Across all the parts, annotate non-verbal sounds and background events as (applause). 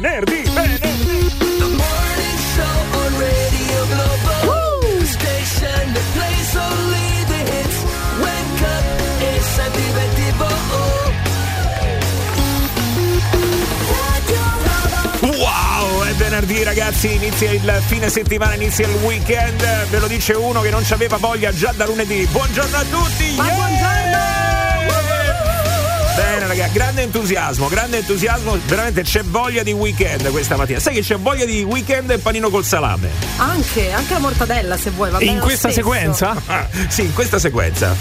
venerdì, venerdì. The morning show on Radio Globo. The station that plays only the hits. Wake up e senti. Wow, è venerdì ragazzi, inizia il fine settimana, inizia il weekend. Ve lo dice uno che non ci aveva voglia già da lunedì. Buongiorno a tutti! Ma buongiorno! Bene ragazzi, grande entusiasmo, grande entusiasmo, veramente c'è voglia di weekend questa mattina. Sai che c'è voglia di weekend e panino col salame? Anche, anche la mortadella se vuoi, va bene In questa stesso. sequenza? Ah, (laughs) sì, in questa sequenza.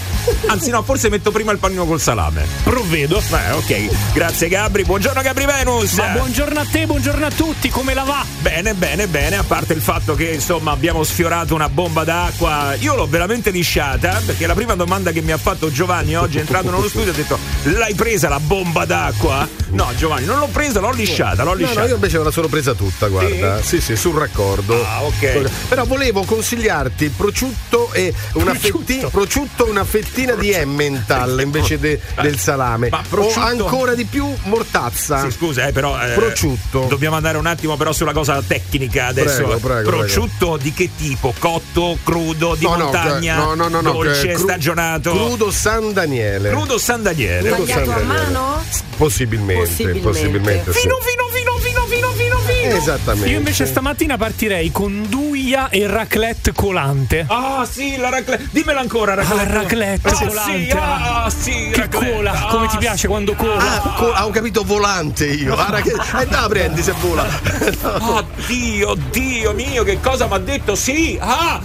Anzi no, forse metto prima il panino col salame. Provvedo. Beh, ok. Grazie Gabri, buongiorno Gabri Venus. Ma buongiorno a te, buongiorno a tutti, come la va? Bene, bene, bene, a parte il fatto che insomma abbiamo sfiorato una bomba d'acqua, io l'ho veramente lisciata perché la prima domanda che mi ha fatto Giovanni oggi (laughs) entrando nello studio ha detto l'hai presa la bomba d'acqua? No Giovanni, non l'ho presa, l'ho lisciata, l'ho No, lisciata. no, io invece me la sono presa tutta, guarda. Sì, sì, sul raccordo. Ah, ok. Però volevo consigliarti il prosciutto e una, Prosciutto. fetti- prosciutto e una fettina di Emmental invece de- del salame. Ma prosciutto- O ancora di più mortazza. Sì, scusa, eh, però. eh, Prosciutto. Dobbiamo andare un attimo, però, sulla cosa tecnica adesso. Prego, prego, prosciutto di che tipo? Cotto, crudo, di No, no, montagna? no, no, no, no, dolce, cru- stagionato? Crudo San Daniele. Crudo San Daniele. Crudo San a mano? Possibilmente, Possibilmente. possibilmente. sì. Fino, fino, fino, fino, fino, fino, fino. Esattamente. Io invece stamattina partirei con duia e raclette colante. Ah, sì, la raclette. Dimmela ancora, raclette. Ah, raclette ah, colante. Sì, ah, sì, Che raclette. cola, Ah, come ti piace quando cola? Ah, co- ah, ho capito volante io. Ah, che... (laughs) Eh, no, prendi se vola. Oh, Dio, Dio mio, che cosa mi ha detto? Sì, ah,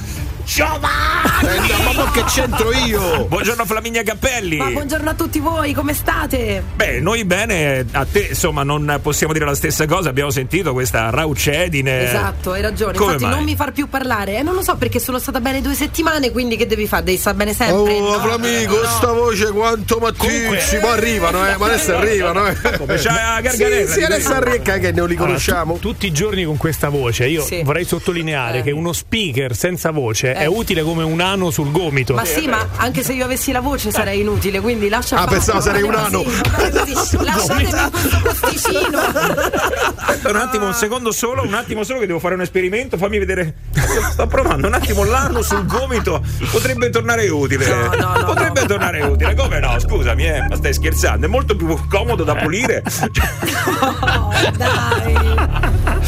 Giovanni! Eh, ma che c'entro io? Buongiorno Flaminia Cappelli. Ma buongiorno a tutti voi, come state? Beh, noi bene, a te insomma non possiamo dire la stessa cosa, abbiamo sentito questa raucedine. Esatto, hai ragione. Come Infatti mai? non mi far più parlare. E non lo so perché sono stata bene due settimane, quindi che devi fare? Devi stare bene sempre. Oh, No, Flamico, no. sta voce quanto mattizzi, ma arrivano, eh, ma adesso arrivano, eh. Come c'ha la gargarella? Sì, sì, adesso arricca che non li conosciamo. Tu- tutti i giorni con questa voce. Io Sì. vorrei sottolineare Eh. che uno speaker senza voce è Eh. utile come un ano sul gomito. Ma sì, ma anche se io avessi la voce sarei inutile, quindi lascia Ah, pensavo sarei un ano. (laughs) Lasciatemi questo posticino. Aspetta un attimo, un secondo solo, un attimo solo che devo fare un esperimento, fammi vedere. Sto provando un attimo l'anno sul gomito, potrebbe tornare utile. No, no, no, potrebbe no. tornare utile. Come no? Scusami, eh, ma stai scherzando, è molto più comodo da pulire. (laughs) Oh, dai.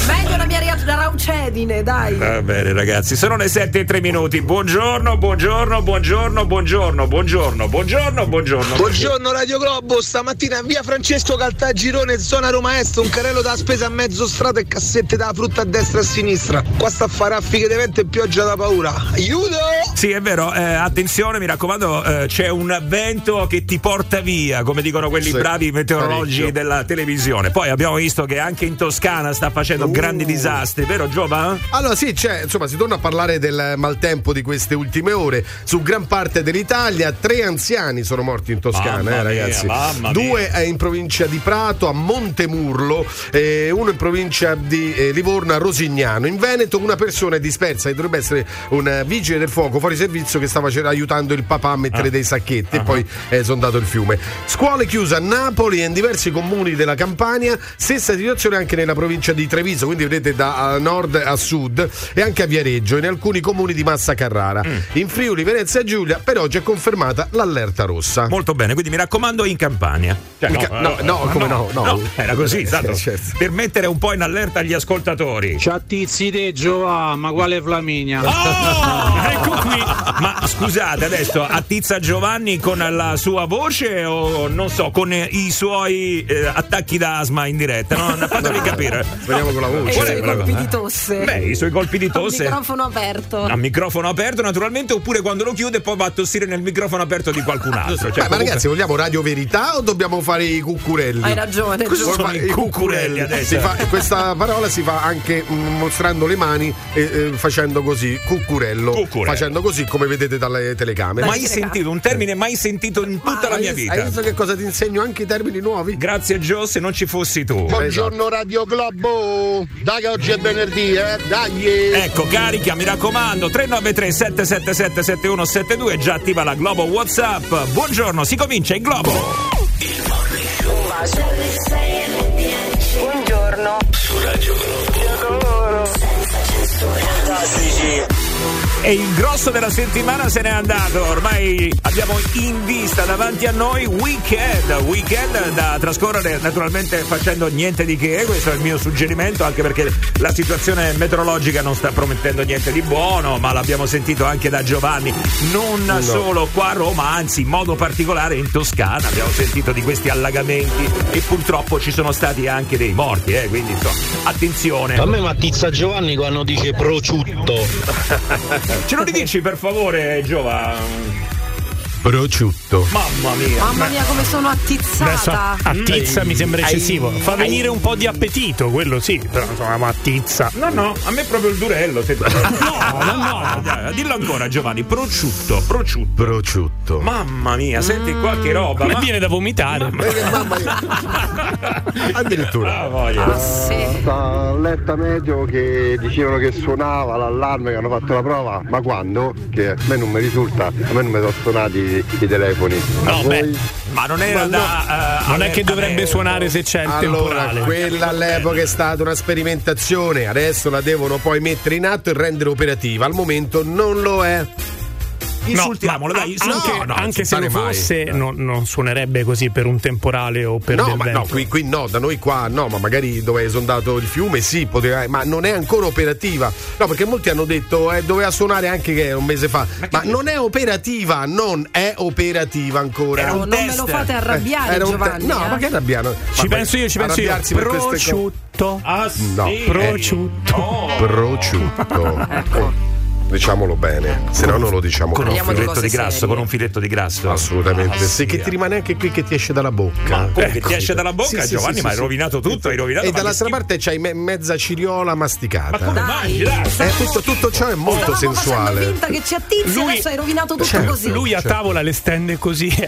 Meglio la mia raucedine, dai. Va bene ragazzi, sono le 7 e 3 minuti. Buongiorno, buongiorno, buongiorno, buongiorno, buongiorno, buongiorno, buongiorno. Buongiorno Radio Globo, stamattina in via Francesco Caltagirone, zona Roma Est, un carrello da spesa a mezzo strato e cassette da frutta a destra e a sinistra. Qua sta a fare raffiche di vento e pioggia da paura. Aiuto! Sì, è vero, eh, attenzione, mi raccomando, eh, c'è un vento che ti porta via, come dicono quelli Sì, bravi meteorologi parecchio. della televisione. Poi abbiamo visto che anche in Toscana sta facendo Uh. grandi disastri, vero Giova? Allora sì, c'è, insomma, si torna a parlare del maltempo di queste ultime ore. Su gran parte dell'Italia, tre anziani sono morti in Toscana, eh, mia, ragazzi. mamma Due eh, in provincia di Prato, a Montemurlo, e uno in provincia di eh, Livorno, a Rosignano. In Veneto una persona è dispersa e dovrebbe essere un eh, vigile del fuoco fuori servizio che stava aiutando il papà a mettere Ah. dei sacchetti e poi è esondato il fiume. Scuole chiuse a Napoli e in diversi comuni della Campania, stessa situazione anche nella provincia di Treviso, quindi vedete da nord a sud e anche a Viareggio, in alcuni comuni di Massa Carrara. Mm. In Friuli, Venezia e Giulia per oggi è confermata l'allerta rossa. Molto bene, quindi mi raccomando in Campania. Cioè, In ca- no, no, come no, no. Era così, esatto. Certo. Per mettere un po' in allerta gli ascoltatori. Ciattizi te Giova, ma quale Flaminia? Oh, ecco qui. Ma scusate, adesso attizza Giovanni con la sua voce o non so, con eh, i suoi eh, attacchi d'asma in diretta? No? Fatemi capire. Speriamo con la E i voce. È suoi colpi di tosse. Beh, i suoi colpi di tosse. microfono aperto. A microfono aperto, naturalmente, oppure quando lo chiude poi va a tossire nel microfono aperto di qualcun altro. Cioè, ma comunque- ragazzi, vogliamo radio verità o dobbiamo fare i cuccurelli? Hai ragione, Cosa sono i cuccurelli adesso? Si fa- questa parola si fa anche mm, mostrando le mani e eh, facendo così, cuccurello, Cuccurello. facendo così come vedete dalle telecamere. mai Dai, sentito, un termine mai sentito in tutta la Hai mia vis- Hai vita. visto che cosa ti insegno anche i termini nuovi? Grazie Gio, se non ci fossi tu. Buongiorno Radio Globo, dai che oggi è venerdì, eh? Dai! Ecco, carica, mi raccomando, 393 già attiva la Globo WhatsApp. Buongiorno, si comincia in Globo. Buongiorno. Su Radio Globo. Fantastici. E il grosso della settimana se n'è andato. Ormai abbiamo in vista davanti a noi weekend. Weekend da trascorrere naturalmente facendo niente di che. Questo è il mio suggerimento, anche perché la situazione meteorologica non sta promettendo niente di buono, ma l'abbiamo sentito anche da Giovanni. Non solo qua a Roma, anzi in modo particolare in Toscana. Abbiamo sentito di questi allagamenti e purtroppo ci sono stati anche dei morti, eh, quindi insomma, attenzione. A me mattizza Giovanni quando dice prosciutto. (laughs) Ce lo ridici per favore, Giova? Prosciutto. Mamma mia. Mamma mia, come sono Adesso attizzata. attizza mi sembra Ai- eccessivo. Fa ai- venire un po' di appetito, quello sì, però insomma, ma attizza. No, no, a me è proprio il durello. Se... (laughs) No, no, no. Dai, Dillo ancora, Giovanni. Prosciutto, prosciutto. Prosciutto. Mamma mia, senti qualche roba. A me ma- viene da vomitare. Mamma mia. Addirittura. Ah, voglia. Sì. Sta letta medio che dicevano che suonava l'allarme che hanno fatto la prova, ma quando? Che a me non mi risulta, a me non mi sono suonati i telefoni. No, beh, Ma non era Ma da. eh, non è che dovrebbe suonare se c'è il Allora, temporale. quella all'epoca è stata una sperimentazione, adesso la devono poi mettere in atto e rendere operativa. Al momento non lo è. Insultiamolo, ma dai. anche, no, no, anche se lo fosse, non, non suonerebbe così per un temporale o per No, del ma vento. no, qui, qui no, da noi qua no, ma magari dove è esondato il fiume sì, poteva, ma non è ancora operativa. No, perché molti hanno detto eh, doveva suonare anche che un mese fa, ma, non è operativa, non è operativa ancora. Era un non me test. lo fate arrabbiare, Era un te- Giovanni. no, eh. ma che arrabbiano? Ci Ma penso io, ci penso io. Prosciutto. Ah, sì. No, prosciutto. Oh. Prosciutto. (laughs) Oh, Diciamolo bene, se no non lo diciamo Con un Parliamo di filetto di grasso, serie. con un filetto di grasso. Assolutamente. Ah, sì. che ti rimane anche qui che ti esce dalla bocca. Ma come che Ecco. ti esce dalla bocca, Sì, Giovanni? sì, ma hai sì. rovinato tutto, hai rovinato. E dall'altra che schifo. parte c'hai me- mezza ciriola masticata. Ma come? Dai, Eh, tutto, tutto ciò è molto Stavamo sensuale. finta che ci attizzi, Lui- adesso hai rovinato tutto Certo. così. Lui a tavola le stende così. (laughs) (laughs)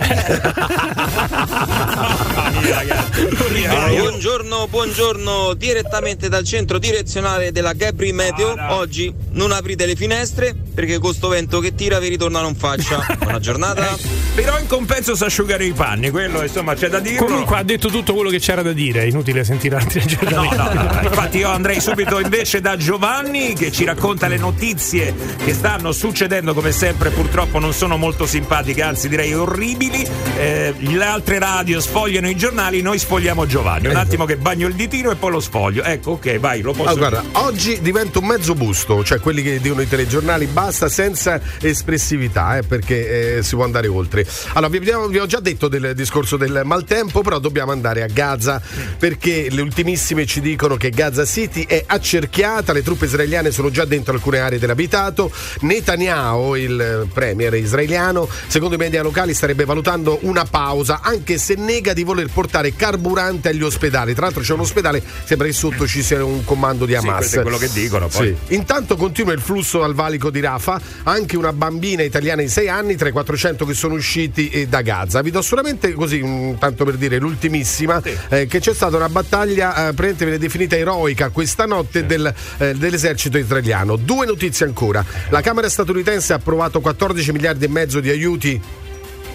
Buongiorno, buongiorno, direttamente dal centro direzionale della Gabri Meteo. Ah. Oggi non aprite le finestre perché con sto vento che tira vi ritornano in faccia. (laughs) Buona giornata. Però in compenso sa asciugare i panni, quello insomma c'è da dirlo. Comunque ha detto tutto quello che c'era da dire, è inutile sentire altri aggiornamenti. no, no, no. Infatti io andrei subito invece da Giovanni che ci racconta le notizie che stanno succedendo come sempre purtroppo non sono molto simpatiche, anzi direi orribili. Eh, le altre radio sfogliano i giornali, noi sfogliamo Giovanni. Un attimo che bagno il ditino e poi lo sfoglio. Ecco, ok, vai, lo posso Ah, guarda, oggi diventa un mezzo busto, cioè quelli che dicono i telegiornali basta senza espressività, eh, perché eh, si può andare oltre. Allora, vi, vi ho già detto del discorso del maltempo, però dobbiamo andare a Gaza perché le ultimissime ci dicono che Gaza City è accerchiata, le truppe israeliane sono già dentro alcune aree dell'abitato. Netanyahu, il premier israeliano, secondo i media locali starebbe valutando una pausa, anche se nega di voler portare carburante agli ospedali. Tra l'altro c'è un ospedale, sembra che sotto ci sia un comando di Sì, Hamas. questo è quello che dicono, poi. Sì. Intanto continua il flusso al valico di Rafa, anche una bambina italiana di 6 anni tra i 400 che sono usciti eh, da Gaza. Vi do solamente così, un- tanto per dire, l'ultimissima, eh, che c'è stata una battaglia, eh, praticamente viene definita eroica questa notte del, eh, dell'esercito israeliano. Due notizie ancora. La Camera statunitense ha approvato 14 miliardi e mezzo di aiuti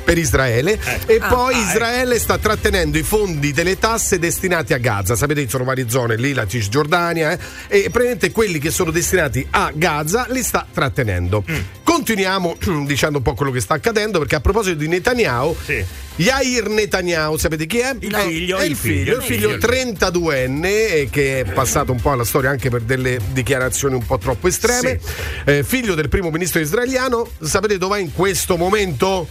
per Israele e poi Ah, Israele sta trattenendo i fondi delle tasse destinati a Gaza. Sapete che ci sono varie zone lì, la Cisgiordania, eh, e praticamente quelli che sono destinati a Gaza li sta trattenendo. Mm. Continuiamo (clears throat) dicendo un po' quello che sta accadendo perché a proposito di Netanyahu, Sì. Yair Netanyahu, sapete chi è? Il figlio, è il il figlio, figlio, il figlio il figlio. 32enne eh, che è passato un po' alla storia anche per delle dichiarazioni un po' troppo estreme. Eh, figlio del primo ministro israeliano, sapete dov'è in questo momento?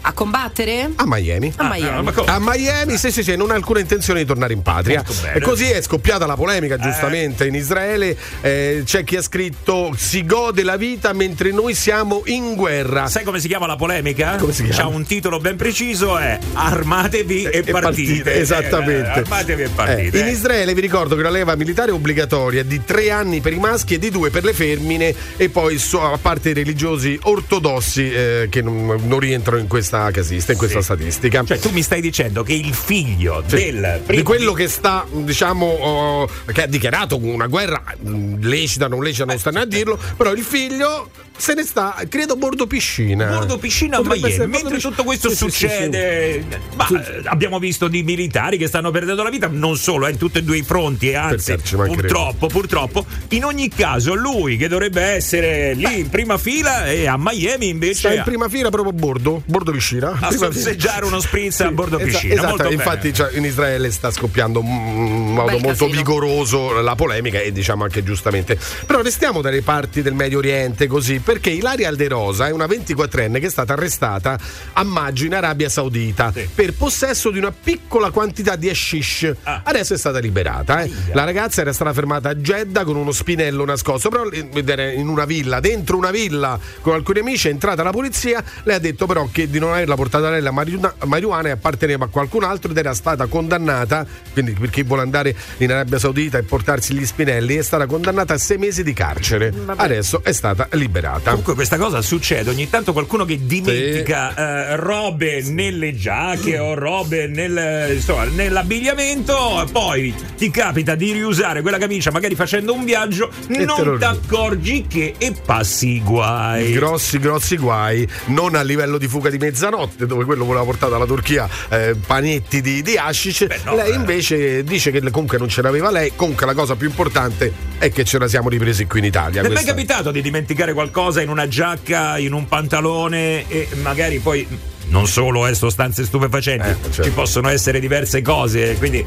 A combattere? A Miami. A Miami. ma come? A Miami, sì, sì, sì, non ha alcuna intenzione di tornare in patria. E così è scoppiata la polemica, giustamente, in Israele. Eh, c'è chi ha scritto: si gode la vita mentre noi siamo in guerra. Sai come si chiama la polemica? Come si chiama? C'ha un titolo ben preciso, è Armatevi e, E partite. esattamente. Eh, armatevi e partite. Eh, in Israele vi ricordo che la leva militare è obbligatoria di tre anni per i maschi e di due per le femmine, e poi a parte i religiosi ortodossi eh, che non, non rientrano in questa questa casista, in questa statistica. Cioè, tu mi stai dicendo che il figlio del di quello che sta, diciamo, oh, che ha dichiarato una guerra mh, lecita, non lecita, non stanno a dirlo, però il figlio se ne sta, credo, a bordo piscina. Bordo piscina a Potrebbe Miami. essere bordo Mentre tutto questo Sì, sì, sì, succede, ma, eh, abbiamo visto di militari che stanno perdendo la vita, non solo, eh, in tutti e due i fronti, eh, anzi, purtroppo, purtroppo. In ogni caso, lui che dovrebbe essere lì in prima fila e a Miami invece Sta in prima fila proprio a bordo, bordo piscina. a sorseggiare uno spritz a bordo Esa- piscina. esatto, molto infatti cioè, in Israele sta scoppiando in modo Bel molto casino. vigoroso la polemica e diciamo anche giustamente. Però restiamo dalle parti del Medio Oriente così, perché Ilaria Alderosa è una 24enne che è stata arrestata a maggio in Arabia Saudita Sì. per possesso di una piccola quantità di hashish. Ah. Adesso è stata liberata. eh. La ragazza era stata fermata a Jeddah con uno spinello nascosto, però era in una villa, dentro una villa con alcuni amici, è entrata la polizia, lei ha detto però che di non averla portata lei la marijuana, marijuana e apparteneva a qualcun altro ed era stata condannata, quindi per chi vuole andare in Arabia Saudita e portarsi gli spinelli, è stata condannata a sei mesi di carcere. Adesso è stata liberata. Comunque questa cosa succede ogni tanto qualcuno che dimentica eh, robe nelle giacche o robe nel, insomma, nell'abbigliamento, poi ti capita di riusare quella camicia magari facendo un viaggio, lo non ti accorgi che e passi i guai. Grossi, grossi guai, non a livello di fuga di mezzanotte, dove quello voleva portare dalla Turchia eh, panetti di, di hashish. Beh, no, lei eh. invece dice che comunque non ce l'aveva lei. Comunque la cosa più importante è che ce la siamo ripresi qui in Italia. Ti è mai capitato di dimenticare qualcosa in una giacca, in un pantalone e magari poi non solo eh, sostanze stupefacenti, Eh, certo. ci possono essere diverse cose, quindi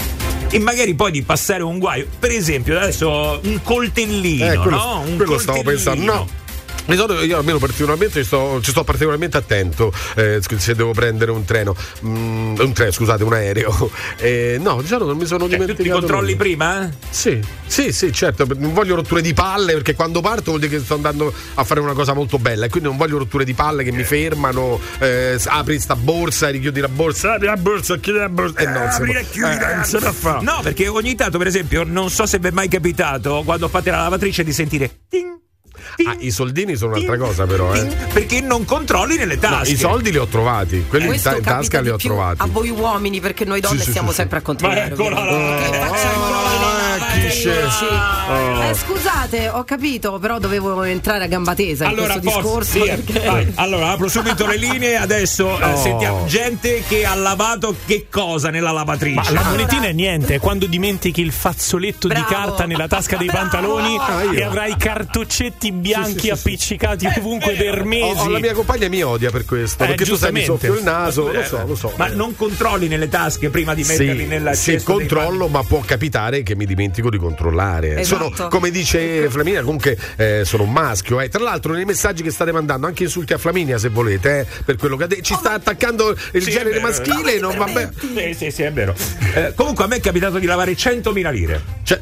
e magari poi di passare un guaio, per esempio adesso un coltellino, Eh, quello, no? Un quello stavo coltellino. pensando. No. Io almeno particolarmente ci sto, ci sto particolarmente attento eh, se devo prendere un treno, mm, un treno, scusate, un aereo. (laughs) Eh, no, di solito non mi sono Cioè, dimenticato. ti controlli nulla. prima? Sì, sì, sì, certo. Non voglio rotture di palle perché quando parto vuol dire che sto andando a fare una cosa molto bella e quindi non voglio rotture di palle che mi fermano. eh, apri sta borsa, richiudi la borsa, apri la borsa, chiudi la borsa. E non si Apri e chiudi eh, non se la fa. No, perché ogni tanto, per esempio, non so se vi è mai capitato quando fate la lavatrice di sentire ting, Ah, i soldini sono un'altra cosa, però, eh. perché non controlli nelle No, tasche. I soldi li ho trovati, quelli in, ta- in tasca li ho trovati. a voi uomini perché noi donne Sì, sì, stiamo sì, sempre a controllare. Ma eccola là. Che facciamo lavatrici? scende? Eh, scusate, ho capito, però dovevo entrare a gamba tesa Allora, in questo forza, discorso. sì, eh, perché- vai. allora apro subito le linee. Adesso eh, Oh. sentiamo gente che ha lavato che cosa nella lavatrice. Ma la monetina è niente, è quando dimentichi il fazzoletto Bravo. di carta nella tasca dei Bravo. pantaloni Ah, e avrai cartoccetti bianchi Sì, sì, sì, sì. appiccicati ovunque per mesi. ho- la mia compagna mi odia per questo, Eh, perché tu sai mi giustamente. soffio il naso, lo so, lo so. Ma non controlli nelle tasche prima di metterli Sì, nella cesta dei controllo, ma può capitare che mi dimentico di controllare. Esatto. Sono, come dice Flaminia, comunque eh, sono un maschio. eh. Tra l'altro, nei messaggi che state mandando, anche insulti a Flaminia se volete, eh, per quello che ha detto. Ci sta attaccando il Sì, genere vero. maschile, non va bene. Sì, sì, sì, è vero. Eh, comunque a me è capitato di lavare 100.000 lire. Cioè,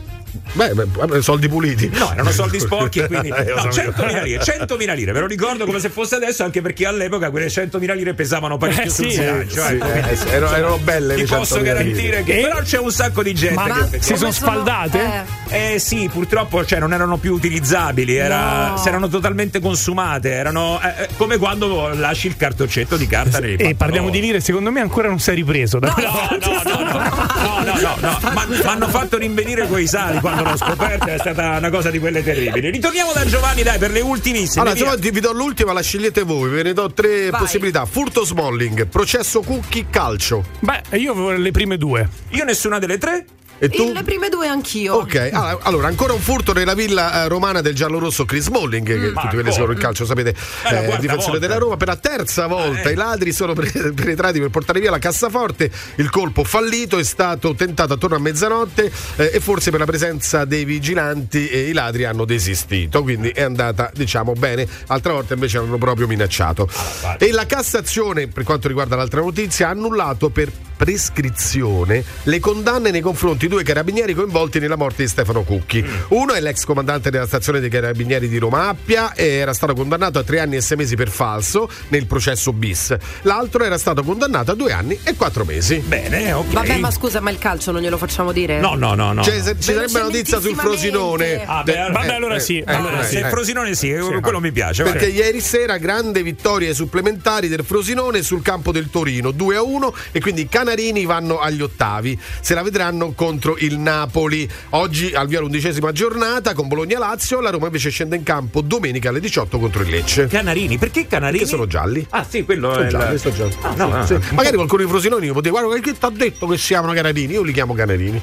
beh, beh, soldi puliti. No, erano soldi sporchi e quindi Eh, no, so io. 100.000 lire, 100.000 lire, ve lo ricordo come se fosse adesso anche perché all'epoca quelle 100.000 lire pesavano parecchio Eh, sul sì, bilancio, Sì, ecco, eh, sì, erano, erano belle Ti posso 100.000 garantire lire. che E- però c'è un sacco di gente Ma che si sono sfaldate? Eh, Eh sì, purtroppo cioè, non erano più utilizzabili, era, No. si erano totalmente consumate, erano eh, eh, come quando lasci il cartoccetto di carta nei E parliamo di lire, secondo me ancora non sei ripreso. da quella No, volta. no, no, no, no, no, no, no. Ma mi hanno fatto rinvenire quei sali quando l'ho scoperto, è stata una cosa di quelle terribili. Ritorniamo da Giovanni, dai, per le ultimissime. Allora. Giovanni, vi do l'ultima, la scegliete voi, ve ne do tre Vai. possibilità. Furto Smalling, processo Cucchi, calcio. Beh, io le prime due. Io nessuna delle tre. E tu? Le prime due anch'io. Ok, allora, allora, ancora un furto nella villa eh, romana del giallorosso Chris Smalling, che tutti quelli che seguono il calcio sapete, eh, quarta difensore volta. della Roma. Per la terza volta eh. i ladri sono penetrati per portare via la cassaforte. Il colpo fallito è stato tentato attorno a mezzanotte eh, e forse per la presenza dei vigilanti eh, i ladri hanno desistito. Quindi è andata, diciamo, bene. Altra volta invece hanno proprio minacciato. Ah, E la Cassazione, per quanto riguarda l'altra notizia, ha annullato per prescrizione le condanne nei confronti due carabinieri coinvolti nella morte di Stefano Cucchi. Uno è l'ex comandante della stazione dei carabinieri di Roma Appia e era stato condannato a tre anni e sei mesi per falso nel processo bis. L'altro era stato condannato a due anni e quattro mesi. Bene, ok. Vabbè, ma scusa, ma il calcio non glielo facciamo dire? No, no, no, no. Cioè, se- ci sarebbe una notizia sul Frosinone. Ah, beh, De- vabbè, allora sì, allora eh, Se eh. Frosinone sì, quello mi piace. vai. Perché ieri sera grande vittorie supplementari del Frosinone sul campo del Torino 2 a 1 e quindi i Canarini vanno agli ottavi. Se la vedranno contro il Napoli. Oggi al via l'undicesima giornata con Bologna-Lazio, la Roma invece scende in campo domenica alle 18 contro il Lecce. Canarini, perché Canarini? Che sono gialli. Ah, sì, quello Sono è. gialli, il- sono gialli. Ah, no, no. Sì. Magari qualcuno di Frosinone mi poteva guarda che ti ha detto che si chiamano Canarini, io li chiamo Canarini.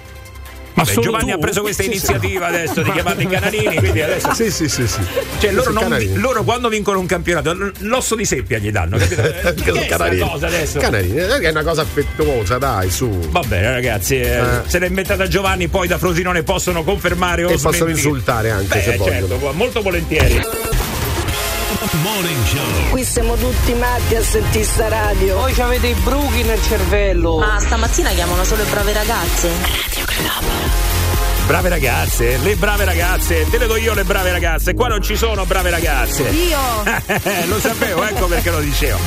Solo Giovanni tu? ha preso questa Sì, sì. iniziativa adesso di chiamarli Canarini, quindi adesso. Sì, sì, sì, sì. Cioè, loro, Sì, non loro quando vincono un campionato, l'osso di seppia gli danno, capito? (laughs) Che è cosa adesso? Canarini, eh, è una cosa affettuosa, dai, su. Va bene, ragazzi, eh, Eh. se l'ha inventata Giovanni, poi da Frosinone possono confermare o E possono smentire. insultare anche Beh, se vogliono. certo, molto volentieri. Qui siamo tutti matti a sentire sta radio. Voi avete i bruchi nel cervello. Ma stamattina chiamano solo le brave ragazze. Brave ragazze, le brave ragazze, te le do io le brave ragazze, qua non ci sono brave ragazze. Io! (laughs) lo sapevo, ecco perché lo dicevo.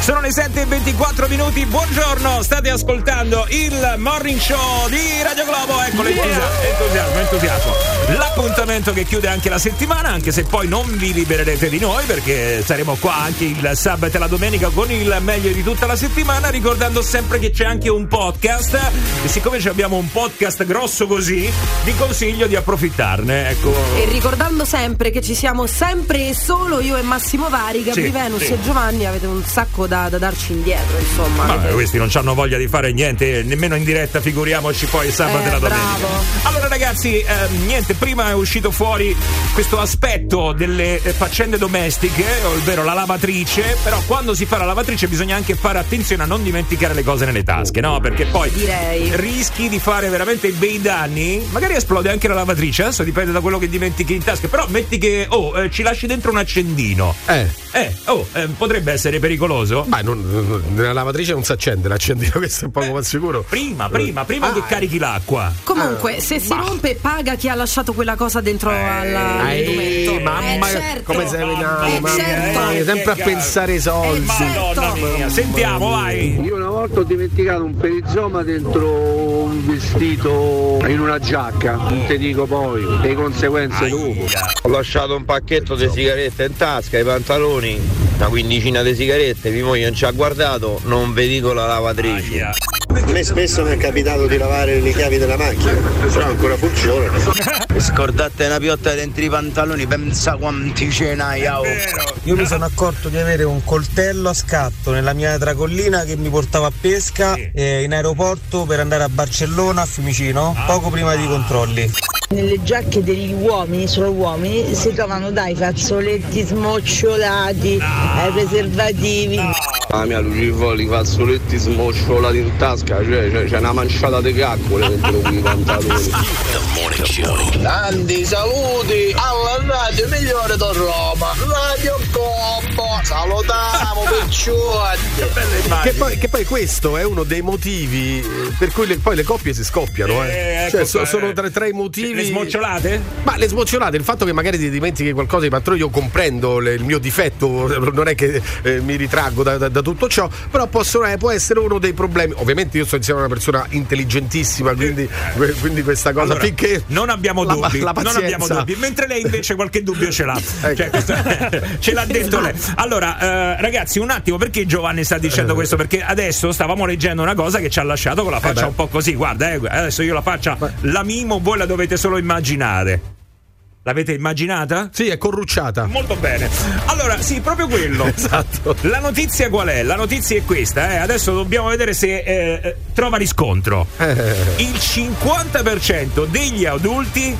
Sono le 7 e 24 minuti, buongiorno, state ascoltando il morning show di Radio Globo, ecco l'entusiasmo, entusiasmo, entusiasmo. L'appuntamento che chiude anche la settimana, anche se poi non vi libererete di noi perché saremo qua anche il sabato e la domenica con il meglio di tutta la settimana, ricordando sempre che c'è anche un podcast e siccome ci abbiamo un podcast grosso così, vi consiglio di approfittarne, ecco. E ricordando sempre che ci siamo sempre e solo io e Massimo Vari, Gabri Sì, Venus sì. e Giovanni, avete un sacco da, da darci indietro, insomma. Vabbè, avete- questi non hanno voglia di fare niente, nemmeno in diretta, figuriamoci poi sabato Eh, e la domenica. bravo. Allora ragazzi, ehm, niente, prima è uscito fuori questo aspetto delle eh, faccende domestiche, ovvero la lavatrice, però quando si fa la lavatrice bisogna anche fare attenzione a non dimenticare le cose nelle tasche, no? Perché poi Direi. rischi di fare veramente bei danni, magari esplode anche la lavatrice, adesso dipende da quello che dimentichi in tasca, però metti che, oh, eh, ci lasci dentro un accendino. Eh. Eh, oh, eh, potrebbe essere pericoloso? Beh, non- non- nella lavatrice non si accende l'accendino, (laughs) questo è poco ma sicuro. Prima, prima, prima Ah, che carichi l'acqua. Comunque, se si rompe, paga chi ha lasciato quella cosa dentro alla- all'indumento. Eh, mamma, Eh, certo. come sei venato, Eh, mamma certo. mia, sempre a pensare ai soldi. Madonna mia, sentiamo, vai. Io una volta ho dimenticato un perizoma dentro un vestito in una giacca, non ti dico poi, le conseguenze dopo. Ho lasciato un pacchetto di sigarette in tasca, i pantaloni, una quindicina di sigarette, mia moglie non ci ha guardato, non vi dico la lavatrice. A me spesso mi è capitato di lavare le chiavi della macchina, però ancora funzionano. (laughs) Scordate una piotta dentro i pantaloni, pensa quanti ce n'hai. oh. Io mi sono accorto di avere un coltello a scatto nella mia tracollina che mi portava a pesca eh, in aeroporto per andare a Barcellona, a Fiumicino, poco prima dei controlli. Nelle giacche degli uomini, solo uomini, si trovano dai fazzoletti smocciolati, ai preservativi. La mia Lucifoli, i fazzoletti smosciolati in tasca, cioè c'è, c'è una manciata di caccole dentro quei (laughs) pantaloni. Tanti saluti alla radio migliore da Roma, Radio Combo, salutiamo (laughs) picciotti. Che poi, che poi questo è uno dei motivi eh, per cui le- poi le coppie si scoppiano. Eh. Eh, ecco cioè, so- qua, sono eh. tra, tra i motivi. Le smocciolate? Ma le smocciolate, il fatto che magari ti dimentichi qualcosa di patrone, io comprendo le- il mio difetto, (laughs) non è che eh, mi ritraggo da, da- da tutto ciò, però possono, eh, può essere uno dei problemi. Ovviamente io sto insieme a una persona intelligentissima, quindi, quindi questa cosa Allora, finché. non abbiamo la- dubbi, la non abbiamo dubbi, mentre lei invece qualche dubbio ce l'ha. (laughs) Cioè, questo- (laughs) ce l'ha detto lei. Allora, eh, ragazzi, un attimo, perché Giovanni sta dicendo questo? Perché adesso stavamo leggendo una cosa che ci ha lasciato con la faccia beh. un po' così. Guarda, eh, adesso io la faccia la mimo, voi la dovete solo immaginare. L'avete immaginata? Sì, è corrucciata. Molto bene. Allora, sì, proprio quello. (laughs) Esatto. La notizia qual è? La notizia è questa, eh. Adesso dobbiamo vedere se eh, eh, trova riscontro. Eh. Il 50% degli adulti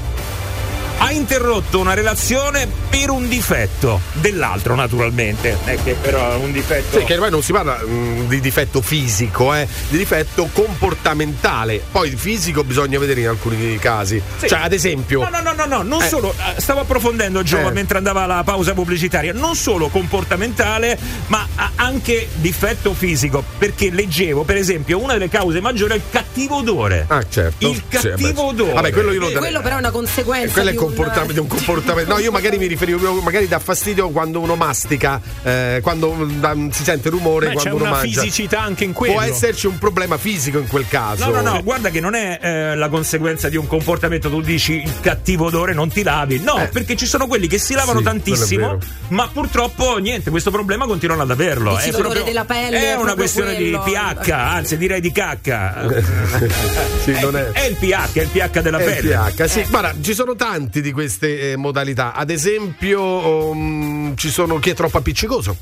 ha interrotto una relazione per un difetto dell'altro, naturalmente. Non è che però è un difetto. Sì, che ormai non si parla mh, di difetto fisico, eh, di difetto comportamentale. Poi il fisico bisogna vedere in alcuni casi. Sì. Cioè, ad esempio. No, no, no, no, no, non Eh. solo. eh, Stavo approfondendo Giova Eh. mentre andava la pausa pubblicitaria. Non solo comportamentale, ma anche difetto fisico. Perché leggevo, per esempio, una delle cause maggiori è il cattivo odore. Ah, certo. Il Sì, cattivo vabbè. odore. Vabbè, quello io lo Eh, Quello però è una conseguenza. è di comportamento, di un comportamento. No, io magari mi riferivo, magari dà fastidio quando uno mastica, eh, quando da- si sente rumore Beh, c'è quando uno una mangia. fisicità anche in quello. Può esserci un problema fisico in quel caso. No, no, no, guarda che non è eh, la conseguenza di un comportamento, tu dici il cattivo odore non ti lavi. No, Eh. perché ci sono quelli che si lavano Sì, tantissimo, ma purtroppo niente, questo problema continuano ad averlo. Dici È, proprio- della pelle, è è una questione quello. di pH, anzi direi di cacca. (laughs) Sì, non è. È il pH, è il pH della È il pelle. pH, sì. Eh. Guarda, ci sono tanti di queste eh, modalità. Ad esempio, um, ci sono chi è troppo appiccicoso.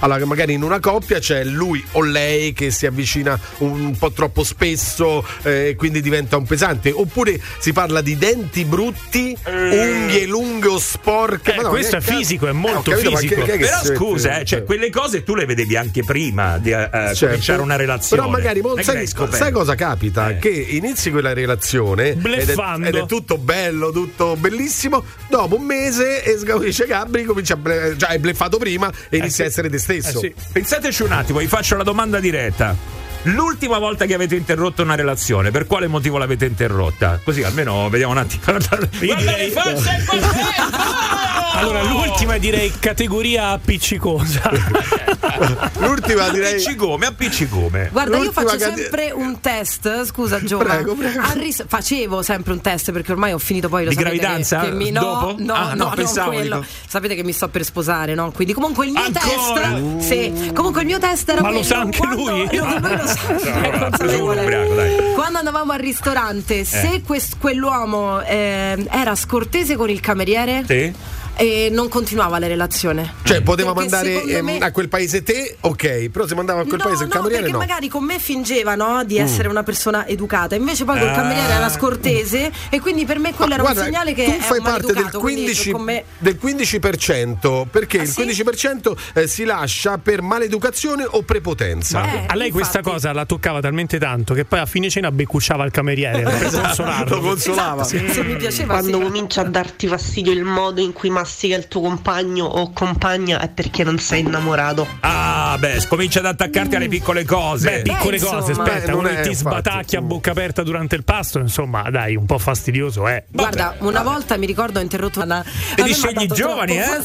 Allora, magari in una coppia c'è lui o lei che si avvicina un po' troppo spesso eh, e quindi diventa un pesante. Oppure si parla di denti brutti, unghie lunghe o sporche. Eh, no, questo che è cazzo- fisico, è Eh, molto capito, fisico. che- che che Però mette- scusa, eh, cioè, quelle cose tu le vedevi anche prima di eh, Certo. cominciare una relazione. Però magari mo, Non è che sai, sai cosa capita? Eh. Che inizi quella relazione ed è, ed è tutto bello, tutto bellissimo. Dopo un mese e sgaurisce Gabri, comincia a ble- già hai bleffato prima e inizi sì. a essere te stesso. Eh sì. Pensateci un attimo, vi faccio la domanda diretta. L'ultima volta che avete interrotto una relazione, per quale motivo l'avete interrotta? Così almeno vediamo un attimo. (laughs) Guarda direi- le facce (laughs) Allora, l'ultima direi categoria appiccicosa. (laughs) L'ultima direi. Appiccicome, appiccicome. Guarda, io L'ultima faccio cade- sempre un test, scusa Giova. Prego, prego. Ris- facevo sempre un test perché ormai ho finito poi lo Di sapete gravidanza? Che, che mi, no, Dopo? no, Ah, no, no, non pensavo, quello. dico. Sapete che mi sto per sposare, no? Quindi comunque il mio Ancora? test sì, comunque il mio test era Ma lo sa anche quando- lui? Lui lo presumo ubriaco, dai. Quando andavamo al ristorante, se quest- quell'uomo eh, era scortese con il cameriere Sì? E non continuava la relazione. Cioè, poteva Perché mandare ehm, me- a quel paese te, ok, però se mandava a quel no, paese il no, cameriere perché no. Mm. magari con me fingeva no, di essere una persona educata, invece poi col Ah. cameriere era scortese e quindi per me quello era Guarda, un segnale che tu fai parte del maleducato, quindi 15%, con me del 15% perché Ah, il sì? 15% eh, si lascia per maleducazione o prepotenza. Eh, A lei questa infatti. cosa la toccava talmente tanto che poi a fine cena beccucciava il cameriere per (laughs) consolarlo. Lo consolava. Esatto, se mi piaceva Quando sì. comincia a darti fastidio il modo in cui mastica il tuo compagno o compagna è perché non sei innamorato. Ah, beh, comincia ad attaccarti alle piccole cose. Beh, piccole insomma. cose, aspetta, Eh, non uno che ti infatti. sbatacchi a bocca aperta durante il pasto, insomma, dai, un po' fastidioso, eh. Guarda, una volta mi ricordo ho interrotto una E li scegli giovani, eh?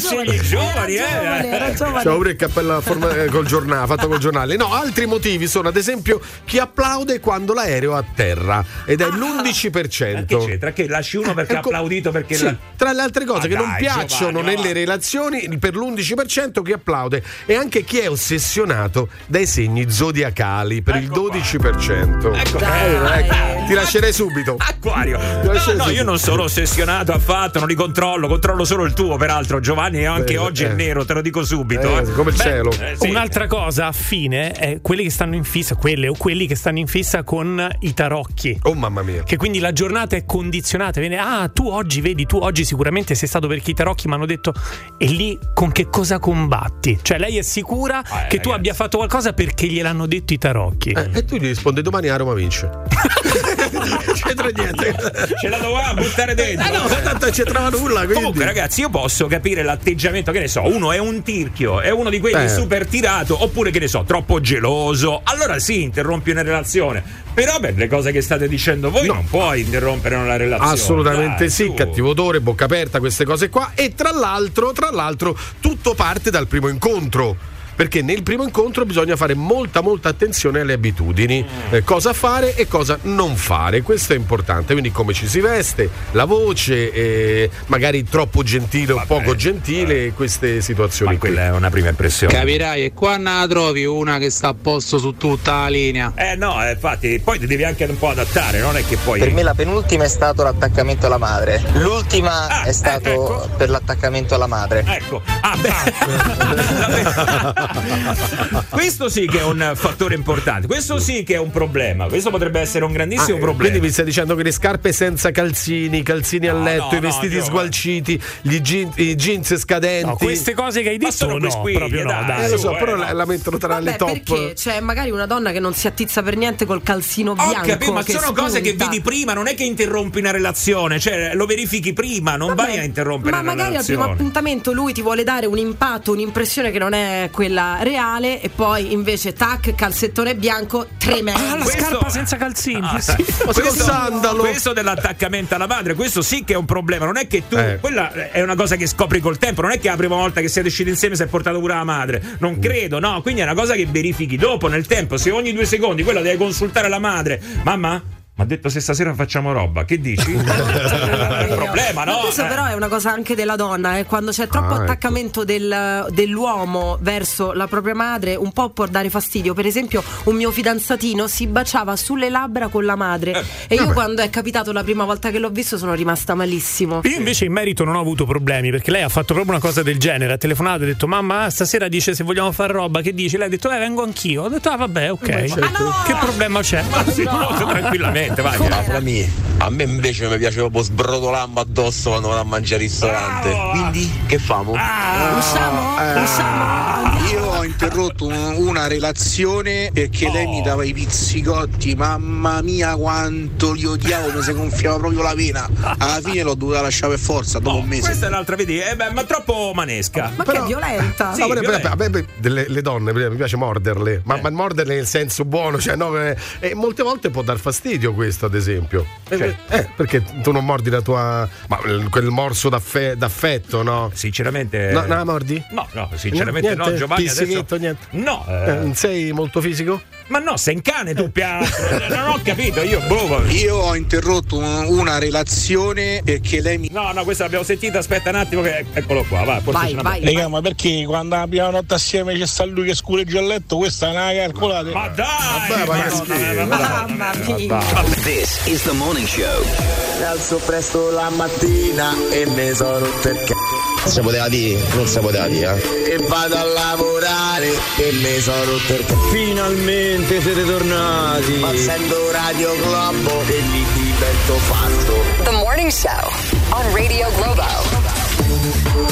Giovane, E li era scegli giovani, eh? giovane, era giovane. C'ho pure il cappello a forma- eh, col giornale, fatto col giornale. No, altri motivi sono ad esempio chi applaude quando l'aereo è a terra ed è l'11%. Che c'entra? Che lasci uno perché ha Ecco, applaudito perché sì, la- tra le altre cose Ma che non dai, piacciono Giovanni, nelle va. relazioni per l'11% chi applaude e anche chi è ossessionato dai segni zodiacali per il 12%. Ecco, Dai. ecco, ti lascerei subito. Acquario. Ti No, lascerei no, subito. io non sono ossessionato affatto, non li controllo, controllo solo il tuo, peraltro, Giovanni, e anche Beh, oggi è eh. nero, te lo dico subito. Eh, eh. come il Beh, cielo. eh, sì. Un'altra cosa a fine è quelli che stanno in fissa, quelle o quelli che stanno in fissa con i tarocchi. Oh mamma mia. Che quindi la giornata è condizionata. Viene, ah, tu oggi vedi, tu oggi sicuramente sei stato perché i tarocchi mi hanno detto, e lì con che cosa combatti? Cioè, lei è sicura Ah, che tu ragazzi. abbia fatto qualcosa perché gliel'hanno detto i tarocchi. Eh, e tu gli rispondi domani a Roma vince. (laughs) c'entra niente. Ce la doveva buttare dentro. Eh no, tanto c'entrava nulla. Quindi. Comunque, ragazzi, io posso capire l'atteggiamento, che ne so, uno è un tirchio, è uno di quelli Eh. super tirato, oppure che ne so, troppo geloso. Allora sì, interrompi una relazione. Però per le cose che state dicendo voi No. non puoi interrompere una relazione. Assolutamente Dai, sì, su. cattivo odore, bocca aperta, queste cose qua. E tra l'altro, tra l'altro, tutto parte dal primo incontro. Perché nel primo incontro bisogna fare molta molta attenzione alle abitudini, Mm. eh, cosa fare e cosa non fare, questo è importante, quindi come ci si veste, la voce, eh, magari troppo gentile o poco gentile, queste situazioni Ma qui. quella è una prima impressione. Capirai, e qua la trovi una che sta a posto su tutta la linea. Eh no, eh, infatti, poi ti devi anche un po' adattare, non è che poi. Per me la penultima è stato l'attaccamento alla madre. L'ultima Ah, è stato eh, ecco. per l'attaccamento alla madre. Ecco, ah (laughs) (laughs) beh, pe- (laughs) Questo sì che è un fattore importante, questo sì che è un problema, questo potrebbe essere un grandissimo Ah, problema. Quindi mi stai dicendo che le scarpe senza calzini, i calzini a letto, no, i vestiti no, sgualciti, gli jean- i jeans scadenti. No, queste cose che hai detto sono no, quisquiglie, proprio no, dai. Eh, lo so, su, però eh, la, no. la mettono tra le Beh, top. perché c'è magari una donna che non si attizza per niente col calzino Ho bianco. capito, ma che sono cose che spunta. vedi prima, non è che interrompi una relazione, cioè lo verifichi prima, non Vabbè, vai a interrompere Ma una magari al primo relazione. appuntamento lui ti vuole dare un impatto, un'impressione che non è quella reale, e poi invece tac, calzettone bianco, tremendo. Ah, la Questo- scarpa senza calzini. Ah, sì. questo, sandalo. questo dell'attaccamento alla madre, questo sì che è un problema. Non è che tu, Eh. quella è una cosa che scopri col tempo. Non è che la prima volta che siete usciti insieme si è portato pure la madre. Non credo, no. Quindi è una cosa che verifichi dopo, nel tempo. Se ogni due secondi quella deve consultare la madre, mamma. Mi ha detto se stasera facciamo roba, che dici? (laughs) è il problema, Ma no? questo Eh. però è una cosa anche della donna, eh, quando c'è troppo Ah, ecco. attaccamento del- dell'uomo verso la propria madre, un po' può dare fastidio. Per esempio, un mio fidanzatino si baciava sulle labbra con la madre Eh, e io quando è capitato la prima volta che l'ho visto sono rimasta malissimo. Io invece in merito non ho avuto problemi perché lei ha fatto proprio una cosa del genere. Ha telefonato e ha detto: Mamma, stasera dice se vogliamo fare roba. Che dici? Lei ha detto: Eh, vengo anch'io. Ho detto: Ah, vabbè, ok. Che problema c'è? Sì, (laughs) no, tranquillamente, vai. Fra me, a me invece mi piace proprio sbrotolarmi addosso quando vado a mangiare al ristorante. Bravo. Quindi che famo? Usciamo? Eh. Usciamo? Io ho interrotto un- una relazione perché lei mi dava i pizzicotti, mamma mia quanto li odiavo, mi si gonfiava proprio la vena. Alla fine l'ho dovuta lasciare per forza dopo un mese. Questa è l'altra, vedi? Eh, beh, ma troppo manesca. Ma che è violenta? Sì, No, però, violento. a me- a me delle- le donne mi piace morderle, ma, ma morderle nel senso buono, cioè no, eh, e molte volte può dar fastidio questo, ad esempio. Eh, eh, perché tu non mordi la tua. Ma eh, quel morso d'affe- d'affetto, no? Sinceramente. No, no, la mordi? No, no, sinceramente Niente? no, Giovanni. Adesso... niente? No, Eh, eh, sei molto fisico? Ma no, sei in cane tu, pia... non ho capito, io boh. Io ho interrotto un- una relazione perché lei mi. No, no, questa l'abbiamo sentita, aspetta un attimo che eccolo qua, va, Vai, vai. Raga, ma perché quando la prima notte assieme c'è sta lui che scureggia il letto, questa è una calcolate? Ma dai! Vabbè, ma che schifo. Mamma mia. This is the morning show. Mi alzo presto la mattina e mi sono rotto il c***o. Si poteva dire? Non si poteva dire, eh? E vado a lavorare e mi sono rotto il c***o. Finalmente siete tornati. Ma sento Radio Globo e lì divento fatto. The Morning Show on Radio Globo.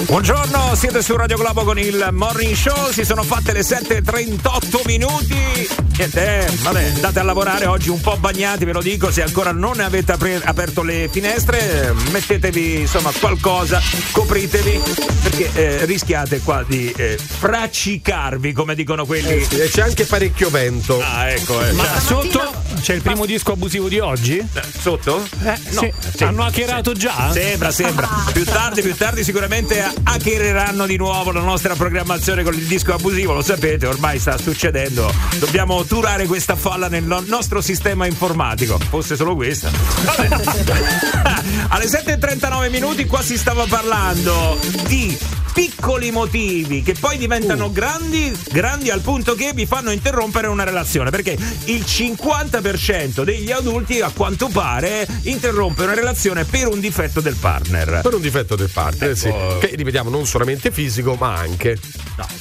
Buongiorno, siete su Radio Globo con il Morning Show, si sono fatte le 7.38 minuti. Niente, eh, vabbè, andate a lavorare oggi un po' bagnati, ve lo dico, se ancora non avete apre- aperto le finestre, eh, mettetevi insomma qualcosa, copritevi, perché eh, rischiate qua di eh, fraccicarvi, come dicono quelli. E c'è anche parecchio vento. Ah, ecco, eh. Ma cioè, sotto c'è il primo disco abusivo di oggi? eh, sotto? Eh, sì. sì, Hanno hackerato già? Sembra, sembra. (laughs) Più tardi, più tardi sicuramente hackereranno di nuovo la nostra programmazione con il disco abusivo, lo sapete, ormai sta succedendo. Dobbiamo turare questa falla nel no- nostro sistema informatico. Fosse solo questa. Vabbè. (laughs) (laughs) Alle 7.39 minuti qua si stava parlando di piccoli motivi che poi diventano grandi, grandi al punto che vi fanno interrompere una relazione. Perché il 50% degli adulti, a quanto pare, interrompe una relazione per un difetto del partner. Per un difetto del partner, sì. Ecco. Che ripetiamo, non solamente fisico, ma anche.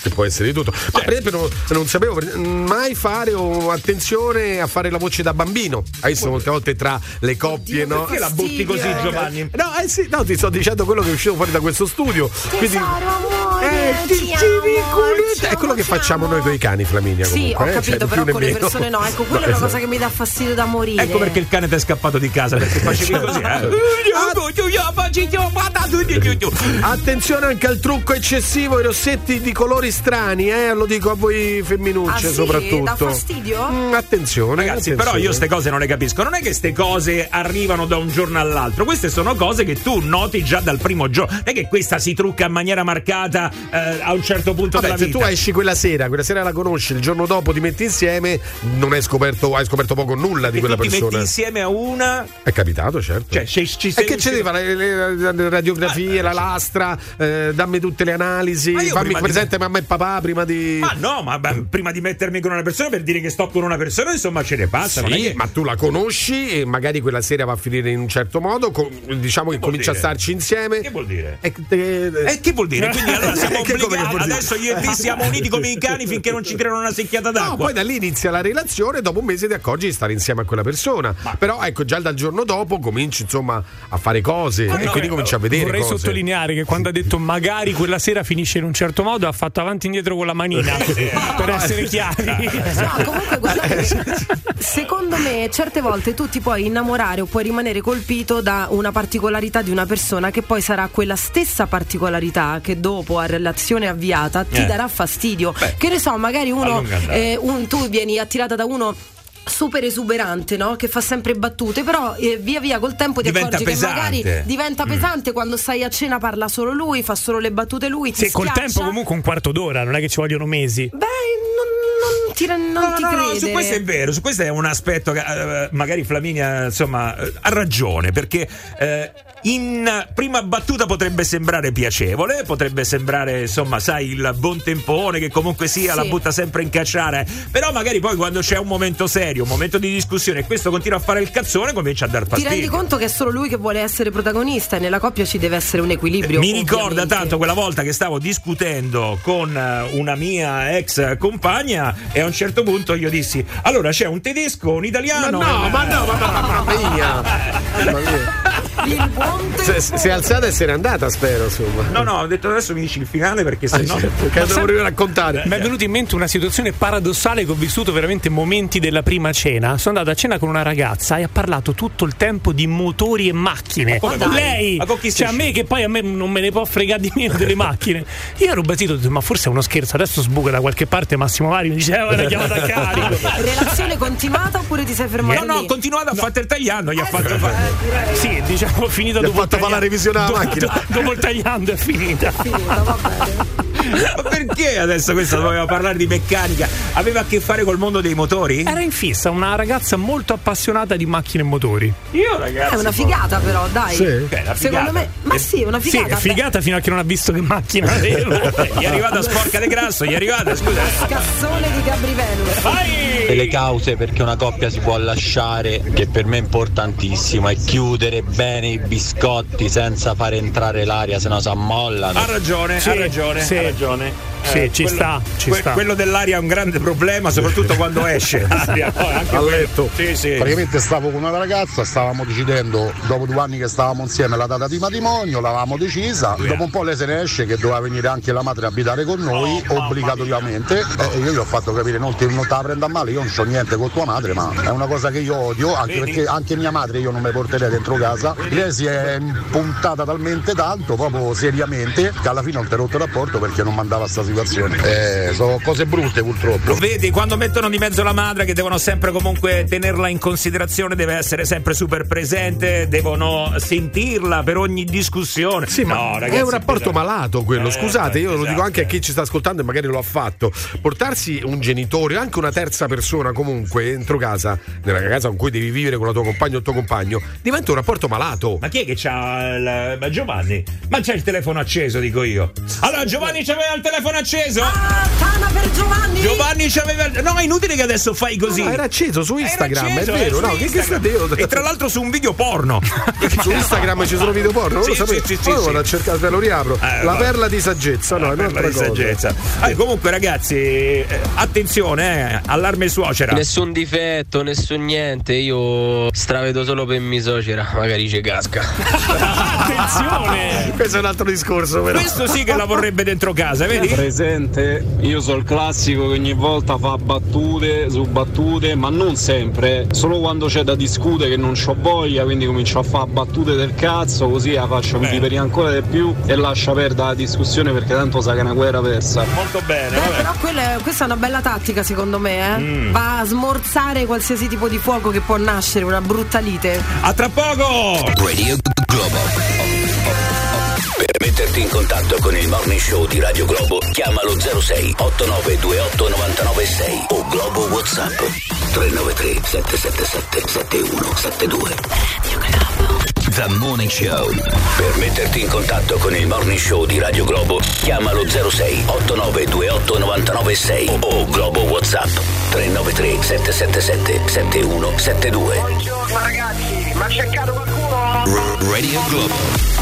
Che può essere di tutto. Ma per esempio, non, non sapevo mai fare oh, attenzione a fare la voce da bambino. Hai visto molte volte tra le coppie, no? Perché la butti così. Giovanni? No, eh sì, no, ti sto dicendo quello che è uscito fuori da questo studio. Quindi. Amore, Eh, ti giri ti È quello che facciamo amo. noi con i cani, Flaminia. Sì, comunque, ho eh, capito, cioè, però con le persone no. Ecco, quella No, è una esatto. cosa che mi dà fastidio da morire. Ecco perché il cane ti è scappato di casa perché facevi così, eh. Attenzione anche al trucco eccessivo, i rossetti di colori strani, eh? Lo dico a voi femminucce Ah, sì? soprattutto. Dà fastidio? Mm, attenzione. Ragazzi, attenzione. però io queste cose non le capisco. Non è che queste cose arrivano da un giorno all'altro. Queste sono cose che tu noti già dal primo giorno. Non è che questa si trucca in maniera marcata eh, a un certo punto Vabbè, della se vita. tu esci quella sera, quella sera la conosci, il giorno dopo ti metti insieme, non hai scoperto, hai scoperto poco nulla di e quella tu ti metti persona. insieme a una. È capitato, certo. Cioè, ci, ci e sei che ci fare? Le, le- le radiografie, la lastra, eh, dammi tutte le analisi, Ma fammi prima di- presente mamma e papà prima di. Ma no, ma beh, prima di mettermi con una persona per dire che sto con una persona, insomma, ce ne passa. Sì, che- ma tu la conosci e magari quella sera va a finire in un certo modo, co- diciamo che vuol comincia dire? a starci insieme. Che vuol dire? E, te- Eh, che vuol dire? Quindi allora siamo siamo obbligati. Adesso io e te siamo uniti come i cani finché non ci tirano una secchiata No, d'acqua. poi da lì inizia la relazione, dopo un mese ti accorgi di stare insieme a quella persona. Però ecco, già dal giorno dopo cominci insomma a fare cose e quindi cominci a vedere Vorrei cose. sottolineare che quando ha detto magari quella sera finisce in un certo modo, ha fatto avanti e indietro con la manina (laughs) per essere chiari. (laughs) No, comunque guardate, (laughs) secondo me certe volte tu ti puoi innamorare o puoi rimanere colpito da una particolarità di una persona che poi sarà quella stessa particolarità che dopo a relazione avviata ti Eh. darà fastidio. che ne so, magari uno, eh, un- tu vieni attirata da uno super esuberante, no? Che fa sempre battute, però eh, via via col tempo ti Diventa accorgi pesante. che magari diventa Mm. pesante quando stai a cena parla solo lui, fa solo le battute lui, ti Sì, col schiaccia. tempo comunque un quarto d'ora, non è che ci vogliono mesi. Beh, non, non ti, non No, ti no, no, credere. su questo è vero, su questo è un aspetto che eh, magari Flaminia insomma eh, ha ragione perché eh, in prima battuta potrebbe sembrare piacevole, potrebbe sembrare insomma sai il buon tempone che comunque sia Sì. la butta sempre in cacciare, però magari poi quando c'è un momento serio, un momento di discussione e questo continua a fare il cazzone comincia a dar Ti fastidio. rendi conto che è solo lui che vuole essere protagonista e nella coppia ci deve essere un equilibrio. Mi ricorda tanto quella volta che stavo discutendo con eh, una mia ex compagna e a un certo punto io dissi allora c'è un tedesco, un italiano Ma no, ma no, ma no, (laughs) mamma mia. Mamma mia. Il buon Se- se- Si è alzata e se n'è andata, spero, insomma. No, no, ho detto adesso mi dici il finale perché se no. certo, che devo proprio raccontare. Mi è venuto in mente una situazione paradossale che ho vissuto veramente momenti della prima cena. Sono andato a cena con una ragazza e ha parlato tutto il tempo di motori e macchine. Ma dai, Lei, ma con chi cioè a me che poi a me non me ne può fregare di meno delle macchine. Io ero basito, ho detto, ma forse è uno scherzo. Adesso sbuca da qualche parte Massimo Vari mi diceva una chiamata a carico. (laughs) Relazione continuata oppure ti sei fermato No, no, lì? ho continuato a fare il tagliando, gli ha fatto fare. Sì, diciamo finita dopo fatto fare la revisione alla Dopo- macchina. do- Dopo il tagliando è finita. (laughs) Ma perché adesso questo doveva parlare di meccanica? Aveva a che fare col mondo dei motori? Era in fissa, una ragazza molto appassionata di macchine e motori. Io ragazzi. È una figata però, dai. Sì. È una Secondo me, ma sì, è una Sì, figata. è figata fino a che non ha visto che macchina aveva. Gli è arrivata sporca di grasso, gli è arrivata, scusa. Cassone di Gabri Venus. Delle cause perché una coppia si può lasciare, che per me è importantissimo, è chiudere bene i biscotti senza fare entrare l'aria, sennò si ammollano. Ha ragione, Sì, ha ragione, sì. ha ragione. Sì, ci sta, ci sta. Quello dell'aria è un grande problema, soprattutto quando esce (laughs) l'aria. Poi anche a quello- letto. Sì, sì. Praticamente stavo con una ragazza, stavamo decidendo, dopo due anni che stavamo insieme, la data di matrimonio, l'avevamo decisa. Dopo un po' lei se ne esce che doveva venire anche la madre a abitare con noi, obbligatoriamente. E io gli ho fatto capire, non ti, non te la prenda a male, io non c'ho niente con tua madre, ma è una cosa che io odio, anche perché anche mia madre io non mi porterei dentro casa. Lei si è puntata talmente tanto, proprio seriamente, che alla fine ho interrotto il rapporto perché non mandava sta situazione. Eh, sono cose brutte purtroppo. Vedi, quando mettono di mezzo la madre, che devono sempre comunque tenerla in considerazione, deve essere sempre super presente, devono sentirla per ogni discussione. Sì, ma no, ragazzi, è un rapporto pesante. malato quello. Eh, Scusate, io lo esatto. dico anche a chi ci sta ascoltando e magari lo ha fatto. Portarsi un genitore o anche una terza persona comunque dentro casa, nella casa con cui devi vivere con la tua compagna o il tuo compagno, diventa un rapporto malato. Ma chi è che c'ha il. Ma Giovanni? Ma c'è il telefono acceso, dico io. Allora, Giovanni c'aveva il telefono acceso? Tana per Giovanni! Giovanni c'aveva il. No, è inutile che adesso fai così. No, era acceso su Era Instagram, acceso, è vero, no? Che, che sta? E tra l'altro su un video porno. (laughs) Su Instagram ci sono video porno, non lo Sì, sapevo. sì, sì, Poi sì, vado sì. a cercare, te lo riapro. Eh, la va. perla di saggezza, no, è Per un'altra la di cosa. saggezza. Ah, comunque, ragazzi, eh, attenzione, eh, allarme suocera. Nessun difetto, nessun niente, io stravedo solo per mia suocera, magari ci casca. Attenzione! (laughs) Questo è un altro discorso, però. Questo sì che la vorrebbe dentro casa, vedi? Presente, io sono il classico che ogni volta fa battute su battute, ma non sempre, solo quando c'è da discutere che non ho voglia, quindi comincio a fare battute del cazzo, così la faccio vivere ancora di più e lascia perdere la discussione perché tanto sa che è una guerra persa. Molto bene, Beh, però quella questa è una bella tattica secondo me, eh? Mm. Va a smorzare qualsiasi tipo di fuoco che può nascere, una brutta lite. A tra poco! Radio Globo. Per metterti in contatto con il morning show di Radio Globo, chiamalo 06 8928 996 o Globo WhatsApp 393 777 7172. The Morning Show. Per metterti in contatto con il morning show di Radio Globo, chiamalo 06 8928 996 o o Globo WhatsApp 393 777 7172. Buongiorno ragazzi, ma cercato qualcuno? Radio Globo.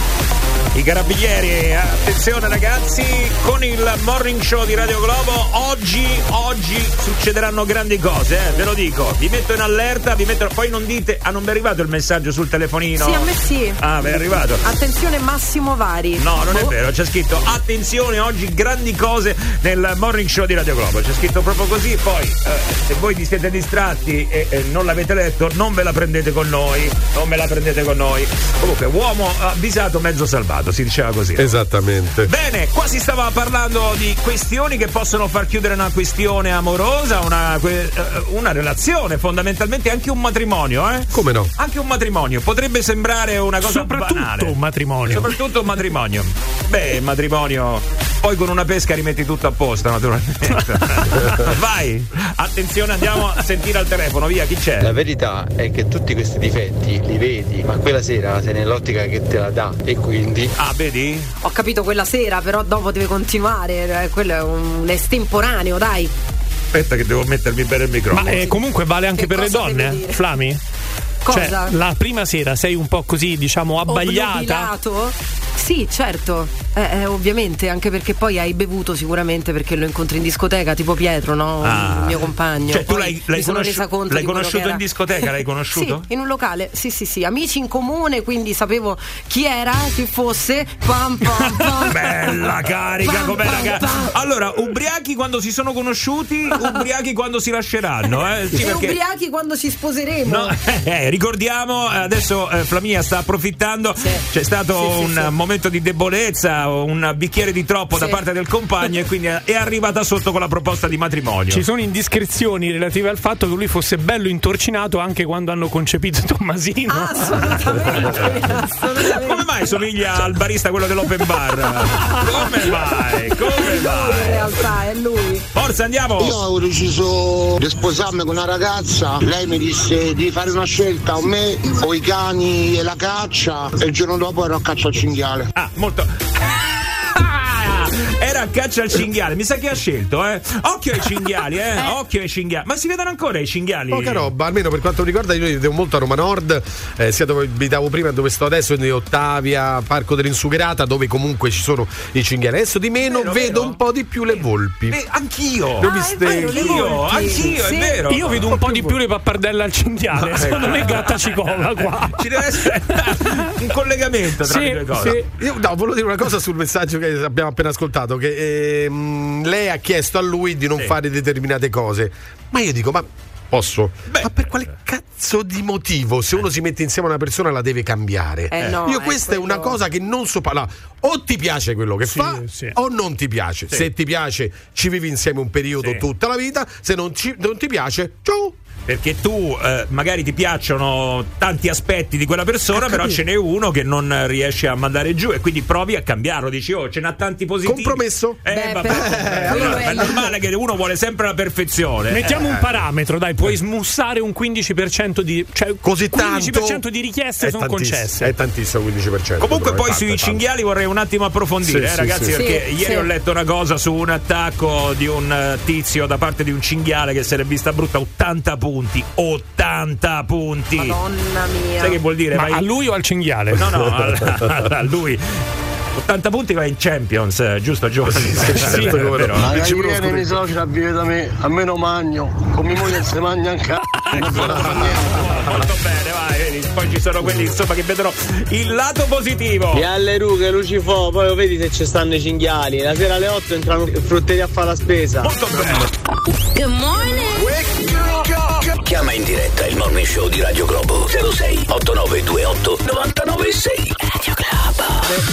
I carabinieri, attenzione ragazzi, con il morning show di Radio Globo oggi, oggi succederanno grandi cose, eh, ve lo dico. Vi metto in allerta, vi metto, poi non dite, ah non vi è arrivato il messaggio sul telefonino? Sì, a me sì. Ah, vi è arrivato. Attenzione Massimo Vari. No, non è Boh. vero, c'è scritto attenzione oggi grandi cose nel morning show di Radio Globo. C'è scritto proprio così, poi eh, se voi vi siete distratti e eh, non l'avete letto, non ve la prendete con noi, non ve la prendete con noi. Comunque, uomo avvisato, mezzo salvato, si diceva così. Esattamente. Bene, qua si stava parlando di questioni che possono far chiudere una questione amorosa, una, que- eh, una relazione, fondamentalmente anche un matrimonio, eh? Come no? Anche un matrimonio. Potrebbe sembrare una cosa Soprattutto banale. un matrimonio. Soprattutto un matrimonio. Beh, matrimonio. Poi con una pesca rimetti tutto a posto, naturalmente. (laughs) Vai, attenzione, andiamo a sentire al telefono, via, chi c'è? La verità è che tutti questi difetti li vedi, ma quella sera sei nell'ottica che te la dà e quindi. Ah, vedi? Ho capito quella sera, però dopo deve continuare. eh, Quello è un estemporaneo, dai. Aspetta che devo mettermi bene il microfono. Ma eh, comunque vale anche Che per le donne? Flami? Cosa? Cioè, la prima sera sei un po' così, diciamo, abbagliata. Obnubilato? Sì, certo. Eh, eh, ovviamente, anche perché poi hai bevuto sicuramente perché lo incontri in discoteca, tipo Pietro, no? Ah. Il mio compagno. Cioè, tu Poi l'hai, l'hai l'hai di quello conosciuto in discoteca? L'hai (laughs) conosciuto? Sì, in un locale, sì, sì, sì. Amici in comune, quindi sapevo chi era, chi fosse. Pam, pam, pam. Bella carica, Pam, com'è pam, pam. Allora, ubriachi quando si sono conosciuti, ubriachi quando si lasceranno, eh? Sì, perché. ubriachi quando ci sposeremo. No, (laughs) eh, ricordiamo, eh, adesso eh, Flamia sta approfittando, c'è stato Sì, sì, un sì. momento di debolezza, un bicchiere di troppo da Sì. parte del compagno e quindi è arrivata sotto con la proposta di matrimonio. Ci sono indiscrezioni relative al fatto che lui fosse bello intorcinato anche quando hanno concepito Tommasino. Assolutamente, assolutamente. Come mai somiglia al barista quello dell'open bar? Come mai? Come In mai? realtà è lui. Forza, andiamo! Io avevo deciso di sposarmi con una ragazza, lei mi disse di fare una scelta, o me o i cani e la caccia, e il giorno dopo ero a caccia al cinghiale. Ah, molto. Era a caccia al cinghiale, mi sa che ha scelto, eh? Occhio ai cinghiali, eh? Occhio ai cinghiali. Ma si vedono ancora i cinghiali? Poca roba, almeno per quanto mi riguarda, io vedevo molto a Roma Nord, eh, sia dove abitavo prima e dove sto adesso, quindi Ottavia, Parco dell'Insugherata, dove comunque ci sono i cinghiali. Adesso di meno Vero, vedo vero. un po' di più le volpi. Eh, anch'io! Le ho Ah, è viste- Anch'io, volpi. anch'io, Sì. è vero. Io vedo un po' di più le pappardelle al cinghiale. Secondo me gatta cicola qua. Ci deve essere (laughs) un collegamento tra Sì, le due cose. sì. Io no, volevo dire una cosa sul messaggio che abbiamo appena ascoltato, che ehm, lei ha chiesto a lui di non Sì. fare determinate cose. Ma io dico, ma posso? ma per quale cazzo di motivo se uno si mette insieme a una persona la deve cambiare? Eh, no, io eh, questa è una quello- cosa che non so parlare. O ti piace quello che Sì, fa sì. o non ti piace. Se ti piace ci vivi insieme un periodo Sì. tutta la vita, se non, ci- non ti piace, ciao. Perché tu eh, magari ti piacciono tanti aspetti di quella persona, però ce n'è uno che non riesce a mandare giù e quindi provi a cambiarlo. Dici, oh, ce n'ha tanti positivi. Compromesso? Eh, Beh, vabbè, però, eh, allora, è- normale che uno vuole sempre la perfezione. Mettiamo Eh. un parametro, dai, puoi smussare un 15% di. cioè Così 15% tanto di richieste è sono concesse. È tantissimo 15%. Comunque poi sui tanto, tanto. cinghiali vorrei un attimo approfondire, Sì, eh, sì, ragazzi, sì. perché Sì, ieri sì. ho letto una cosa su un attacco di un eh, tizio da parte di un cinghiale che se l'è vista brutta 80 punti. 80 punti. Madonna mia. Sai che vuol dire? Ma Vai- a lui o al cinghiale? No, no, a, (laughs) a lui. 80 punti va in Champions, eh, giusto Giovanni? Sì, certo, come no. vero. Ma ci viene conosco mi suocera a vive da me, a me non magno, con mia moglie si mangia anche. (laughs) Molto bene, vai, vedi, poi ci sono quelli insomma che vedono il lato positivo. E alle rughe, lucifò, poi lo vedi se ci stanno i cinghiali. La sera alle 8 entrano in frutteria a fare la spesa. Molto bene. Good morning. Chiama in diretta il morning show di Radio Globo 06 8928 996 Radio Globo.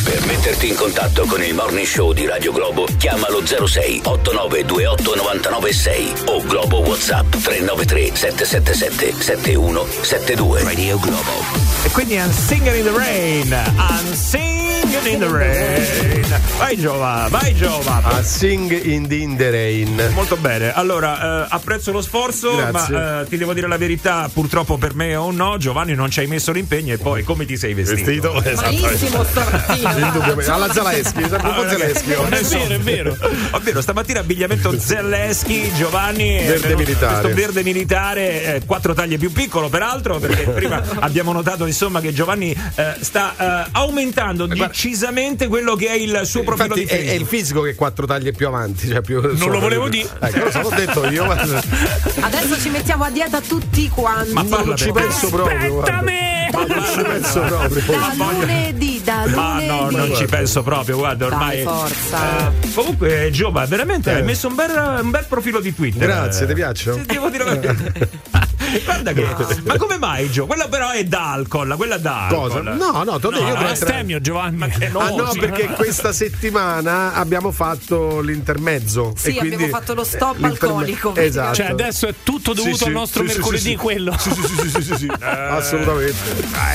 Per metterti in contatto con il morning show di Radio Globo, chiamalo 06 8928 996 o Globo WhatsApp 393 777 7172. Radio Globo. E quindi I'm singing in the rain. I'm singing in the rain. Vai Giova, vai Giova. A Sing in the, in the Rain. Molto bene, allora eh, apprezzo lo sforzo, Grazie. ma eh, ti devo dire la verità, purtroppo per me o no, Giovanni non ci hai messo l'impegno e poi come ti sei vestito? Vestito? Malissimo (laughs) stamattina. Indubbiamente. Alla Zaleschi, sempre (laughs) un po' Ah, Zaleschi. È vero, è vero. Ovvero stamattina abbigliamento Zelleschi, Giovanni è Verde militare. questo verde militare, eh, quattro taglie più piccolo peraltro, perché (laughs) prima abbiamo notato insomma che Giovanni eh, sta eh, aumentando di Guarda, precisamente quello che è il suo profilo Infatti di è, è Facebook. il fisico che è quattro taglie più avanti. Cioè più Non lo volevo dire. Ecco, lo so, l'ho detto io. Ma, Adesso ci mettiamo a dieta tutti quanti. ma non ci penso proprio. Ma non ci penso proprio. Da lunedì, da Ma lunedì. no, non ci penso proprio, guarda, ormai. Dai, forza. Eh, comunque, Giova, veramente hai messo un bel, un bel profilo di Twitter. Grazie, ti piacciono? Sì, devo dire la verità. (laughs) Guarda che. Ma come mai, Gio? Quella però è d'alcol, quella d'alcol. Cosa? No, no, te l'ho detto, io No, tra- è stemmio Giovanni. no, Ah no, perché (laughs) questa settimana abbiamo fatto l'intermezzo. Sì, e quindi abbiamo fatto lo stop l'interme- alcolico. Esatto. Cioè, adesso è tutto dovuto Sì, al nostro sì, mercoledì, sì, sì. quello. Sì, sì, sì, sì, sì, sì. (laughs) Assolutamente.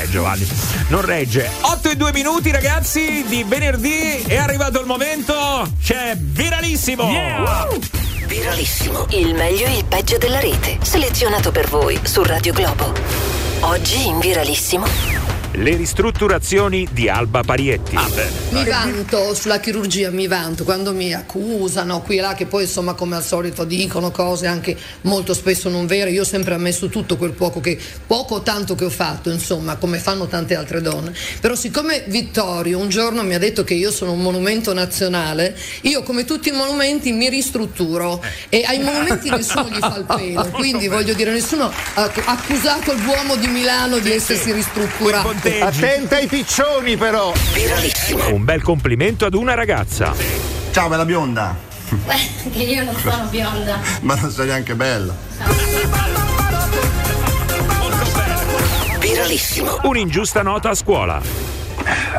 Eh, Giovanni, non regge. 8 e 2 minuti, ragazzi, di venerdì. È arrivato il momento. C'è viralissimo. Yeah! Viralissimo. Il meglio e il peggio della rete. Selezionato per voi su Radio Globo. Oggi in Viralissimo. Le ristrutturazioni di Alba Parietti. Mi vanto sulla chirurgia, mi vanto quando mi accusano qui e là, che poi insomma come al solito dicono cose anche molto spesso non vere. Io ho sempre ammesso tutto quel poco che poco o tanto che ho fatto, insomma, come fanno tante altre donne. Però siccome Vittorio un giorno mi ha detto che io sono un monumento nazionale, io come tutti i monumenti mi ristrutturo e ai monumenti nessuno gli fa il pelo. (laughs) Quindi voglio dire, nessuno ha accusato il Duomo di Milano di essersi ristrutturato. Attenta ai piccioni però. Un bel complimento ad una ragazza. Ciao bella bionda. che io non sono bionda. Ma non sei neanche bella. Viralissimo. Un'ingiusta nota a scuola.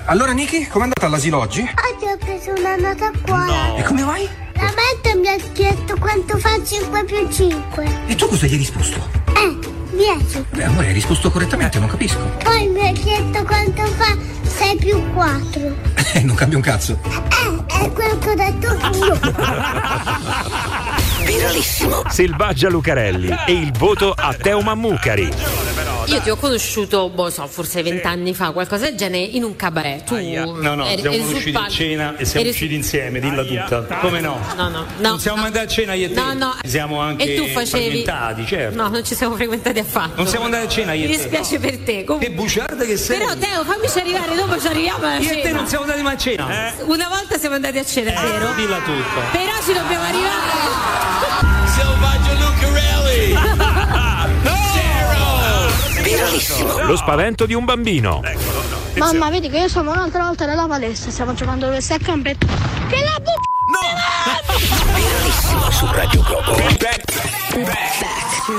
Allora Niki, com'è andata all'asilo oggi? Oggi ho preso una nota qua. E come vai? La maestra mi ha chiesto quanto fa 5 più 5. E tu cosa gli hai risposto? Eh, 10. Beh amore, hai risposto correttamente, non capisco. Poi mi ha chiesto quanto fa 6 più 4. Eh, non cambia un cazzo. Eh, è quello che ho detto io. (laughs) Viralissimo. Selvaggia Lucarelli e il voto a Teo Mammucari. Io ti ho conosciuto, boh, so, forse vent'anni fa, qualcosa del genere, in un cabaret. Tu No, no, eri- siamo eri sul usciti in palco. cena e siamo Eri- usciti insieme, dilla tutta. Come no? No, no, no. non siamo mai andati a cena io e te? No, no. Siamo anche E tu facevi. frequentati, certo. No, non ci siamo frequentati affatto. Non siamo andati a cena io e Mi dispiace per te. Comunque- Che bugiarda che sei. Però Teo, fammici arrivare, dopo ci arriviamo alla Io e te cena. non siamo andati mai a cena. Una volta siamo andati a cena, è vero? Dilla tutta. Però ci dobbiamo arrivare. Selvaggio Lucarelli! (laughs) Viralissimo. Lo spavento di un bambino. Mamma, vedi che io sono un'altra volta nella palestra. Stiamo giocando questo a campetto. Che la bu- Viralissimo su Radio Globo.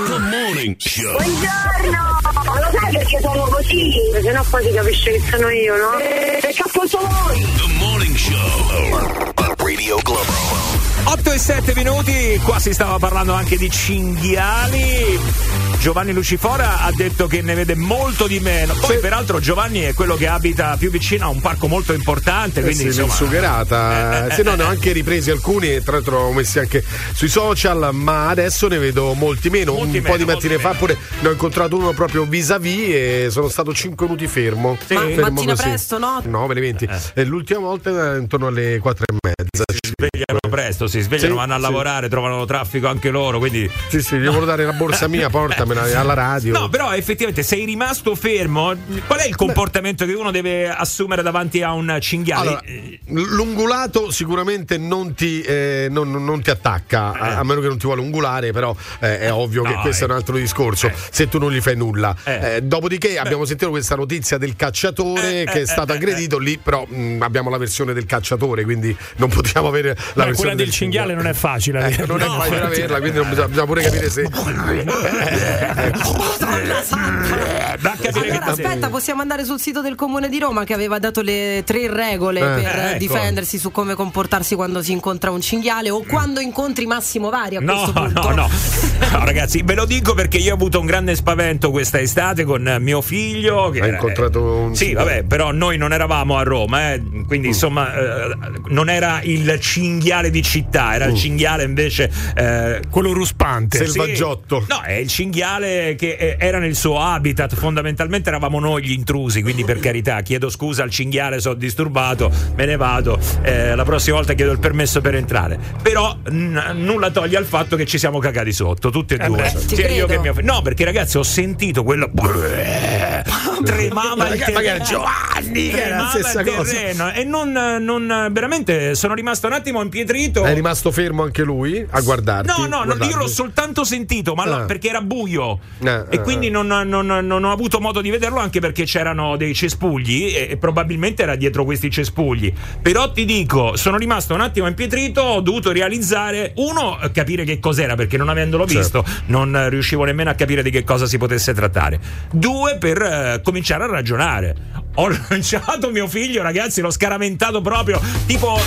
The Morning Show. Buongiorno! Lo sai perché sono così? Se no poi si capisce che sono io, no? Perché appunto voi! The Morning Show. Radio Globo. 8 e 7 minuti, qua si stava parlando anche di cinghiali. Giovanni Lucifora ha detto che ne vede molto di meno. Poi, peraltro, Giovanni è quello che abita più vicino a un parco molto importante. Eh Quindi, sì, insomma, sugherata. Se no, ne ho anche ripresi alcuni e tra l'altro ho messi anche sui social, ma adesso ne vedo molti meno. Molti un meno, po' di mattine fa meno. pure ne ho incontrato uno proprio vis-à-vis e sono stato 5 minuti fermo. Ma Fermo mattina così. presto, no? 9 alle 20. E l'ultima volta eh, intorno alle 4 e mezza. Si svegliano presto, si svegliano, Sì, vanno a sì. lavorare, trovano traffico anche loro. Quindi. Sì, sì, volevo dare la borsa mia, (laughs) portamela alla radio. No, però effettivamente sei rimasto fermo. Qual è il comportamento che uno deve assumere davanti a un cinghiale? Allora, l'ungulato sicuramente non ti, eh, non, non ti attacca, a, a meno che non ti vuole ungulare, però eh, è ovvio che No, questo è un altro discorso, se tu non gli fai nulla. Eh. Eh, dopodiché abbiamo sentito questa notizia del cacciatore che è stato aggredito, lì però mh, abbiamo la versione del cacciatore, quindi non potremmo avere la Beh, versione quella del cinghiale non è facile. Averla. non è facile averla, quindi non bisogna, bisogna pure capire se. Da capire che Allora, aspetta, possiamo andare sul sito del comune di Roma che aveva dato le tre regole Eh, per ecco. difendersi su come comportarsi quando si incontra un cinghiale o quando incontri Massimo Vari a No, questo punto. no, no, no, ragazzi, ve lo dico perché io ho avuto un grande spavento questa estate con eh, mio figlio. Che era- incontrato un Sì, cinghiale? vabbè, però noi non eravamo a Roma, eh, quindi insomma eh, non era il cinghiale di città, era il cinghiale invece. eh, Quello ruspante. sì. Selvaggiotto. No, è il cinghiale che eh, era nel suo habitat, fondamentalmente eravamo noi gli intrusi, quindi per carità chiedo scusa al cinghiale se ho disturbato, me ne vado, eh, la prossima volta chiedo il permesso per entrare. Però n- nulla toglie al fatto che ci siamo cagati sotto, tutti e due. beh, figlio. No, perché ragazzi ho sentito quello... tremava il terreno. Giovanni, che era la stessa cosa. E non, non- veramente sono rimasto un attimo impietrito. È rimasto fermo anche lui a guardarti? No, no, no, Guardarti? io l'ho soltanto sentito, ma no, Ah. perché era buio. Ah, e ah, quindi non, non- non ho avuto modo di vederlo anche perché c'erano dei cespugli e, e probabilmente era dietro questi cespugli. Però ti dico, sono rimasto un attimo impietrito, ho dovuto realizzare, uno, capire che cos'era perché non avendolo Certo. visto non riuscivo nemmeno a capire di che cosa si potesse trattare. Due, per eh, cominciare a ragionare. Ho (laughs) lanciato mio figlio, ragazzi, l'ho scaraventato proprio, tipo...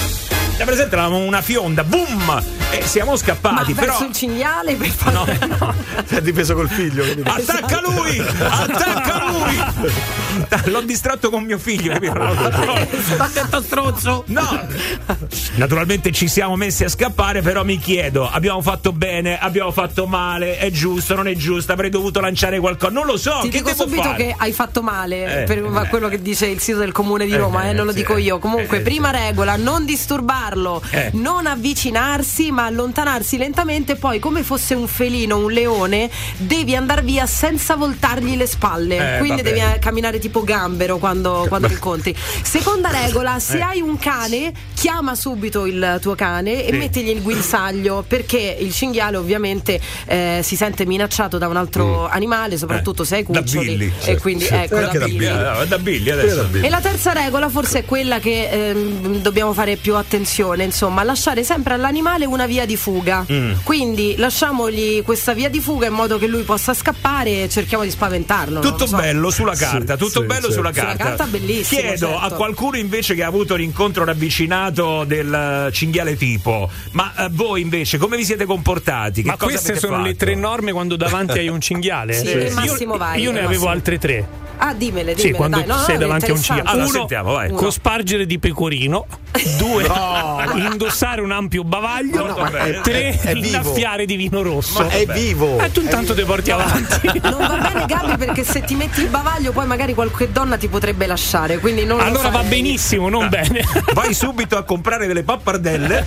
Hai presente Eravamo una fionda, boom! E siamo Ma scappati. però verso il cinghiale per (laughs) fare. Si è difeso col figlio. Attacca lui! Attacca lui! (laughs) L'ho distratto con mio figlio, capito? Sta detto strozzo. No! Naturalmente ci siamo messi a scappare, però mi chiedo, abbiamo fatto bene, abbiamo fatto male, è giusto, non è giusto, avrei dovuto lanciare qualcosa, non lo so, Ti che dico devo subito fare? che hai fatto male Eh, per eh. quello che dice il sito del comune di Eh, Roma, eh, non lo sì, dico eh. io. Comunque, Eh, prima regola: non disturbarlo, non avvicinarsi, ma allontanarsi lentamente. Poi, come fosse un felino, un leone, devi andare via senza voltargli le spalle. Quindi vabbè. devi camminare tipo gambero quando, quando incontri. Seconda regola: (laughs) se hai un cane, chiama subito il tuo cane e Sì. mettigli il guinzaglio perché il cinghiale, ovviamente, si sente minacciato da un altro animale, soprattutto se hai Mm. Cuccioli. Billy. E quindi ecco Perché da Billy. Eh, da Billy adesso. E la terza regola forse è quella che ehm, dobbiamo fare più attenzione, insomma, lasciare sempre all'animale una via di fuga. Mm. Quindi lasciamogli questa via di fuga in modo che lui possa scappare e cerchiamo di spaventarlo. Tutto so. bello sulla carta, Sì, tutto sì, bello sì. sulla Sulla carta. carta bellissimo, Chiedo certo. a qualcuno invece che ha avuto l'incontro ravvicinato del eh, cinghiale tipo, ma eh, voi invece come vi siete comportati? Che Ma cosa queste avete sono le fatto? tre norme quando davanti hai un cinghiale? Sì, Io- Massimo vai, Io ne avevo altre tre. Ah, dimmele, Sì, dimmele, quando dai. No, no, sei è davanti a un cinghiale. interessante. Allora, Uno, sentiamo, vai. cospargere di pecorino. Due, (laughs) indossare un ampio bavaglio. No, è- tre, è- è vivo. innaffiare di vino rosso. Ma è vivo. E tu intanto ti porti avanti. (laughs) Non va bene Gabi perché se ti metti il bavaglio poi magari qualche donna ti potrebbe lasciare, quindi non lo Allora va benissimo, non bene. (laughs) Vai subito a comprare delle pappardelle.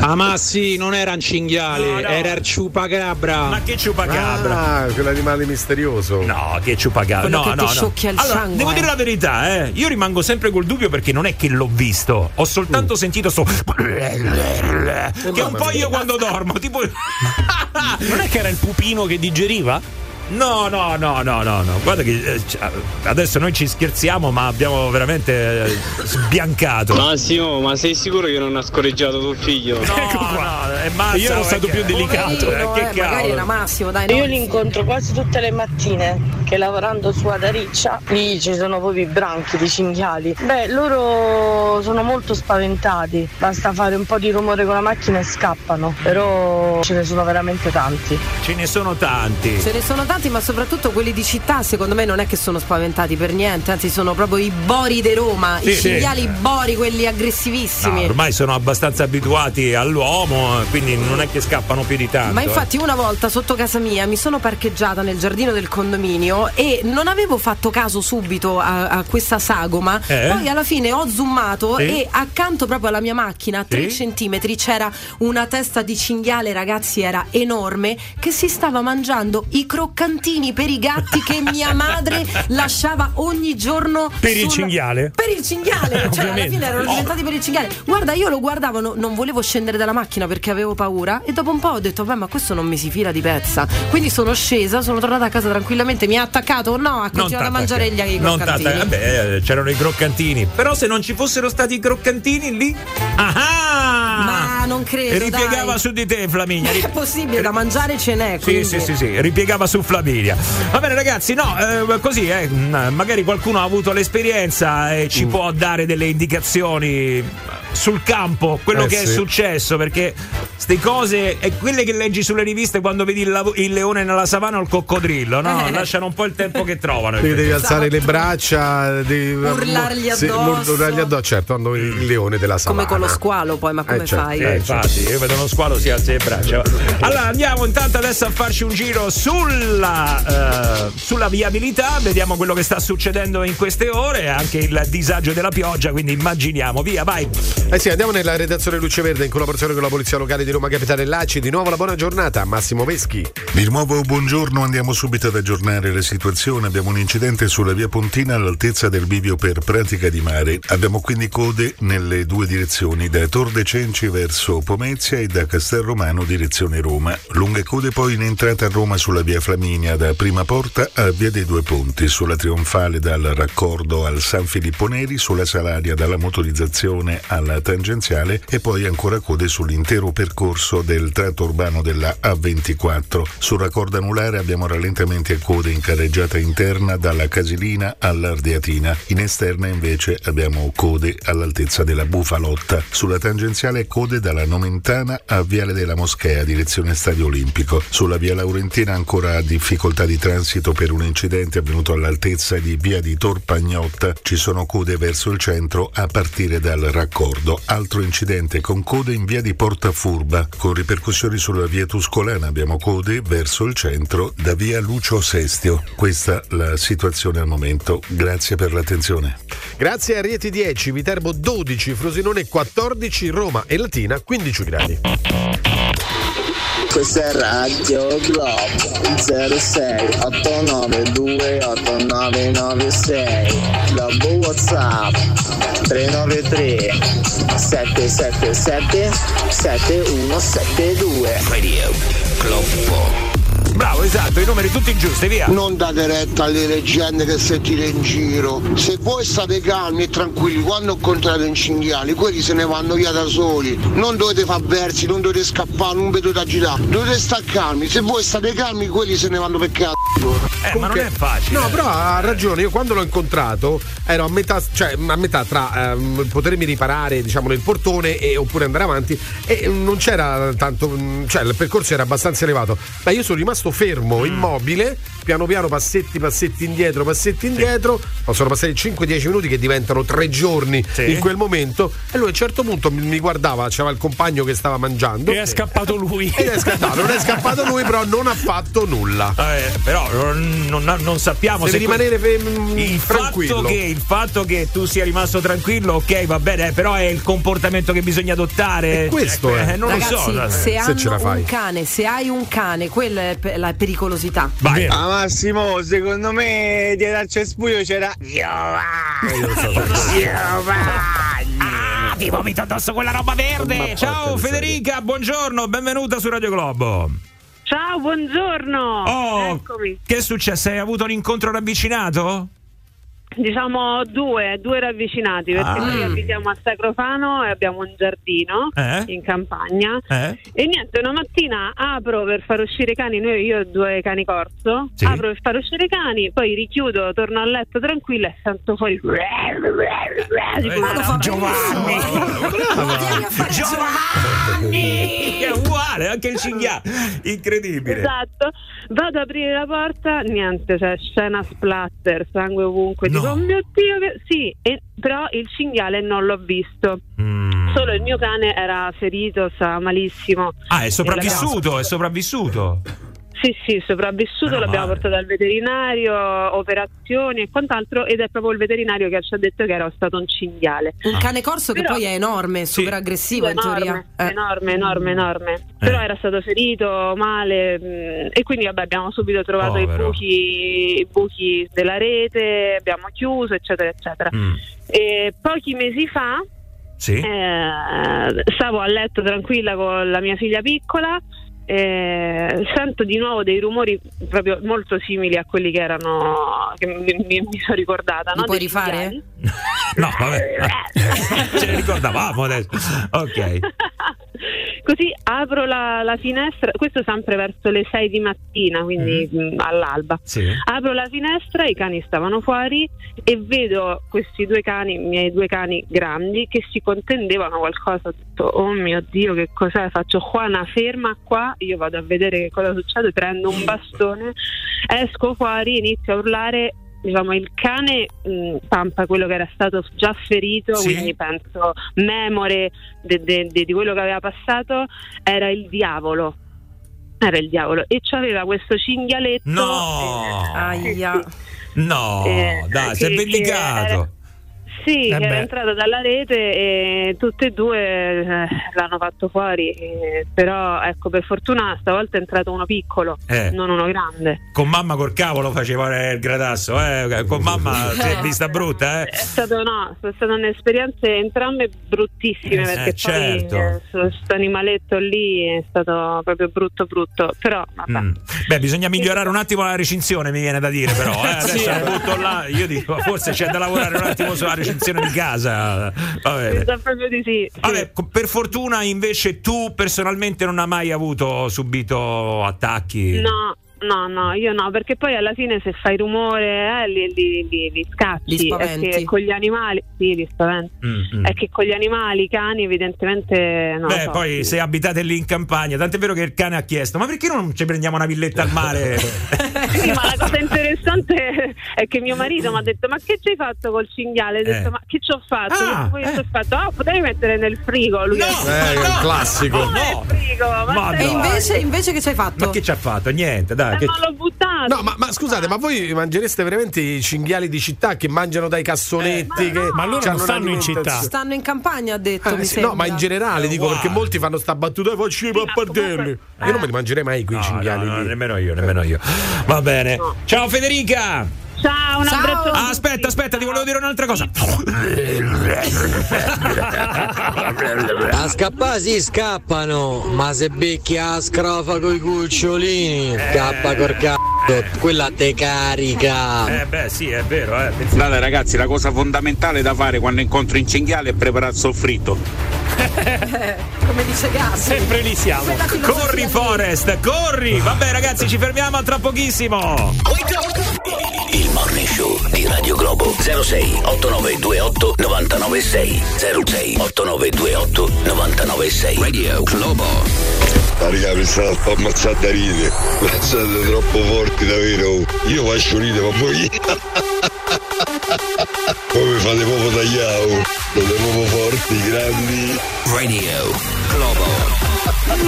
Ah ma sì, non era un cinghiale, No, no. era il ciupacabra. Ma che ciupacabra? Ah, quell'animale misterioso. No, che ciupacabra. No, no, no. Sciocchia il allora, sangue. devo dire la verità, eh. Io rimango sempre col dubbio perché non è che l'ho visto. Ho soltanto sentito sto. che è un po' io quando dormo. Tipo. Non è che era il pupino che digeriva? No, no, no, no, no, no. Guarda che eh, c- adesso noi ci scherziamo, ma abbiamo veramente eh, sbiancato. Massimo, ma sei sicuro che non ha scorreggiato tuo figlio? No, no, è mazza, Io ero eh, stato più delicato. Poverino, Eh, che eh, magari era Massimo, dai. no. Io li incontro quasi tutte le mattine che lavorando su Adariccia, lì ci sono proprio i branchi di cinghiali. Beh, loro sono molto spaventati, basta fare un po' di rumore con la macchina e scappano, però ce ne sono veramente tanti. Ce ne sono tanti. Ce ne sono tanti, ma soprattutto quelli di città, secondo me non è che sono spaventati per niente, anzi sono proprio i bori di Roma, Sì, i sì. cinghiali bori, quelli No, aggressivissimi. ormai sono abbastanza abituati all'uomo, eh, quindi non è che scappano più di tanto. Ma eh. infatti una volta sotto casa mia mi sono parcheggiata nel giardino del condominio e non avevo fatto caso subito a, a questa sagoma. Eh? Poi alla fine ho zoomato Sì. e accanto proprio alla mia macchina, a 3 Sì. centimetri, c'era una testa di cinghiale, ragazzi, era enorme, che si stava mangiando i croccantini per i gatti che mia madre lasciava ogni giorno Per il sul- cinghiale? Per il cinghiale, cioè alla fine erano diventati per il cinghiale. Guarda, io lo guardavo, no- non volevo scendere dalla macchina perché avevo paura e dopo un po' ho detto, beh, ma questo non mi si fila di pezza. Quindi sono scesa, sono tornata a casa tranquillamente, mi ha attaccato o no, ha continuato a mangiare gli i non croccantini. tanta- vabbè, eh, c'erano i croccantini. Però se non ci fossero stati i croccantini lì. Ah! Ma non credo, Ripiegava dai. su di te, Flaminia. (laughs) È possibile, da mangiare ce n'è. Sì, quindi. sì, sì, sì, ripiegava su Flaminia. Va bene, ragazzi, no, eh, così, eh, magari qualcuno ha avuto l'esperienza e Mm. ci può dare delle indicazioni sul campo, quello Eh, che è sì. successo, perché queste cose è quelle che leggi sulle riviste quando vedi il, lav- il leone nella savana o il coccodrillo, no? Eh. Lasciano un po' il tempo che trovano. Quindi devi Esatto. alzare le braccia, devi Urlargli sì, addosso. urlargli addosso, certo, quando il leone della savana. Come con lo squalo, poi, ma come Eh, certo, fai? Eh, infatti, io vedo uno squalo si alza le braccia. Allora andiamo intanto adesso a farci un giro sulla, eh, sulla viabilità, vediamo quello che sta succedendo in queste ore, anche il disagio della pioggia, quindi immaginiamo, via, vai. Eh sì, andiamo nella redazione Luce Verde in collaborazione con la Polizia Locale di Roma Capitale Laci. Di nuovo la buona giornata Massimo Veschi. Di nuovo buongiorno, andiamo subito ad aggiornare la situazione. Abbiamo un incidente sulla via Pontina all'altezza del bivio per pratica di mare. Abbiamo quindi code nelle due direzioni, da Tor de Cenci verso Pomezia e da Castelromano direzione Roma. Lunghe code poi in entrata a Roma sulla via Flaminia da Prima Porta a via dei Due Ponti, sulla Trionfale dal raccordo al San Filippo Neri, sulla Salaria dalla motorizzazione alla tangenziale e poi ancora code sull'intero percorso del tratto urbano della A24. Sul raccordo anulare abbiamo rallentamenti e code in carreggiata interna dalla Casilina all'Ardeatina. In esterna invece abbiamo code all'altezza della Bufalotta. Sulla tangenziale code dalla Nomentana a Viale della Moschea, direzione Stadio Olimpico. Sulla via Laurentina ancora difficoltà di transito per un incidente avvenuto all'altezza di via di Torpagnotta. Ci sono code verso il centro a partire dal raccordo. Altro incidente con code in via di Portafurba. Con ripercussioni sulla via Tuscolana abbiamo code verso il centro da via Lucio Sestio. Questa la situazione al momento. Grazie per l'attenzione. Grazie a Rieti 10, Viterbo 12, Frosinone 14, Roma e Latina 15 gradi. Questa è Radio Globo 06 892 8996 Globo Whatsapp 393 777 7172 Radio Globo. Bravo, esatto, i numeri tutti giusti, via. Non date retta alle leggende che sentite in giro. Se voi state calmi e tranquilli quando incontrate un cinghiali, quelli se ne vanno via da soli. Non dovete far versi, non dovete scappare, non dovete agitare. Dovete stare calmi. Se voi state calmi, quelli se ne vanno per cazzo. Eh, ma non è facile. No, però ha ragione. Io quando l'ho incontrato ero a metà, cioè a metà tra ehm, potermi riparare, diciamo, nel portone e, oppure andare avanti. E non c'era tanto. cioè il percorso era abbastanza elevato. Ma io sono rimasto fermo, Mm. immobile, piano piano, passetti, passetti indietro, passetti indietro. Ma sono passati 5-10 minuti che diventano tre giorni Sì. in quel momento. E lui a un certo punto mi, guardava, c'era il compagno che stava mangiando. E è scappato lui. Ed è scappato, non è scappato lui, però non ha fatto nulla. Eh, però non, non- non sappiamo Devi se rimanere fe- il tranquillo. fatto, che, il fatto che tu sia rimasto tranquillo, ok, va bene, però è il comportamento che bisogna adottare. E questo Eh, è. non Ragazzi, lo so. se, se hanno ce la fai. un cane, se hai un cane, quella è la pericolosità. Vai. Ah Massimo, secondo me dietro al cespuglio c'era Ah, ti vomito addosso quella roba verde. Ciao Federica, buongiorno, benvenuta su Radio Globo. Ciao, buongiorno. Oh, Eccomi. che è successo? Hai avuto un incontro ravvicinato? Diciamo due, due ravvicinati perché Ah. noi abitiamo a Sacrofano e abbiamo un giardino Eh? in campagna. Eh? E niente, una mattina apro per far uscire i cani, noi io ho due cani corso, Sì. apro per far uscire i cani, poi richiudo, torno a letto tranquilla e sento fuori tipo una- Giovanni! Giovanni! È uguale, anche il cinghiale. Incredibile. Esatto, vado ad aprire la porta, niente, c'è scena splatter, sangue ovunque. No. Dico, oh mio dio, che... sì, e- però il cinghiale non l'ho visto. Mm. Solo il mio cane era ferito, stava malissimo. Ah, è sopravvissuto, è sopravvissuto. Sì, sì, sopravvissuto, Meno l'abbiamo male. portato al veterinario, operazioni e quant'altro, ed è proprio il veterinario che ci ha detto che era stato un cinghiale. Un cane corso che Però- poi è enorme, super aggressivo in enorme, teoria. Eh. enorme, enorme, enorme. Però era stato ferito male mh, e quindi vabbè, abbiamo subito trovato i buchi, i buchi della rete, abbiamo chiuso, eccetera, eccetera. Mm. E pochi mesi fa Sì. eh, stavo a letto tranquilla con la mia figlia piccola. Eh, sento di nuovo dei rumori proprio molto simili a quelli che erano che mi, mi- mi sono ricordata Li no? puoi Dei rifare? (laughs) No, vabbè. (laughs) Ce ne ricordavamo adesso. Ok. (laughs) Così apro la, la finestra, questo sempre verso le 6 di mattina, quindi mh, all'alba. Sì. Apro la finestra, i cani stavano fuori e vedo questi due cani, i miei due cani grandi, che si contendevano qualcosa. Ho detto, oh mio Dio, che cos'è? Faccio Juana, ferma qua, io vado a vedere che cosa succede, prendo un bastone, esco fuori, inizio a urlare. Diciamo, il cane mh, Pampa, quello che era stato già ferito, Sì. quindi penso memore de- de- de- di quello che aveva passato, era il diavolo. Era il diavolo e c'aveva questo cinghialetto. No! eh, Aia. No, Eh, dai, si è vendicato. Sì, Eh che era entrata dalla rete e tutte e due eh, l'hanno fatto fuori. eh, però ecco, per fortuna stavolta è entrato uno piccolo, Eh. non uno grande. Con mamma col cavolo faceva il gradasso, eh? Con mamma (laughs) si è vista brutta, eh? È stato no, sono state un'esperienze entrambe bruttissime Eh, perché certo. poi questo animaletto lì è stato proprio brutto brutto. Però vabbè. Mm. Beh, bisogna migliorare un attimo la recinzione, mi viene da dire, però. Eh? (laughs) Adesso Sì, è eh. tutto là. Io dico, forse c'è da lavorare un attimo sulla recinzione di casa. Proprio di sì. sì. Vabbè, per fortuna invece tu personalmente non hai mai avuto subito attacchi. No, no, no, io no, perché poi alla fine se fai rumore eh, li, li, li, li scacci. Li è che con gli animali, sì, li spaventi. Mm, mm. È che con gli animali, i cani, evidentemente no. Beh, so. poi se abitate lì in campagna, tant'è vero che il cane ha chiesto: ma perché non ci prendiamo una villetta al mare? (laughs) Sì, ma la cosa interessante è che mio marito mi ha detto: Ma che ci hai fatto col cinghiale? Ho detto: Eh. Ma che ci ho fatto? Ah, Poi ci ho fatto: Oh, potevi mettere nel frigo. Lui Eh, è un classico. "Come nel frigo? Ma, E no. invece, invece che ci hai fatto? ma che ci ha fatto? Niente, dai. Eh, che- ma l'ho buttato. No, ma, ma scusate, ma voi mangereste veramente i cinghiali di città che mangiano dai cassonetti? che Ma loro non stanno in città. Stanno in campagna, ha detto, Eh, mi sì, sembra. no, ma in generale dico Uguale. perché molti fanno sta battuta e faccio i pappardelli. Io non me li mangerei mai quei No, cinghiali no, no, lì. nemmeno io, nemmeno io. Va bene. Ciao Federica! Ciao, un Ciao. abbraccio. Ah, aspetta, aspetta, ti volevo dire un'altra cosa. A scappare si scappano, ma se becchi a scrofa coi cucciolini, scappa col c***o, quella te carica. Eh beh, sì, è vero, eh. Guardate ragazzi, la cosa fondamentale da fare quando incontri un cinghiale è preparare il soffritto. Eh, (laughs) come dice Gas. Sempre lì siamo. Corri lì. Forest, corri! Vabbè ragazzi, ci fermiamo tra pochissimo. Il Morning Show di Radio Globo 06 8928 996 06 8928 996 Radio Globo La raga mi sta ammazzando da ride. Siete troppo forti davvero. Io faccio ride, ma voi. Mi fate proprio tagliare. Siete proprio forti, grandi. Radio Globo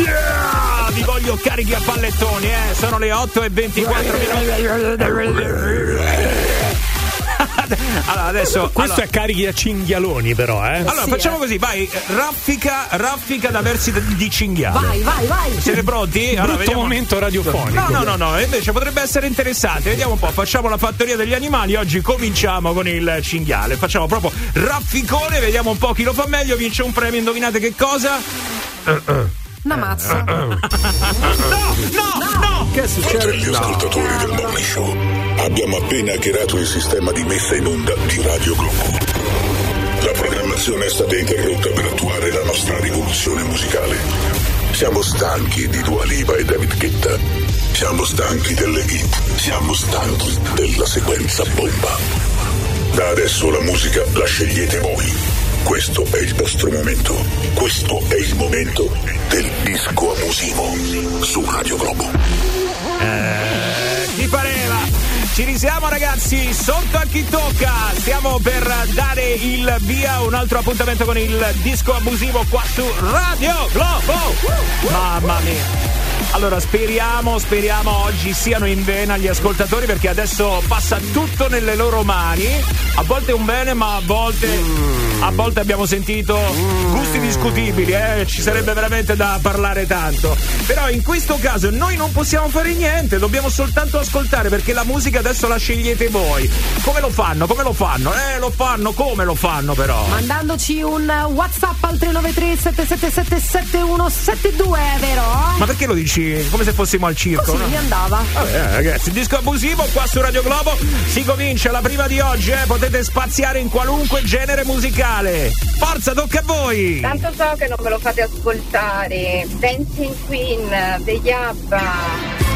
Yeah! Vi voglio carichi a pallettoni, eh. Sono le 8 e 24 minuti. Allora, adesso. Questo allora- è carichi a cinghialoni, però, eh. Allora, Sì, facciamo eh. così, vai, raffica, raffica da versi di, cinghiale. Vai, vai, vai. Siete pronti? Allora, Brutto vediamo. momento radiofonico. No, no, no, no, invece potrebbe essere interessante. Vediamo un po', facciamo la fattoria degli animali. Oggi cominciamo con il cinghiale. Facciamo proprio rafficone, vediamo un po' chi lo fa meglio. Vince un premio, indovinate che cosa? Una mazza. No, no, no! Che succede? Fratelli ascoltatori del Morning Show, abbiamo appena hackerato il sistema di messa in onda di Radio Globo. La programmazione è stata interrotta per attuare la nostra rivoluzione musicale. Siamo stanchi di Dua Lipa e David Guetta. Siamo stanchi delle hit. Siamo stanchi della sequenza bomba. Da adesso la musica la scegliete voi. Questo è il vostro momento. Questo è il momento del disco abusivo su Radio Globo. Eh, Ti pareva? Ci risiamo ragazzi, sotto a chi tocca. Stiamo per dare il via a un altro appuntamento con il disco abusivo qua su Radio Globo. Mamma mia. Allora speriamo, speriamo oggi siano in vena gli ascoltatori perché adesso passa tutto nelle loro mani. A volte un bene, ma a volte, a volte abbiamo sentito gusti discutibili, eh? ci sarebbe veramente da parlare tanto. Però in questo caso noi non possiamo fare niente, dobbiamo soltanto ascoltare perché la musica adesso la scegliete voi. Come lo fanno? Come lo fanno? Eh, lo fanno, come lo fanno però? Mandandoci un WhatsApp al 393 777 7172, vero? Ma perché lo dici come se fossimo al circo? Così no? mi andava. Vabbè, ragazzi, disco abusivo qua su Radio Globo. Si comincia la prima di oggi, eh? potete spaziare in qualunque genere musicale. Forza, tocca a voi! Tanto so che non me lo fate ascoltare. Dancing Queen degli Abba.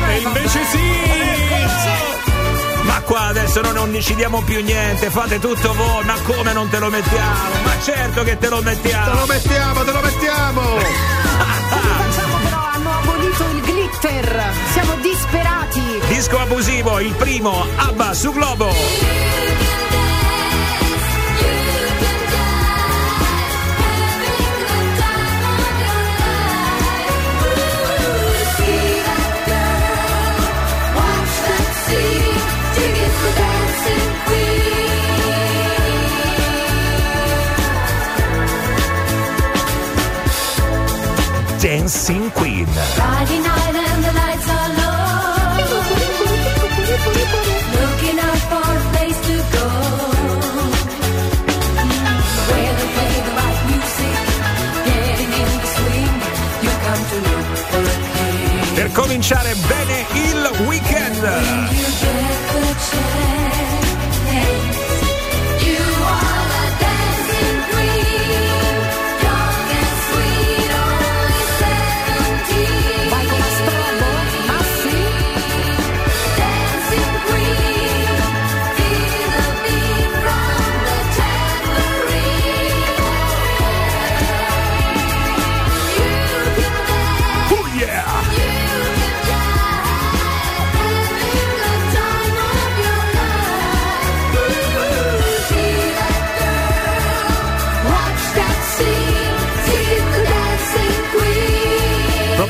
E invece sì! Ma qua adesso noi non decidiamo più niente, fate tutto voi, ma come non te lo mettiamo? Ma certo che te lo mettiamo! Te lo mettiamo, te lo mettiamo! (laughs) Abolito il glitter. Siamo disperati. Disco abusivo, il primo, Abba su Globo! Dancing Queen. Friday night and the lights are low. Looking out for a place to go. Where they play the right music. Getting in the swing. You come to look for a king. Per cominciare bene il weekend.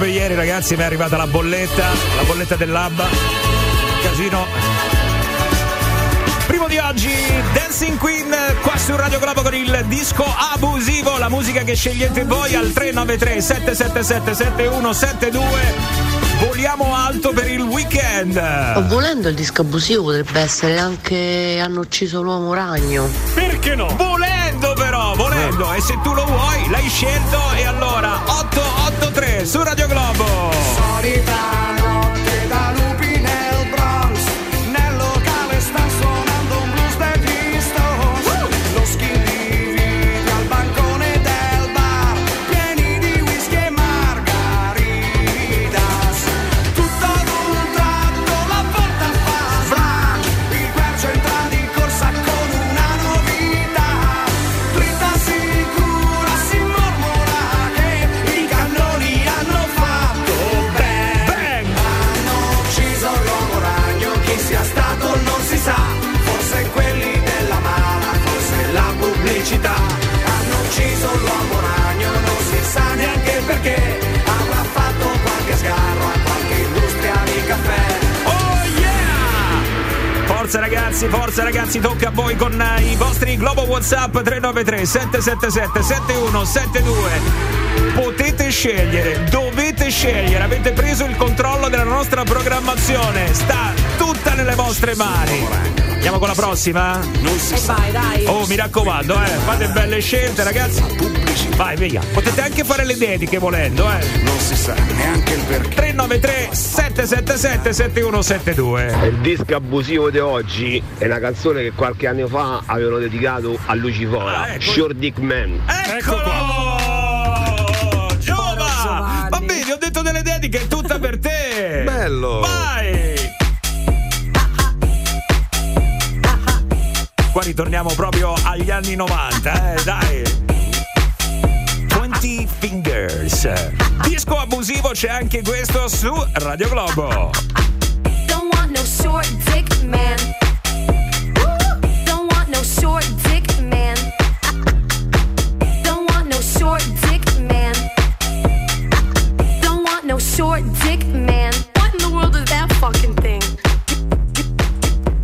Proprio ieri ragazzi mi è arrivata la bolletta, la bolletta dell'Abba. Casino. Primo di oggi, Dancing Queen qua su Radio Globo con il disco abusivo, la musica che scegliete voi al 393 777 7172. Voliamo alto per il weekend. Ma volendo il disco abusivo potrebbe essere anche hanno ucciso l'uomo ragno. Perché no? Volendo volendo. E se tu lo vuoi, l'hai scelto e allora 883 su Radio Globo. Solita ragazzi, forza ragazzi, tocca a voi con eh, i vostri Globo WhatsApp 393 777 7172. Potete scegliere, dovete scegliere, avete preso il controllo della nostra programmazione, sta tutta nelle vostre mani. Andiamo con la prossima? Non si vai, dai. Oh, mi raccomando, eh, fate belle scelte, ragazzi. Vai, via. Potete anche fare le dediche volendo, eh. Non si sa neanche il perché. 393 777 7172. Il disco abusivo di oggi è una canzone che qualche anno fa avevano dedicato a Lucifora, Short Dick Man. Eccolo! Giova! Va bene, ho detto delle dediche, è tutta per te! Bello! Vai! Qua ritorniamo proprio agli anni 90, eh, dai! 20 Disco abusivo c'è anche questo su Radio Globo. Don't want no short dick man. Don't want no short dick man. Don't want no short dick man. Don't want no short dick man. What in the world is that fucking thing?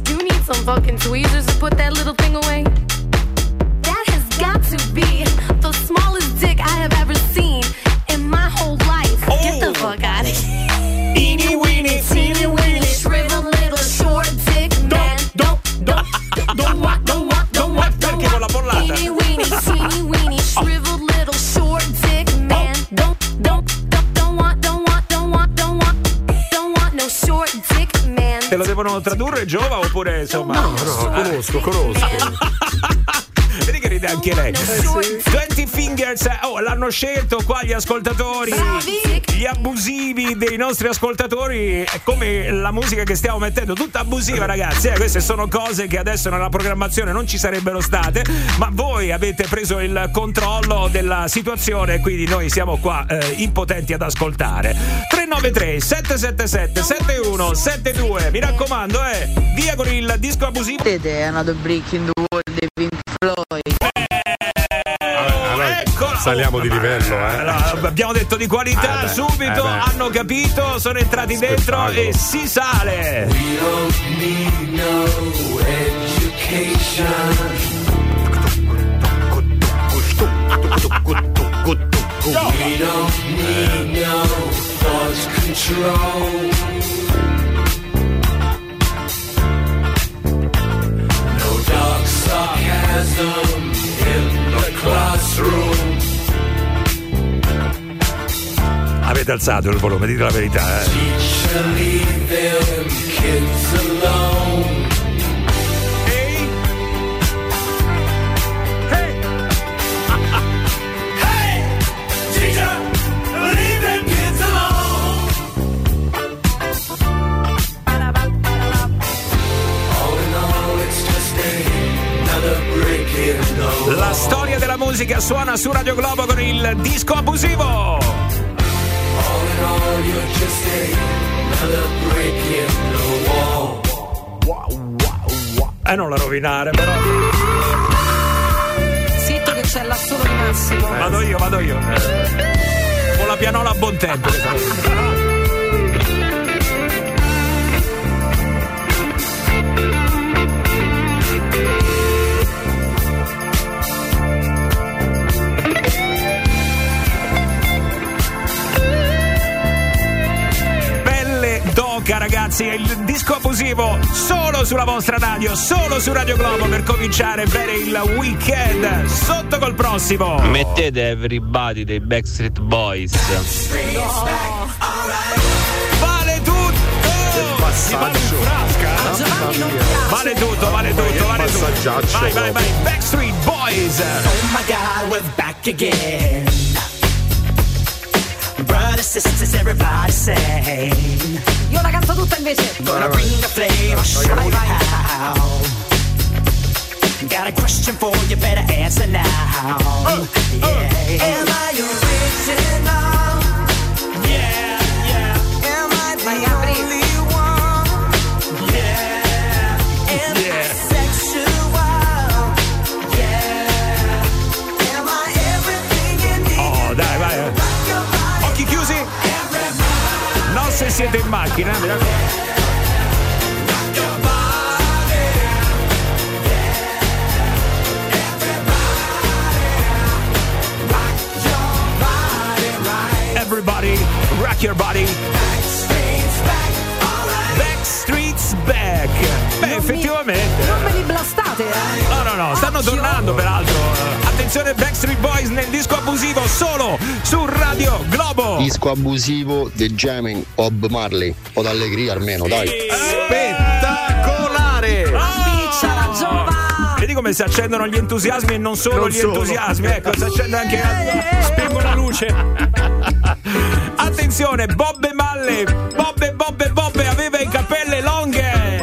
You need some fucking tweezers to put that little thing away. Giova oppure insomma? No, no, conosco, conosco. (laughs) Vedi che ride anche lei. 20 Fingers, eh, oh, l'hanno scelto qua gli ascoltatori. Gli abusivi dei nostri ascoltatori. È come la musica che stiamo mettendo, tutta abusiva, ragazzi. eh, queste sono cose che adesso nella programmazione non ci sarebbero state. Ma voi avete preso il controllo della situazione, quindi noi siamo qua eh, impotenti ad ascoltare. 393 777 7172. Mi raccomando, eh, via con il disco abusivo. Vedete, è in the world Saliamo di livello, eh. Abbiamo detto di qualità Eh subito, eh hanno capito, sono entrati dentro e si sale. We don't need no thought control. No dark sarcasm in the classroom. Avete alzato il volume, dite la verità, eh. Hey, teacher, La storia della musica suona su Radio Globo con il disco abusivo. In all, you're just another brick in the wall. Eh, non la rovinare, però. Zitto che c'è l'assolo di Massimo. Vado io, vado io. Con la pianola a buon tempo. Doca ragazzi, è il disco abusivo solo sulla vostra radio, solo su Radio Globo per cominciare bene il weekend. Sotto col prossimo. Mettete Everybody dei Backstreet Boys. Vale tutto! Passaggio. Vale tutto, vale tutto, vale tutto. Passaggiaccio Vai, vai, vai. proprio. Backstreet Boys. Oh my God, we're back again. Brothers, sisters, everybody say. Io la canto tutta invece. Gonna bring the flame, show you how. Got a question for you, better answer now. yeah. Am mi raccomando. Everybody, rock your body. Backstreet's back. Beh, effettivamente. Non me li blastate, eh? No, no, no, stanno tornando peraltro. Attenzione Backstreet Boys nel disco abusivo solo su Radio Globo. Disco abusivo The Jamming Bob Marley. O d'allegria almeno, dai. Spettacolare! Piccia la giova! Vedi come si accendono gli entusiasmi e non solo Non gli solo. entusiasmi, ecco, si accende anche. Spengo la luce. (laughs) Attenzione, Bobbe Malle, Bobbe, Bobbe, Bobbe aveva i capelle longhe.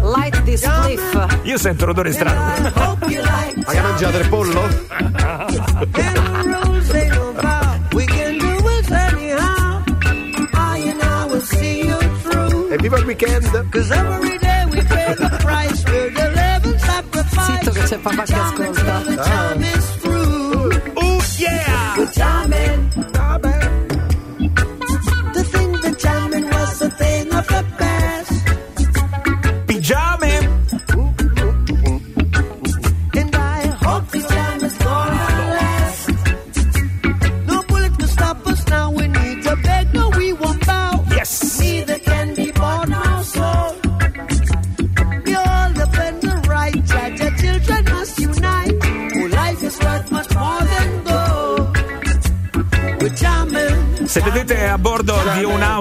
Light this cliff. Io sento l'odore strano. Hope you like Ma che mangiate il pollo? E viva il weekend! Zitto che c'è papà che ascolta. The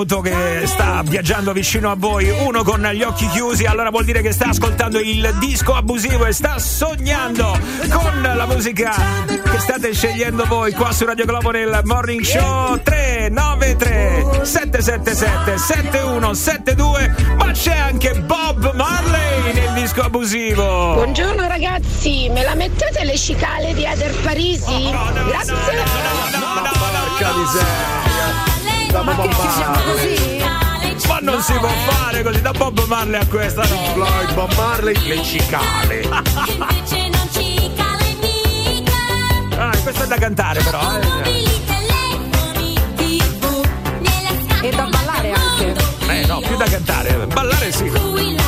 di un'auto che sta viaggiando vicino a voi, uno con gli occhi chiusi, allora vuol dire che sta ascoltando il disco abusivo e sta sognando con la musica che state scegliendo voi qua su Radio Globo nel Morning Show 393 777 7172 ma c'è anche Bob Marley nel disco abusivo. Buongiorno ragazzi, me la mettete le cicale di Eder Parisi? Grazie. Miseria! Ma che chiusiamo così? Ma non si può fare così da Bob Marley a questa no. Floyd, Bob Marley, le cicale. Ah, questo è da cantare però. Eh. E da ballare anche. Eh no, più da cantare. Ballare sì.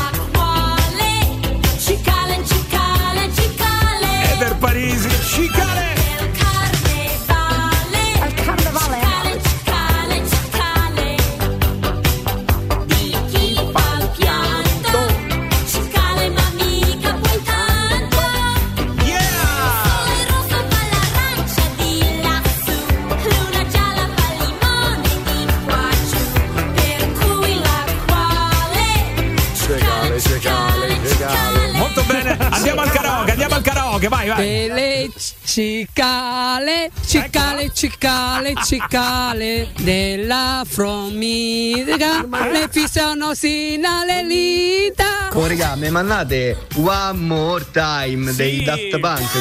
cicale, cicale, cicale. Molto bene, andiamo al karaoke, andiamo al karaoke, vai, vai. E le cicale, cicale, ecco. cicale, cicale della fromiga, le fissano sino le lita. Oh, regà, mi mandate One More Time dei Daft Punk.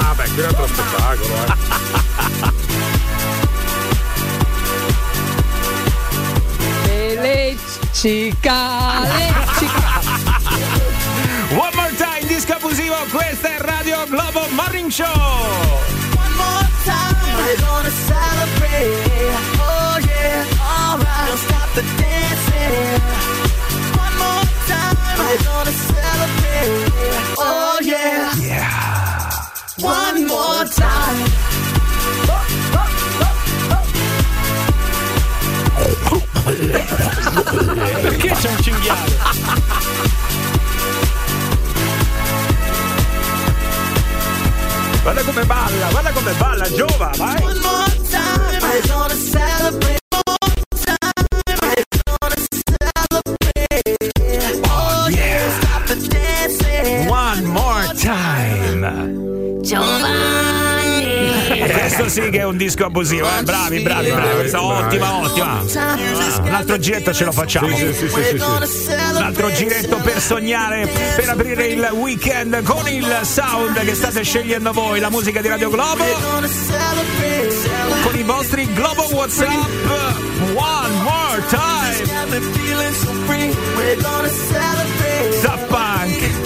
Vabbè, che altro spettacolo, eh. (laughs) le cicale, One more time, disco abusivo, questa è Radio Globo Morning Show. One more time, we're gonna celebrate. Perché c'è un cinghiale? Guarda come balla, guarda come balla, Giova, vai. Questo sì che è un disco abusivo, eh? bravi, bravi, bravi. Questa ottima, ottima. Ah, un altro giretto ce lo facciamo. Sì, sì, sì. Un altro giretto per sognare, per aprire il weekend con il sound che state scegliendo voi, la musica di Radio Globo. Con i vostri Globo WhatsApp. One more time. Daft Punk.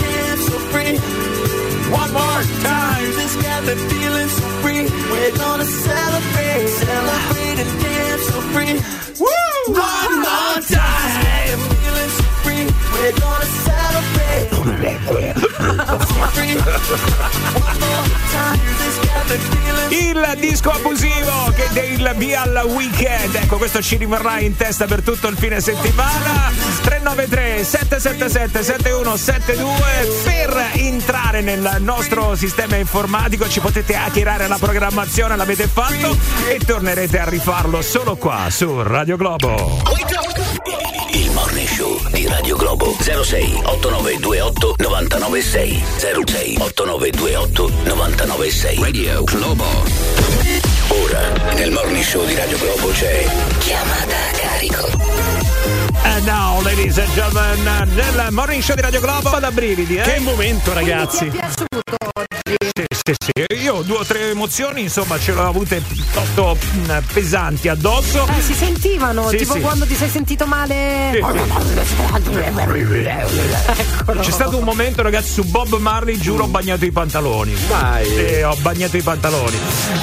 More time. This got me feeling so free. We're gonna celebrate, celebrate and dance so free. Woo! One more time. Feeling so free. We're gonna Il disco abusivo che dà il via al weekend. Ecco, questo ci rimarrà in testa per tutto il fine settimana. 393 777 7172 per entrare nel nostro sistema informatico ci potete hackerare la programmazione, l'avete fatto e tornerete a rifarlo solo qua su Radio Globo. Show di Radio Globo. 06 8928 996 06 8928 996 Radio Globo. Ora nel morning show di Radio Globo c'è Chiamata And now, ladies and gentlemen, nel morning show di Radio Globo da brividi, eh? Che momento, ragazzi. Sì, sì, sì. Io due o tre emozioni, insomma, ce le ho avute piuttosto mh, pesanti addosso. Eh, si sentivano, Sì, tipo sì. quando ti sei sentito male. Eccolo. C'è stato un momento, ragazzi, su Bob Marley, giuro, ho bagnato i pantaloni. Dai. Sì, ho bagnato i pantaloni.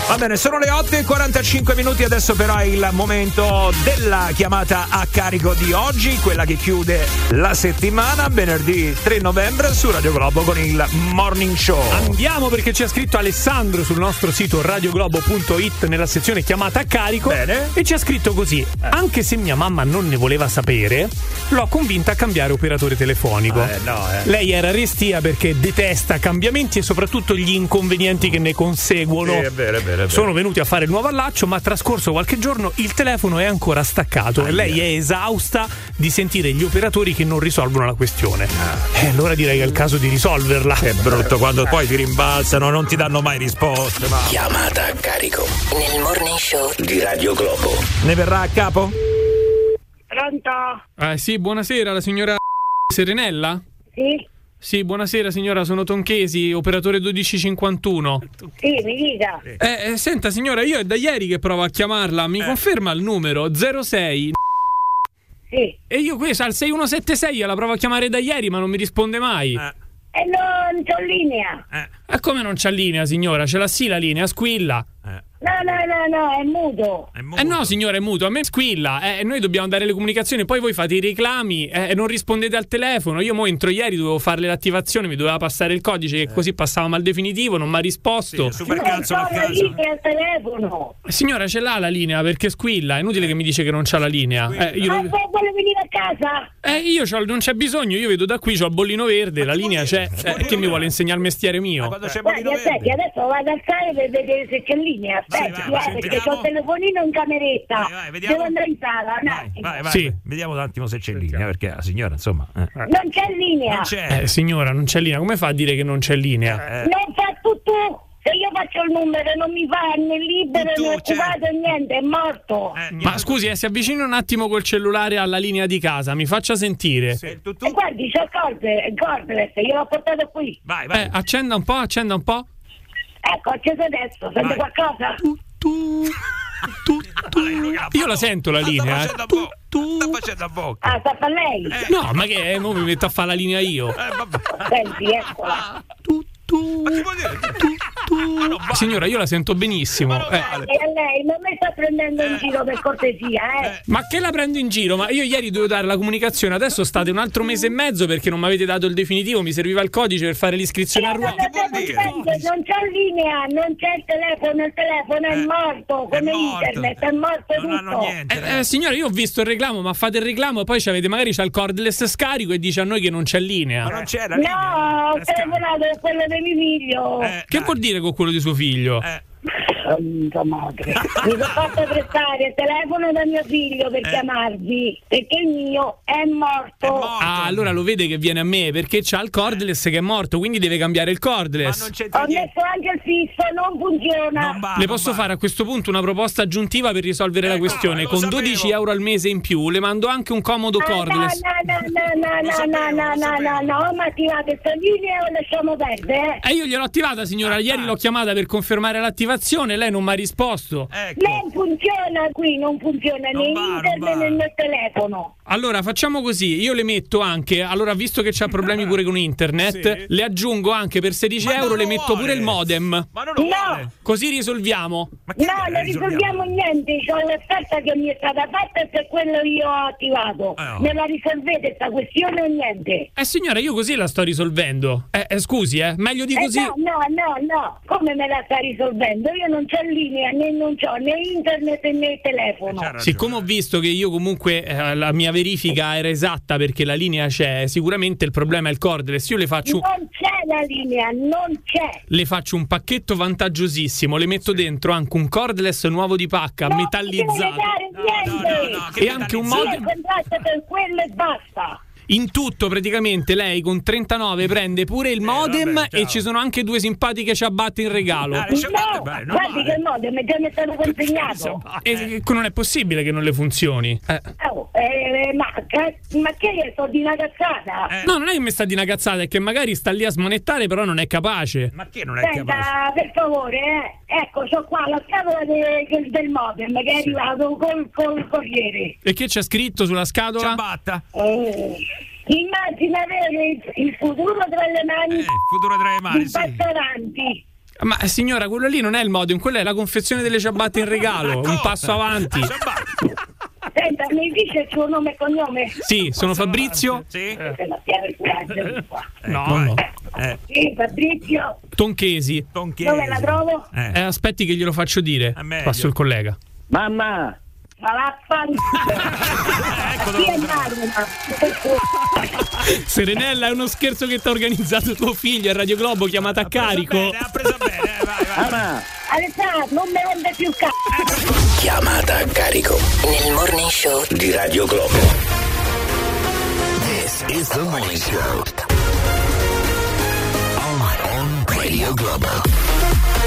Va bene, sono le 8 e 45 minuti, adesso però è il momento della chiamata a carico di oggi, quella che chiude la settimana, venerdì 3 novembre su Radio Globo con il Morning Show. Andiamo perché ci ha scritto Alessandro sul nostro sito radioglobo.it nella sezione chiamata a carico Bene. e ci ha scritto così: Anche se mia mamma non ne voleva sapere, l'ho convinta a cambiare operatore telefonico. Eh, no, eh. Lei era restia perché detesta cambiamenti e soprattutto gli inconvenienti che ne conseguono. Sì, è vero, è vero, è. Sono venuti a fare il nuovo allaccio, ma trascorso qualche giorno il telefono è ancora staccato e lei è esausta di sentire gli operatori che non risolvono la questione. E allora direi che è il caso di risolverla. È brutto quando poi ti rimbalzano, non ti danno mai risposte. Ma Chiamata a carico nel morning show di Radio Globo ne verrà a capo? Pronto? Eh, sì, buonasera, la signora Serenella? Sì? Sì, buonasera signora, sono Tonchesi, operatore 1251. Sì, mi dica. Eh, eh, senta signora, io è da ieri che provo a chiamarla, mi conferma il numero 06 Sì. e io questo al 6176 la provo a chiamare da ieri ma non mi risponde mai. E non c'ho linea. E come non c'ha linea signora? Ce l'ha sì la linea, squilla. No, no, no, no, è muto. Eh no signora, è muto, a me squilla. Eh, noi dobbiamo dare le comunicazioni, poi voi fate i reclami eh, e non rispondete al telefono. Io mo entro ieri, dovevo farle l'attivazione, mi doveva passare il codice che così passavamo al definitivo, non mi ha risposto. super non cazzo linea al telefono. Signora, ce l'ha la linea perché squilla. È inutile che mi dice che non c'ha la linea. Eh, io, Ma poi vuole venire a casa? eh, io c'ho- non c'è bisogno. Io vedo da qui, c'ho il bollino verde, la linea c'è. Eh, che mi vuole insegnare il mestiere mio? Guardi, aspetti, adesso vado al sale per vedere se c'è linea. Senti, vai, eh, vai, perché c'ho il telefonino in cameretta. Vai, vai, vediamo. Devo andare in sala. attimo. Vai, vai, Sì. vediamo un attimo se c'è in linea, perché la signora, insomma. eh. Non c'è linea. Non c'è. Eh, signora, non c'è linea. Come fa a dire che non c'è linea? Eh, Non fa tu tu. Se io faccio il numero non mi fa né libero Tu, né occupato niente, è morto. eh, Ma scusi, eh, si avvicina un attimo col cellulare alla linea di casa, mi faccia sentire. sì, tu, tu. E guardi, c'ho il cordless, io l'ho portato qui. Vai, vai. Eh, accenda un po', accenda un po'. Ecco, acceso adesso, sente Vai. qualcosa? Io la sento la linea. Sta eh. facendo a bocca. Sta facendo a bocca. Ah, sta per lei? No, ma che è? Mo mi metto a fare la linea io. Eh, vabbè. Senti, eccola. Ma che vuol dire? Ma vale. Signora, io la sento benissimo. Ma non Eh, vale. E a lei non mi sta prendendo in giro per cortesia, eh? Ma che la prendo in giro? Ma io ieri dovevo dare la comunicazione, adesso state un altro mese e mezzo perché non mi avete dato il definitivo, mi serviva il codice per fare l'iscrizione a Eh, non, ruota. vuol dire? non c'è linea, non c'è il telefono, il telefono è Eh, morto, è come morto. internet, è morto Non tutto. niente. Eh, eh, signora, io ho visto il reclamo, ma fate il reclamo e poi ci avete magari c'ha il cordless scarico e dice a noi che non c'è linea. Ma non c'è la linea. No, ho Eh, telefonato con quello di mio figlio. Eh, Che dai. vuol dire con quello di suo figlio? Eh, Santa madre. (laughs) Mi sono fatto prestare il telefono da mio figlio per Eh. chiamarvi, perché il mio è morto. è morto. Ah, allora lo vede che viene a me perché c'ha il cordless che è morto, quindi deve cambiare il Ma cordless. Ho niente. messo anche il fisso, non funziona. Non va, Le posso va. fare a questo punto una proposta aggiuntiva per risolvere la Ecco, questione. lo Con sapevo. 12 euro al mese in più le mando anche un comodo Ah, no, cordless. no, no, no, no, no, sapevo, no, no, no, no, no, ma attivate sta linea o lasciamo perdere? E io gliel'ho attivata, signora. Ieri l'ho chiamata per confermare l'attivazione. Lei non mi ha risposto. Ecco. Non funziona qui, non funziona Non né va, internet né nel telefono. Allora facciamo così: io le metto anche. Allora, visto che c'ha problemi pure con internet, (laughs) Sì. le aggiungo anche per 16 Ma non euro. Le metto vuole. pure il modem. Ma non lo No. vuole. Così risolviamo. Ma che No, non risolviamo niente, c'ho l'offerta che mi è stata fatta e per quello io ho attivato. Eh, no. Me la risolvete sta questione o niente? Eh, signora, io così la sto risolvendo. Eh, eh, scusi, eh. Meglio di Eh, così. no, no, no, no, come me la sta risolvendo? Io non c'ho linea, né non c'ho né internet né telefono. Ragione. Siccome ho visto che io comunque eh, la mia verifica era esatta perché la linea c'è, sicuramente il problema è il cordless. Io le faccio, Non c'è la linea, non c'è. le faccio un pacchetto vantaggiosissimo, le metto dentro anche un cordless nuovo di pacca, Non metallizzato. mi deve dare niente. no, no, che E anche un modem. contratto per quello e basta. In tutto praticamente lei con 39 prende pure il modem Eh, vabbè, ciao. e ci sono anche due simpatiche ciabatte in regalo. Ah, ciabatte, No, beh, guardi che il modem è già mi è stato consegnato. E non è possibile che non le funzioni. Eh. Oh, eh, ma, che- ma che io sto di una cazzata? Eh. No, non è che mi sta di una cazzata, è che magari sta lì a smanettare, però non è capace. Ma che non è capace? Senta, per favore, eh, ecco, c'ho qua la scatola de- del- del modem che è arrivato col, col corriere. E che c'è scritto sulla scatola? Ciabatta. Eh, immagina avere il, futuro tra le mani Eh, futuro tra le mani, un sì. passo avanti. Ma eh, signora, quello lì non è il modem, quella è la confezione delle ciabatte in regalo. Un passo avanti. Senta, mi dice il suo nome e cognome? Sì, sono Fabrizio. Sì? Di qua. No, Ecco, no. Eh, Sì, Fabrizio, Tonchesi. Tonchesi. dove la trovo? Eh. Eh, aspetti che glielo faccio dire. Passo il collega. Mamma, Ma vaffanculo. Ecco? Serenella, è uno scherzo che ti ha organizzato tuo figlio a Radio Globo chiamata a carico. Bene, ha preso bene, eh, vai, vai. Alessandro, non mi rende più cazzo. Chiamata a carico Nel morning show di Radio Globo. This is the morning show. On, on Radio Globo.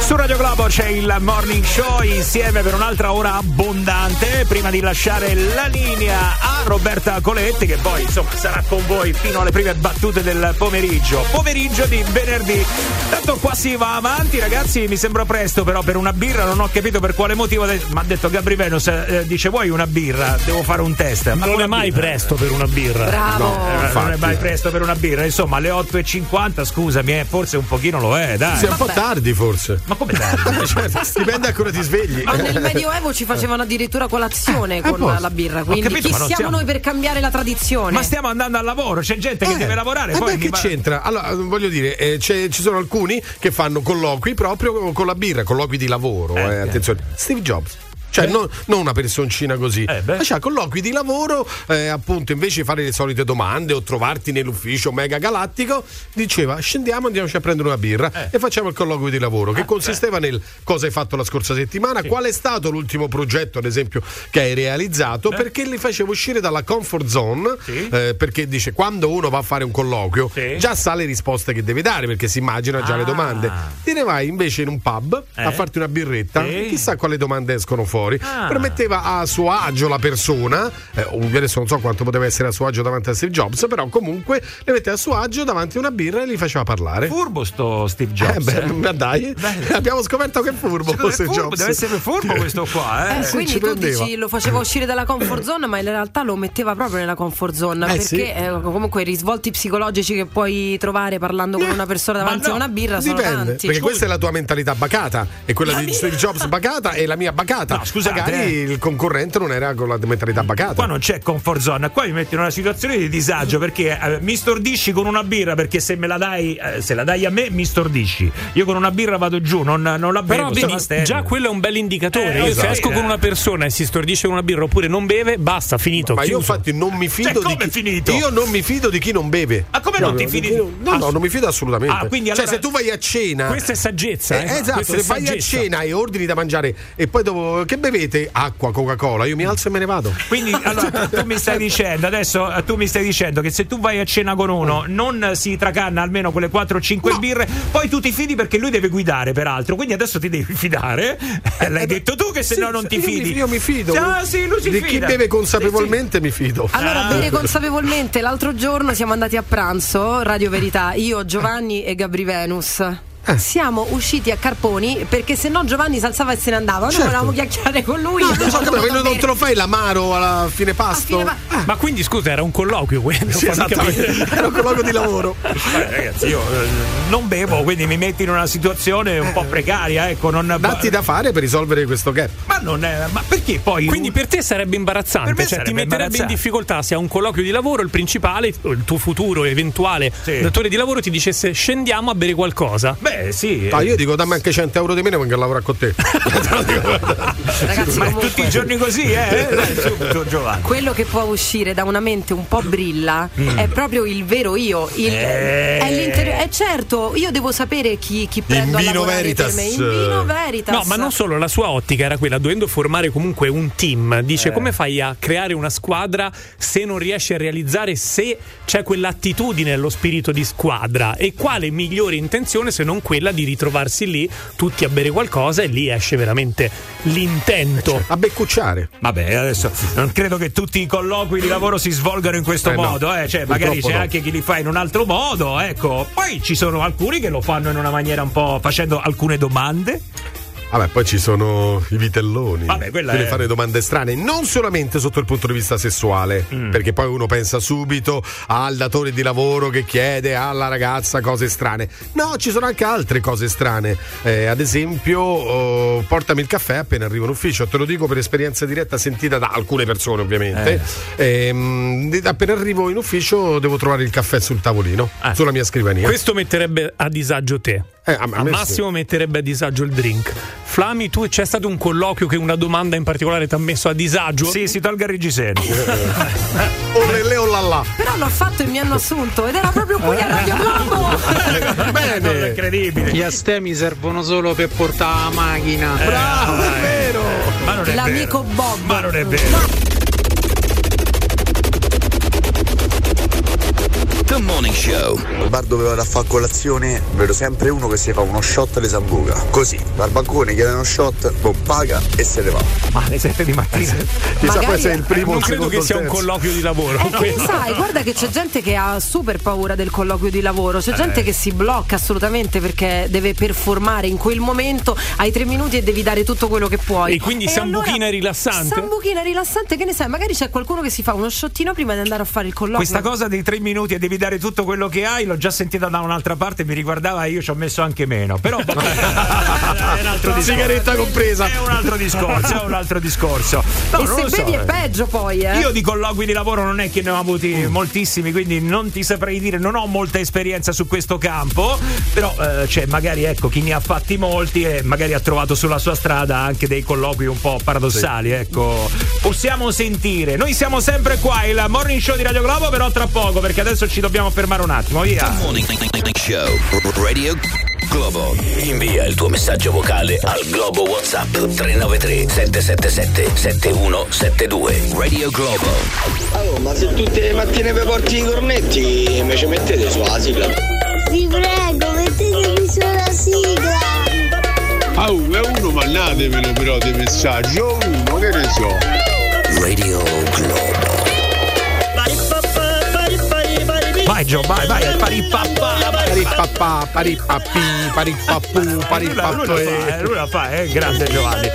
Su Radio Globo c'è il morning show insieme per un'altra ora abbondante. Prima di lasciare la linea a Roberta Coletti, che poi insomma sarà con voi fino alle prime battute del pomeriggio. Pomeriggio di venerdì. Tanto qua si va avanti, ragazzi. Mi sembra presto, però, per una birra. Non ho capito per quale motivo. Mi ha detto Gabri Venus, eh, dice vuoi una birra? Devo fare un test. Ma Non è mai birra? presto per una birra. Bravo. Eh, non è mai presto per una birra. Insomma, alle 8.50, scusami, eh, forse un pochino lo è, dai. Sì, è un po' tardi forse. Ma come (laughs) tardi? Cioè, dipende a che ora ti svegli. Ma nel (laughs) Medioevo ci facevano addirittura colazione con posto. la birra, quindi capito, chi siamo stiamo- noi per cambiare la tradizione? Ma stiamo andando al lavoro, c'è gente che Eh, deve lavorare. eh poi che va- c'entra? Allora, voglio dire, eh, c'è- ci sono alcuni che fanno colloqui proprio con la birra, colloqui di lavoro. Eh, eh. attenzione. Steve Jobs Cioè, non, non una personcina così. Faceva colloqui di lavoro, eh, appunto, invece di fare le solite domande o trovarti nell'ufficio mega galattico, diceva scendiamo, andiamoci a prendere una birra e facciamo il colloquio di lavoro, che consisteva nel cosa hai fatto la scorsa settimana, qual è stato l'ultimo progetto, ad esempio, che hai realizzato, perché li facevo uscire dalla comfort zone, eh, perché dice quando uno va a fare un colloquio, già sa le risposte che deve dare, perché si immagina già le domande. Te ne vai invece in un pub a Eh? farti una birretta, Sì. chissà quale domande escono fuori. Ah. Permetteva a suo agio la persona, eh, adesso non so quanto poteva essere a suo agio davanti a Steve Jobs, però comunque le metteva a suo agio davanti a una birra e li faceva parlare. Furbo sto Steve Jobs. Eh beh, eh. ma dai, abbiamo scoperto che è furbo Secondo Steve furbo, Jobs. deve essere furbo questo qua, eh. Eh, sì, quindi ci tu prendeva. dici lo faceva uscire dalla comfort zone, ma in realtà lo metteva proprio nella comfort zone. Eh, perché sì. eh, comunque i risvolti psicologici che puoi trovare parlando con una persona davanti a una birra sono Dipende, tanti. perché questa è la tua mentalità bacata e quella di Steve Jobs bacata e la mia bacata. Scusate, Magari eh. il concorrente non era con la mentalità bacata. Qua non c'è comfort zone, qua mi metti in una situazione di disagio perché eh, mi stordisci con una birra perché se me la dai, eh, se la dai a me mi stordisci. Io con una birra vado giù, non, non la bevo, Però vedi, già quello è un bel indicatore. Eh, Io esatto. se esco con una persona e si stordisce con una birra oppure non beve, basta, finito. Ma io chiuso. infatti non mi fido Cioè, di come chi finito? Io non mi fido di chi non beve. Ma come non ti fidi? di chi non- No, no, non mi fido assolutamente. Ah, quindi Cioè, allora- se tu vai a cena. Questa è saggezza, eh. esatto, Questa è se vai a saggezza. cena e ordini da mangiare e poi dopo che bevete? Acqua, Coca-Cola, io mi alzo e me ne vado. Quindi allora tu mi stai dicendo adesso eh, tu mi stai dicendo che se tu vai a cena con uno non si tracanna almeno quelle 4 o 5 birre, poi tu ti fidi perché lui deve guidare peraltro, quindi adesso ti devi fidare. Eh, L'hai detto tu che se Sì, no non ti io mi- fidi. Io mi fido. Ah, sì, lui si di chi fida. beve consapevolmente mi fido. Allora, Ah. bere consapevolmente, l'altro giorno siamo andati a pranzo, Radio Verità, io, Giovanni e Gabri Venus. Eh. Siamo usciti a Carponi perché se no Giovanni si alzava e se ne andava. Noi Certo. volevamo chiacchierare con lui. No, non so (laughs) dovuto non te lo fai l'amaro alla fine pasto? fine pa- Ma quindi scusa, era un colloquio quello. Sì, capire. (laughs) Era un colloquio di lavoro. Eh, ragazzi, io eh, non bevo, quindi mi metti in una situazione un po' precaria, ecco, non Datti da fare per risolvere questo gap. Ma non è ma perché poi Quindi per te sarebbe Per imbarazzante, me cioè sarebbe ti metterebbe in difficoltà se a un colloquio di lavoro il principale, il tuo futuro eventuale Sì. datore di lavoro ti dicesse scendiamo a bere qualcosa. Beh, sì. Ah, io dico dammi anche 100 euro di meno vengo a lavorare con te. (laughs) Ragazzi, ma comunque- tutti i giorni così, eh? (laughs) Dai, subito, Giovanni. Quello che può uscire da una mente un po' brilla è proprio il vero io. Il, Mm. Eh. È l'interiore. Eh certo, io devo sapere chi, chi prendo a vino veritas. per me. In vino veritas. No, ma non solo, la sua ottica era quella, dovendo formare comunque un team, Eh. dice come fai a creare una squadra se non riesci a realizzare se c'è quell'attitudine nello spirito di squadra e quale migliore intenzione se non quella di ritrovarsi lì tutti a bere qualcosa e lì esce veramente l'intento. A beccucciare. Vabbè, adesso non credo che tutti i colloqui di lavoro si svolgano in questo Eh, no. modo, eh. Cioè, magari c'è no. anche chi li fa in un altro modo, ecco. Poi ci sono alcuni che lo fanno in una maniera un po' facendo alcune domande. Vabbè, poi ci sono i vitelloni. Vabbè, quella Quelli è- fanno domande strane, non solamente sotto il punto di vista sessuale, Mm. perché poi uno pensa subito al datore di lavoro che chiede alla ragazza cose strane. No, ci sono anche altre cose strane. Eh, ad esempio, oh, portami il caffè appena arrivo in ufficio. Te lo dico per esperienza diretta sentita da alcune persone, ovviamente. Ehm, di- appena arrivo in ufficio devo trovare il caffè sul tavolino, Ah. sulla mia scrivania. Questo metterebbe a disagio te. Eh, a- a Al me sì. massimo metterebbe a disagio il drink. Flami, tu c'è stato un colloquio che una domanda in particolare ti ha messo a disagio? Sì, si tolga il reggiseno. (laughs) O là là. Però l'ho fatto e mi hanno assunto ed era proprio qui a Radio Globo. (laughs) Bene. incredibile. Gli astemi servono solo per portare la macchina. Bravo, è vero. Ma non è L'amico vero. Bob. Ma non è vero. The Morning Show. Al bar dove vado a fare colazione vedo sempre uno che si fa uno shot di sambuca. Così, dal bancone chiede uno shot, boh, paga e se ne va. Ma alle 7 di mattina. Chissà Magari- poi se è il primo o non il credo che il sia un colloquio di lavoro. Eh, che sai, guarda che c'è gente che ha super paura del colloquio di lavoro, c'è gente che si blocca assolutamente perché deve performare in quel momento, hai tre minuti e devi dare tutto quello che puoi. E quindi sambuchina rilassante? Sambuchina rilassante, che ne sai, magari c'è qualcuno che si fa uno shottino prima di andare a fare il colloquio. Questa cosa dei tre minuti e devi dare tutto quello che hai l'ho già sentita da un'altra parte, mi riguardava e io ci ho messo anche meno. Però (laughs) è un altro. Sigaretta compresa. È un altro discorso, è un altro discorso. No, e non se lo so. bevi è peggio poi, eh. Io di colloqui di lavoro non è che ne ho avuti moltissimi, quindi non ti saprei dire, non ho molta esperienza su questo campo, però eh, c'è magari ecco chi ne ha fatti molti e magari ha trovato sulla sua strada anche dei colloqui un po' paradossali, ecco. Possiamo sentire. Noi siamo sempre qua, il morning show di Radio Globo, però tra poco perché adesso ci dobbiamo fermare un attimo, via. Show Radio Globo. Invia il tuo messaggio vocale al Globo WhatsApp 393 777 7172. Radio Globo. Oh, ma se tutte le mattine vi porti i cornetti, me ci mettete sulla sigla. Vi prego, mettetemi sulla sigla. Ah, oh, è uno, mandatemelo però dei messaggi. O uno, che ne so. Radio Globo. Vai Gio, vai, vai, pari papà, Paripapà, paripapì, paripapù, Lui la fa, paripapè. eh, lui la fa, eh, grande Giovanni.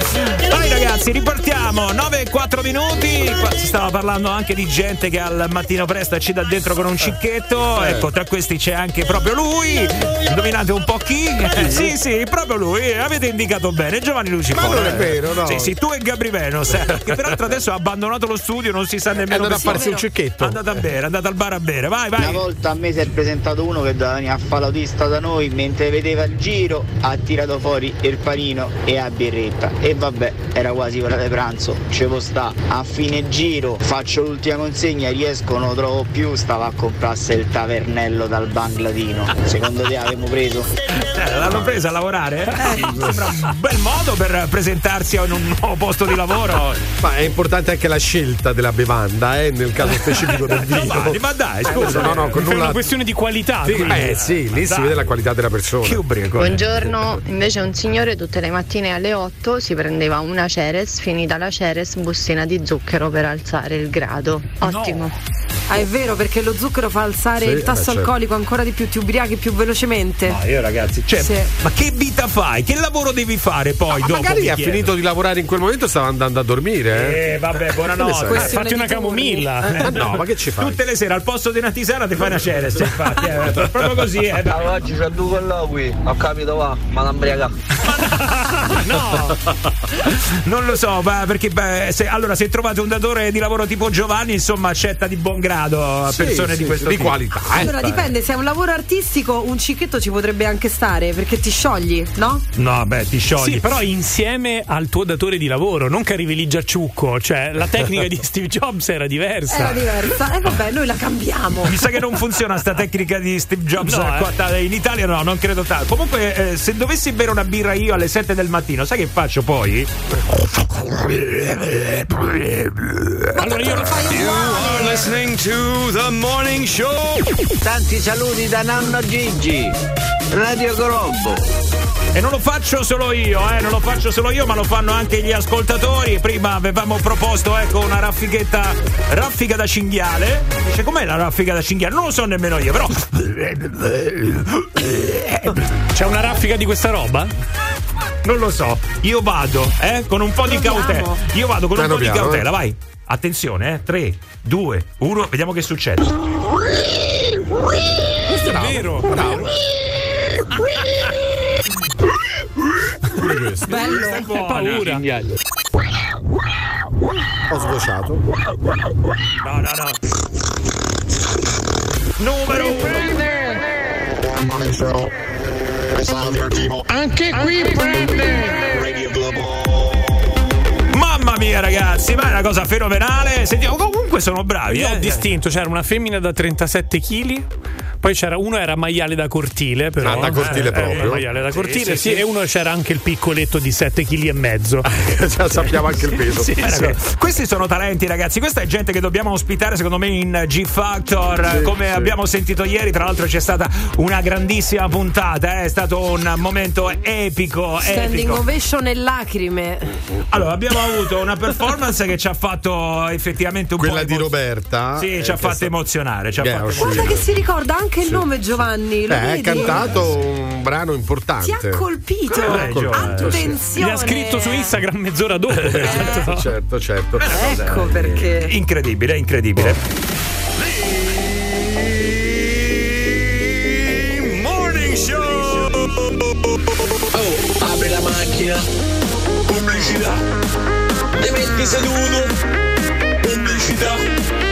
Vai ragazzi, ripartiamo. 9 e 4 minuti. Qua si stava parlando anche di gente che al mattino presto ci dà dentro con un cicchetto. Ecco, tra questi c'è anche proprio lui. Indovinate un po' chi? Eh, sì, sì, proprio lui. Eh, Avete indicato bene, Giovanni Luciforo. Ma non è eh. vero, no. Sì, sì, tu e Gabri Venos. eh, Che peraltro adesso ha abbandonato lo studio, non si sa nemmeno È andato a farsi un cicchetto. È andato a bere, è andato al bar a bere. Vai, Una vai. volta a me si è presentato uno che doveva venire a fare l'autista da noi, mentre vedeva il giro, ha tirato fuori il panino e la birretta. E vabbè, era quasi ora di pranzo, ci può sta. A fine giro faccio l'ultima consegna, riesco, non lo trovo più, stava a comprarsi il tavernello dal Bangladino. Secondo te avevamo preso? Eh, l'hanno presa a lavorare? Eh, sembra un bel modo per presentarsi in un nuovo posto di lavoro. Ma è importante anche la scelta della bevanda, eh, nel caso specifico del (laughs) vino. Ma, ma dai, scusa. no, no, con È nulla. una questione di qualità. Sì, eh sì, lì si Dai. vede la qualità della persona. Che ubriaco. Buongiorno, invece un signore tutte le mattine alle 8 si prendeva una Ceres, finita la Ceres, bustina di zucchero per alzare il grado. Ottimo. Ah, è vero, perché lo zucchero fa alzare Sì, il tasso beh, certo. alcolico ancora di più, ti ubriachi più velocemente. Ma io ragazzi, cioè, Sì. ma che vita fai? Che lavoro devi fare poi Ma dopo? magari ha chiedo? finito di lavorare in quel momento e stava andando a dormire. Eh. Eh, vabbè, buonanotte. Eh, Fatti una camomilla. Ma (laughs) no, ma che ci fai? Tutte le sere al posto di una tisana ti fai una ceres, infatti. eh, proprio così, eh. dai. Oggi c'è due colloqui, ho capito va, ma non briaca. No, non lo so, ma perché beh, se, allora se trovate un datore di lavoro tipo Giovanni, insomma, accetta di buon grado Sì, persone sì, di questo di tipo. qualità, eh. Allora dipende, se è un lavoro artistico un cicchetto ci potrebbe anche stare perché ti sciogli, no? No, beh, ti sciogli. Sì, però insieme al tuo datore di lavoro, non che arrivi lì già ciucco, cioè la tecnica di (laughs) Steve Jobs era diversa. Era diversa. E vabbè, noi la cambiamo. Mi sa che non funziona sta tecnica di Steve Jobs No, eh. qua- ta- in Italia no, non credo tanto. Comunque, eh, se dovessi bere una birra io alle 7 del mattino, sai che faccio poi? Allora io are listening to the morning show. Tanti saluti da nonno Gigi, Radio Globo. E non lo faccio solo io, eh, non lo faccio solo io, ma lo fanno anche gli ascoltatori. Prima avevamo proposto, ecco, una raffichetta, raffica da cinghiale. Dice, com'è la raffica da cinghiale? Non lo so nemmeno io, però. (laughs) c'è una raffica di questa roba? Non lo so. Io vado, eh, con un po' di cautela. Io vado con un po' di piano, cautela, eh. vai. Attenzione, eh. 3, 2, 1, vediamo che succede. Questo è vero. Bravo. Bello. Che paura. Ho sbocciato. No, no, no. Numero uno. Anche qui prende. Mamma mia, ragazzi, ma è una cosa fenomenale. Sentiamo, comunque sono bravi, Io eh. ho distinto, c'era una femmina da 37 kg. Poi c'era uno era maiale da cortile, però. Ah, da cortile Eh, proprio? eh, maiale da Sì, cortile, sì, sì, sì. E uno c'era anche il piccoletto di 7 kg e mezzo. (laughs) Già sappiamo anche il peso. Sì, sì. ragazzi, Questi sono talenti, ragazzi. Questa è gente che dobbiamo ospitare, secondo me, in G Factor. Sì, Come sì. abbiamo sentito ieri, tra l'altro, c'è stata una grandissima puntata. eh. È stato un momento epico. Standing epico. ovation e lacrime. Allora, abbiamo avuto una performance che ci ha fatto effettivamente un Quella po' di emo- Roberta. Sì, eh, ci ha fatto emozionare. Ci ha fatto. Guarda che si ricorda anche il nome Giovanni. Lo Eh, ha cantato un brano Ti importante. ha colpito. Eh, Giovanni. Attenzione. Gli ha scritto su Instagram mezz'ora dopo. Certo, certo, certo. Ecco perché. Incredibile, incredibile. Oh, apri la macchina. Pubblicità. Ti metti seduto. Pubblicità.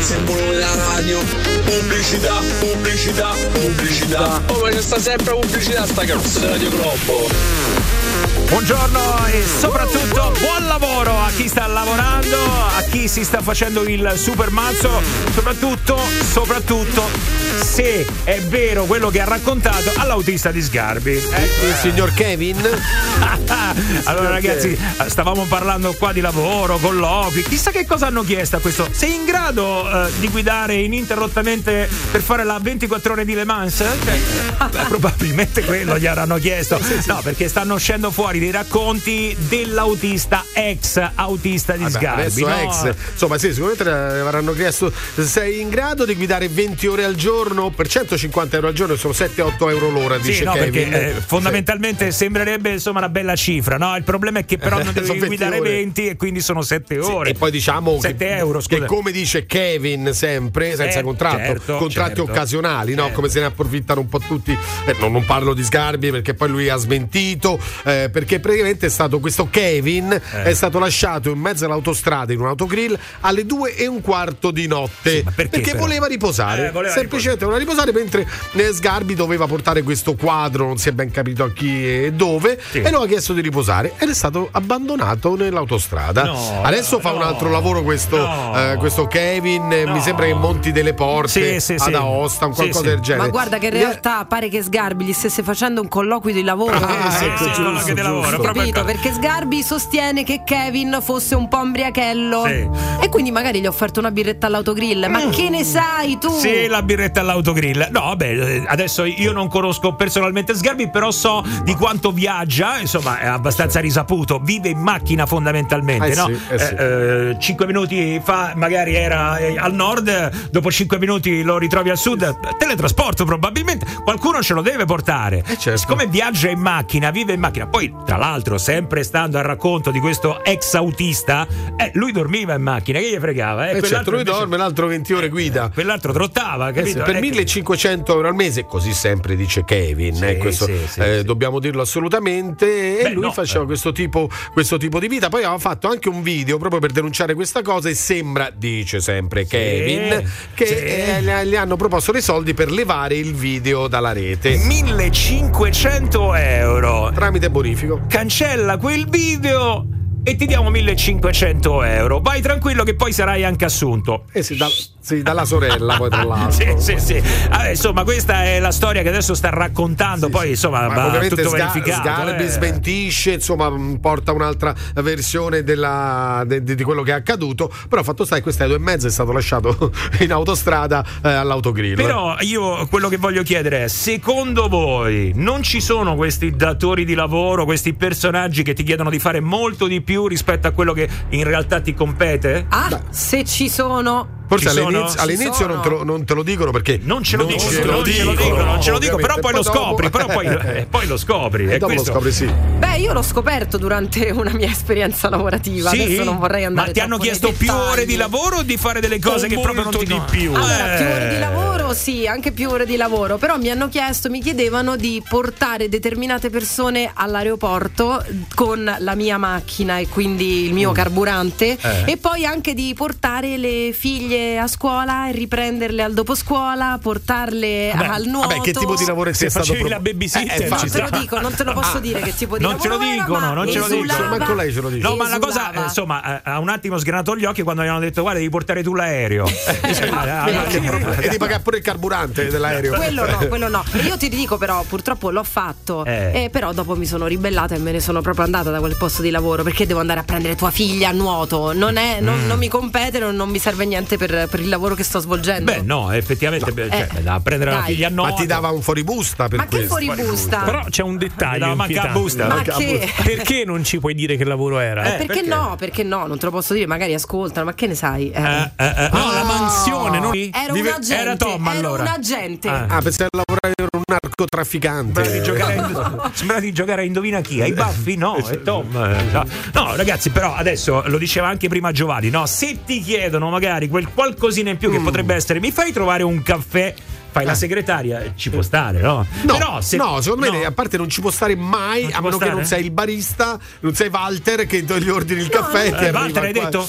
Volume della radio. Pubblicità, pubblicità, pubblicità. Oh, ma c'è sta sempre pubblicità sta cazzo di Radio Globo. Buongiorno e soprattutto buon lavoro a chi sta lavorando, a chi si sta facendo il super mazzo, soprattutto, soprattutto se è vero quello che ha raccontato all'autista di Sgarbi. Ecco. Il signor Kevin? (laughs) allora ragazzi, stavamo parlando qua di lavoro, colloqui, chissà che cosa hanno chiesto a questo. Sei in grado eh, di guidare ininterrottamente per fare la 24 ore di Le Mans? Cioè, probabilmente quello gli avranno chiesto. No, perché stanno uscendo fuori dei racconti dell'autista ex autista di Sgarbi. adesso no? ex. Insomma, sì, sicuramente eh, avranno chiesto: sei in grado di guidare 20 ore al giorno per 150 euro al giorno? Sono 7-8 euro l'ora, dice Sì, no, Kevin. perché eh, fondamentalmente sembrerebbe insomma una bella cifra, no? Il problema è che però non Sono devi 20 guidare ore. 20 e quindi sono 7 ore. E poi diciamo che, 7 euro, scusa. che come dice Kevin sempre, senza Eh, contratto, certo, contratti certo. occasionali, no? Certo. come se ne approfittano un po' tutti. Eh, non, non parlo di Sgarbi perché poi lui ha smentito, eh, perché praticamente è stato questo Kevin, Eh. è stato lasciato in mezzo all'autostrada in un autogrill alle due e un quarto di notte. perché però? voleva riposare, Eh, voleva semplicemente voleva riposare mentre eh, Sgarbi doveva portare questo quadro, non si è ben capito a chi e dove, Sì. e lo ha chiesto di riposare ed è stato abbandonato nell'autostrada. No, Adesso fa no, un altro lavoro questo, no. eh, questo Kevin, eh, mi sembra che monti delle porte Sì, sì, ad sì. Aosta, un Sì, qualcosa sì. del genere. Ma guarda che in realtà pare che Sgarbi gli stesse facendo un colloquio di lavoro. Ah, sì, sì, giusto, colloquio di lavoro, Capito? per- Perché Sgarbi sostiene che Kevin fosse un po' ombriachello. Sì. E quindi magari gli ha offerto una birretta all'autogrill. Ma che ne sai tu? Sì, la birretta all'autogrill. No, vabbè, eh, adesso io non conosco personalmente Sgarbi, però so di quanto viaggia, insomma, è abbastanza risaputo. Vive in macchina fondamentalmente, Eh no? sì, eh sì. eh, cinque minuti fa magari era eh, al nord, dopo cinque minuti lo ritrovi al sud. Teletrasporto probabilmente. Qualcuno ce lo deve portare. certo. Siccome viaggia in macchina, vive in macchina. Poi, tra l'altro, sempre stando al racconto di questo ex autista, eh, lui dormiva in macchina, che gli fregava? Eh, Eh, certo, lui invece- dorme, l'altro 20 ore guida. Quell'altro trottava, Eh sì, capito? per Eh, 1500 euro al mese, così sempre dice Kevin, Sì, eh, questo, sì, sì, eh, sì. dobbiamo dirlo assolutamente. E Beh, lui no, faceva eh. questo, tipo, questo tipo di vita. Poi aveva fatto anche un video proprio per denunciare questa cosa. E sembra, dice sempre Kevin, che sì. eh, gli hanno proposto dei soldi per levare il video dalla rete 1500 euro. tramite bonifico. Cancella quel video e ti diamo 1500 euro. Vai tranquillo che poi sarai anche assunto. Eh sì, da- sì, dalla sorella, poi tra (laughs) l'altro. Sì, sì, sì. Vabbè, insomma, questa è la storia che adesso sta raccontando. poi, insomma, Ma va tutto Sga- verificato. Sgarbi eh. smentisce, insomma, porta un'altra versione della- de- de- di quello che è accaduto. Però fatto sta che queste due e mezza è stato lasciato (laughs) in autostrada eh, all'autogrill. Però io quello che voglio chiedere è: secondo voi non ci sono questi datori di lavoro, questi personaggi che ti chiedono di fare molto di più rispetto a quello che in realtà ti compete? Ah, se ci sono. Forse all'inizio, all'inizio non, te lo, non te lo dicono perché Non ce lo dico, ce non ce lo dico, non ce lo dico, però poi lo ovviamente. scopri, però poi, (laughs) eh, poi lo scopri. E è dopo lo questo. scopri, sì. Beh, io l'ho scoperto durante una mia esperienza lavorativa. Sì? Adesso non vorrei andare Ma ti hanno chiesto più dettagli. ore di lavoro o di fare delle cose O che proprio non ti di più? Allora, più ore Eh. di lavoro, sì, anche più ore di lavoro. Però mi hanno chiesto, mi chiedevano di portare determinate persone all'aeroporto con la mia macchina e quindi il mio carburante. Eh. E poi anche di portare le figlie a scuola e riprenderle al doposcuola, portarle Vabbè, al nuoto. Vabbè, che tipo di lavoro Se è stato facevi pro- la babysitter, Eh, Non infatti. te lo dico, non te lo posso dire che tipo di Non ce lo lavoro era, dicono, ma non ce lo dicono. esulava- Manco lei ce lo dice. No, ma la cosa, esulava. eh, insomma, eh, ha un attimo sgranato gli occhi quando gli hanno detto: Guarda, devi portare tu l'aereo. (laughs) Cioè, e di pagare pure il carburante dell'aereo. Quello no, quello no. Io ti dico però, purtroppo l'ho fatto. Eh. Eh, però dopo mi sono ribellata e me ne sono proprio andata da quel posto di lavoro perché devo andare a prendere tua figlia a nuoto. Non, è, Mm. non, non mi compete, non, non mi serve niente per, per il lavoro che sto svolgendo. Beh, no, effettivamente, beh, cioè, Eh, da prendere la dai. figlia a Ma nuoto. ti dava un fuoribusta per Ma che questo. fuori busta? Però c'è un dettaglio. Manca la busta. Ma manca la che? Perché non ci puoi dire che lavoro era? Eh, perché, no? Perché no? Non te lo posso dire, magari ascoltano, ma che ne sai? Eh. Eh, eh, eh. No, la mansione, no? Vive- un agente. era Tom, ero allora. un agente. Ah. Ah, pensai a lavorare per un narcotrafficante. Sembrava di, giocare a, (laughs) Indovina chi? Hai i baffi? No, è Tom. Eh, No. No, ragazzi, però adesso lo diceva anche prima Giovanni, no? Se ti chiedono magari quel qualcosina in più che potrebbe essere, mi fai trovare un caffè fai la segretaria, ci può stare, no? No, Però se- no, secondo me no. a parte non ci può stare mai, Non a meno che stare? non sei il barista, non sei Walter che gli ordini il caffè. e ti Eh, Walter, hai qua. detto?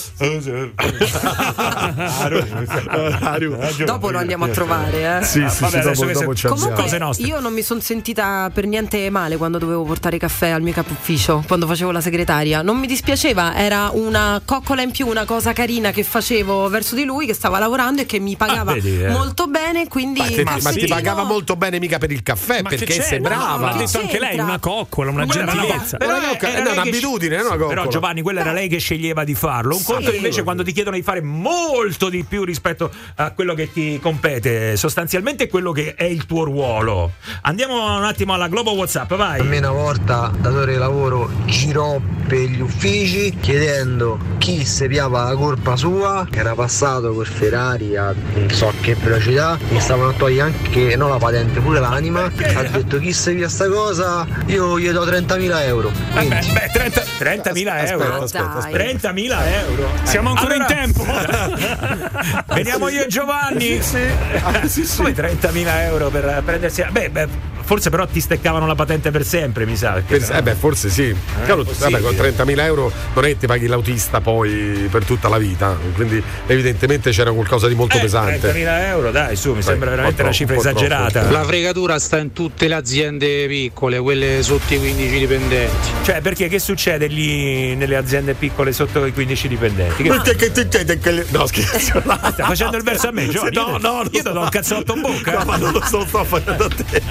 Dopo lo andiamo a trovare, eh. Sì, sì, Vabbè, sì, adesso dopo, che dopo ci Comunque-. Io non mi sono sentita per niente male quando dovevo portare caffè al mio capo ufficio, quando facevo la segretaria. Non mi dispiaceva, era una coccola in più, una cosa carina che facevo verso di lui che stava lavorando e che mi pagava Ah, vedi, eh. molto bene, quindi Ma, te- ma ti caffettino- pagava molto bene mica per il caffè Ma perché sei No, brava. l'ha detto anche lei, una coccola, una no, gentilezza. però È un'abitudine, sce- è una coccola. Però Giovanni, quella era lei che sceglieva di farlo. Un Sì. conto invece quando ti chiedono di fare molto di più rispetto a quello che ti compete, sostanzialmente quello che è il tuo ruolo. Andiamo un attimo alla Globo WhatsApp, vai. A me una volta, datore di lavoro, girò per gli uffici chiedendo chi se piava la colpa sua, che era passato col Ferrari a non so che velocità, mi stavano a togliere anche, non la patente, pure l'anima, ha detto chi se via sta cosa, io gli do 30.000 euro. Vabbè, beh, 30 30.000 Aspetta, euro. aspetta, aspetta. 30.000 euro. Siamo ancora in tempo. (laughs) Veniamo io e Giovanni. (laughs) Come 30.000 euro per prendersi. Beh, beh, forse però ti steccavano la patente per sempre, mi sa. perché Per- eh beh, forse sì. Possibile. vabbè, con 30.000 euro non è che ti paghi l'autista poi per tutta la vita. Quindi, evidentemente c'era qualcosa di molto Eh, pesante. 30.000 euro, dai, su, mi sembra un veramente po' una cifra esagerata. La fregatura sta in tutte le aziende piccole, quelle sotto i 15 dipendenti. Cioè, perché che succede lì nelle aziende piccole sotto i 15 dipendenti? Che- Perché che succede che le- No, scherzo. (laughs) Stai facendo il verso a me, Giovanni? No, no, io ti do un cazzotto in bocca. No, ma non lo sto, sto facendo a te.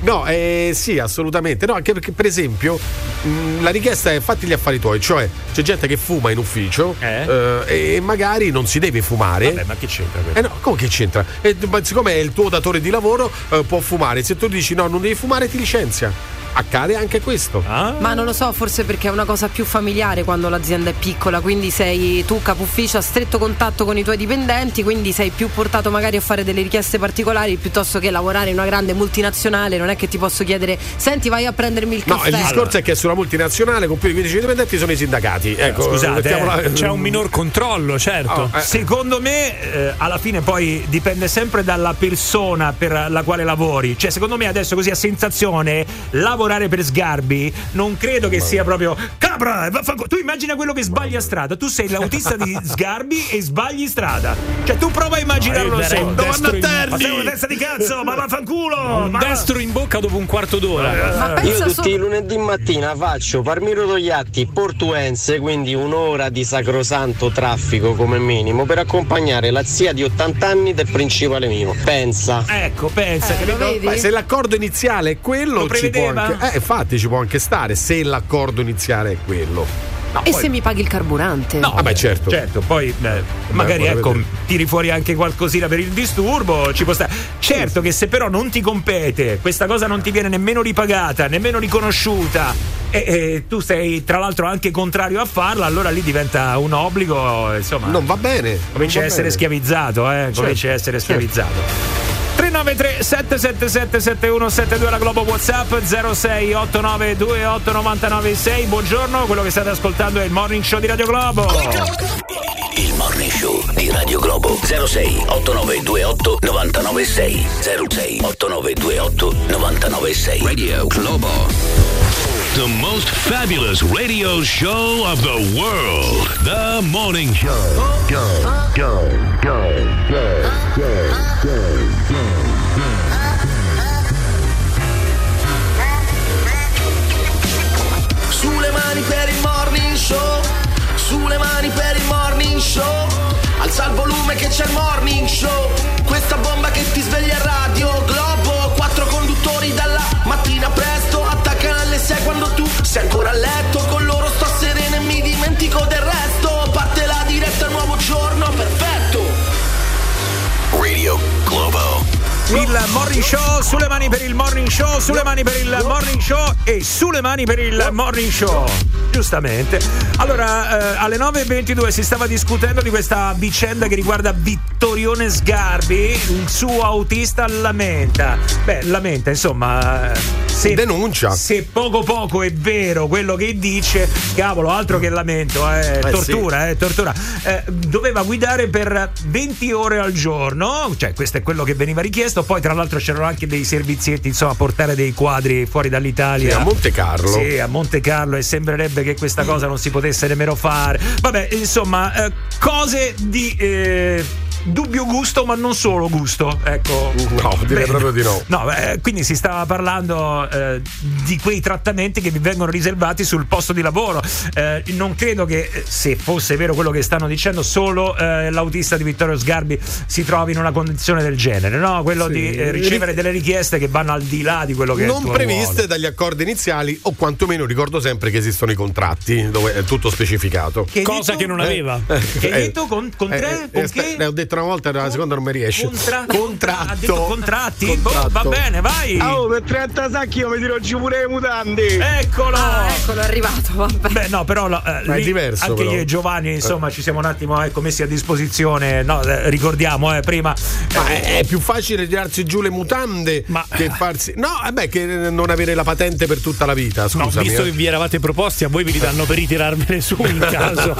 No, eh, sì, assolutamente. No, anche perché, per esempio, mh, la richiesta è fatti gli affari tuoi, cioè c'è gente che fuma in ufficio eh, e magari non si deve fumare. Vabbè, ma che c'entra questo? Eh no, come che c'entra? Eh, ma siccome è il tuo datore di lavoro, eh, può fumare. Se tu dici no, non devi fumare, ti licenzia. Accade anche questo. Ah. Ma non lo so, forse perché è una cosa più familiare quando l'azienda è piccola, quindi sei tu capo ufficio a stretto contatto con i tuoi dipendenti, quindi sei più portato magari a fare delle richieste particolari piuttosto che lavorare in una grande multinazionale, non è che ti posso chiedere "Senti, vai a prendermi il No, caffè". il discorso è che sulla multinazionale con più di 15 dipendenti sono i sindacati. Ecco, Scusate, eh, C'è un minor controllo, certo. Oh, eh. Secondo me, eh, alla fine poi dipende sempre dalla persona per la quale lavori. Cioè, secondo me adesso così a sensazione, lavorare per Sgarbi non credo che sia proprio. Capra! vaffanculo". Tu immagina quello che sbagli a strada. Tu sei l'autista di Sgarbi e sbagli strada. Cioè, tu prova a immaginarlo No, darei un destro in- Ma sei una testa di cazzo, ma vaffanculo! Un ma- destro in bocca dopo un quarto d'ora. Io tutti i lunedì mattina faccio Parmiro Togliatti Portuense, quindi un'ora di sacrosanto traffico come minimo per accompagnare la zia di 80 anni del principale mio. Pensa. Ecco, pensa Eh, che lo vedi? Ma se l'accordo iniziale è quello, Lo ci può prevedeva? Eh, infatti ci può anche stare se l'accordo iniziale è quello. No, E poi- se mi paghi il carburante? No, Vabbè, certo. Certo, poi eh, magari ecco, vedere. tiri fuori anche qualcosina per il disturbo, ci può stare. Certo che se però non ti compete, questa cosa non ti viene nemmeno ripagata, nemmeno riconosciuta e, e tu sei tra l'altro anche contrario a farla, allora lì diventa un obbligo, insomma. Non va bene. Cominci a essere bene. schiavizzato, eh? Cominci a essere schiavizzato. 393 777 7172 la Globo Whatsapp 06 89 28 99 6 Buongiorno, quello che state ascoltando è il Morning Show di Radio Globo. Il morning show di Radio Globo 06 8928 996 06 8928 996 Radio Globo The most fabulous radio show of the world. The Morning Show. Go, go, go, go, go, go, Sulle mani per il morning show. Sulle mani per il morning show. Alza il volume che c'è il morning show. Questa bomba che ti sveglia a radio Globo. Quattro conduttori dalla mattina presto sei ancora a letto Con loro sto sereno e mi dimentico del resto Parte la diretta, nuovo giorno, perfetto Radio Globo Il morning show, sulle mani per il morning show, sulle mani per il morning show e sulle mani per il morning show. Giustamente. Allora, eh, alle 9.22 si stava discutendo di questa vicenda che riguarda Vittorione Sgarbi. Il suo autista lamenta. Beh, lamenta, insomma. Eh, se, Denuncia. Se poco poco è vero quello che dice, cavolo, altro che lamento, eh, Eh, tortura, eh, tortura. Eh, doveva guidare per 20 ore al giorno, cioè questo è quello che veniva richiesto. Poi, tra l'altro, c'erano anche dei servizietti, insomma, portare dei quadri fuori dall'Italia. Sì, a Monte Carlo. Sì, a Monte Carlo, e sembrerebbe che questa cosa non si potesse nemmeno fare. Vabbè, insomma, eh, cose di. Eh, Dubbio gusto, ma non solo gusto. Ecco. No, direi proprio di no. No, eh, quindi si stava parlando eh, di quei trattamenti che vi vengono riservati sul posto di lavoro. Eh, non credo che, eh, se fosse vero quello che stanno dicendo, solo eh, l'autista di Vittorio Sgarbi si trovi in una condizione del genere, no? Quello Sì. di eh, ricevere delle richieste che vanno al di là di quello che non previste ruolo. dagli accordi iniziali o quantomeno ricordo sempre che esistono i contratti dove è tutto specificato. Che Cosa detto? che non aveva. Che hai detto? Con- con tre? Con che? Ho detto una volta, la seconda non mi riesce. Contra- Contratto. Contratti? Contratto. Boh, va bene, vai. Oh, per 30 sacchi io mi tiro giù pure le mutande. Eccolo! Ah, eccolo, è arrivato. Vabbè. Beh, no, però eh, Ma è lì diverso, Anche però. io e Giovanni, insomma, ci siamo un attimo ecco, messi a disposizione. No, eh, ricordiamo, eh, prima. Ma eh, è, è più facile tirarsi giù le mutande che farsi. No, vabbè, che non avere la patente per tutta la vita. No, Scusami. visto eh. che vi eravate proposti, a voi vi li danno per ritirarmene su in (laughs) caso.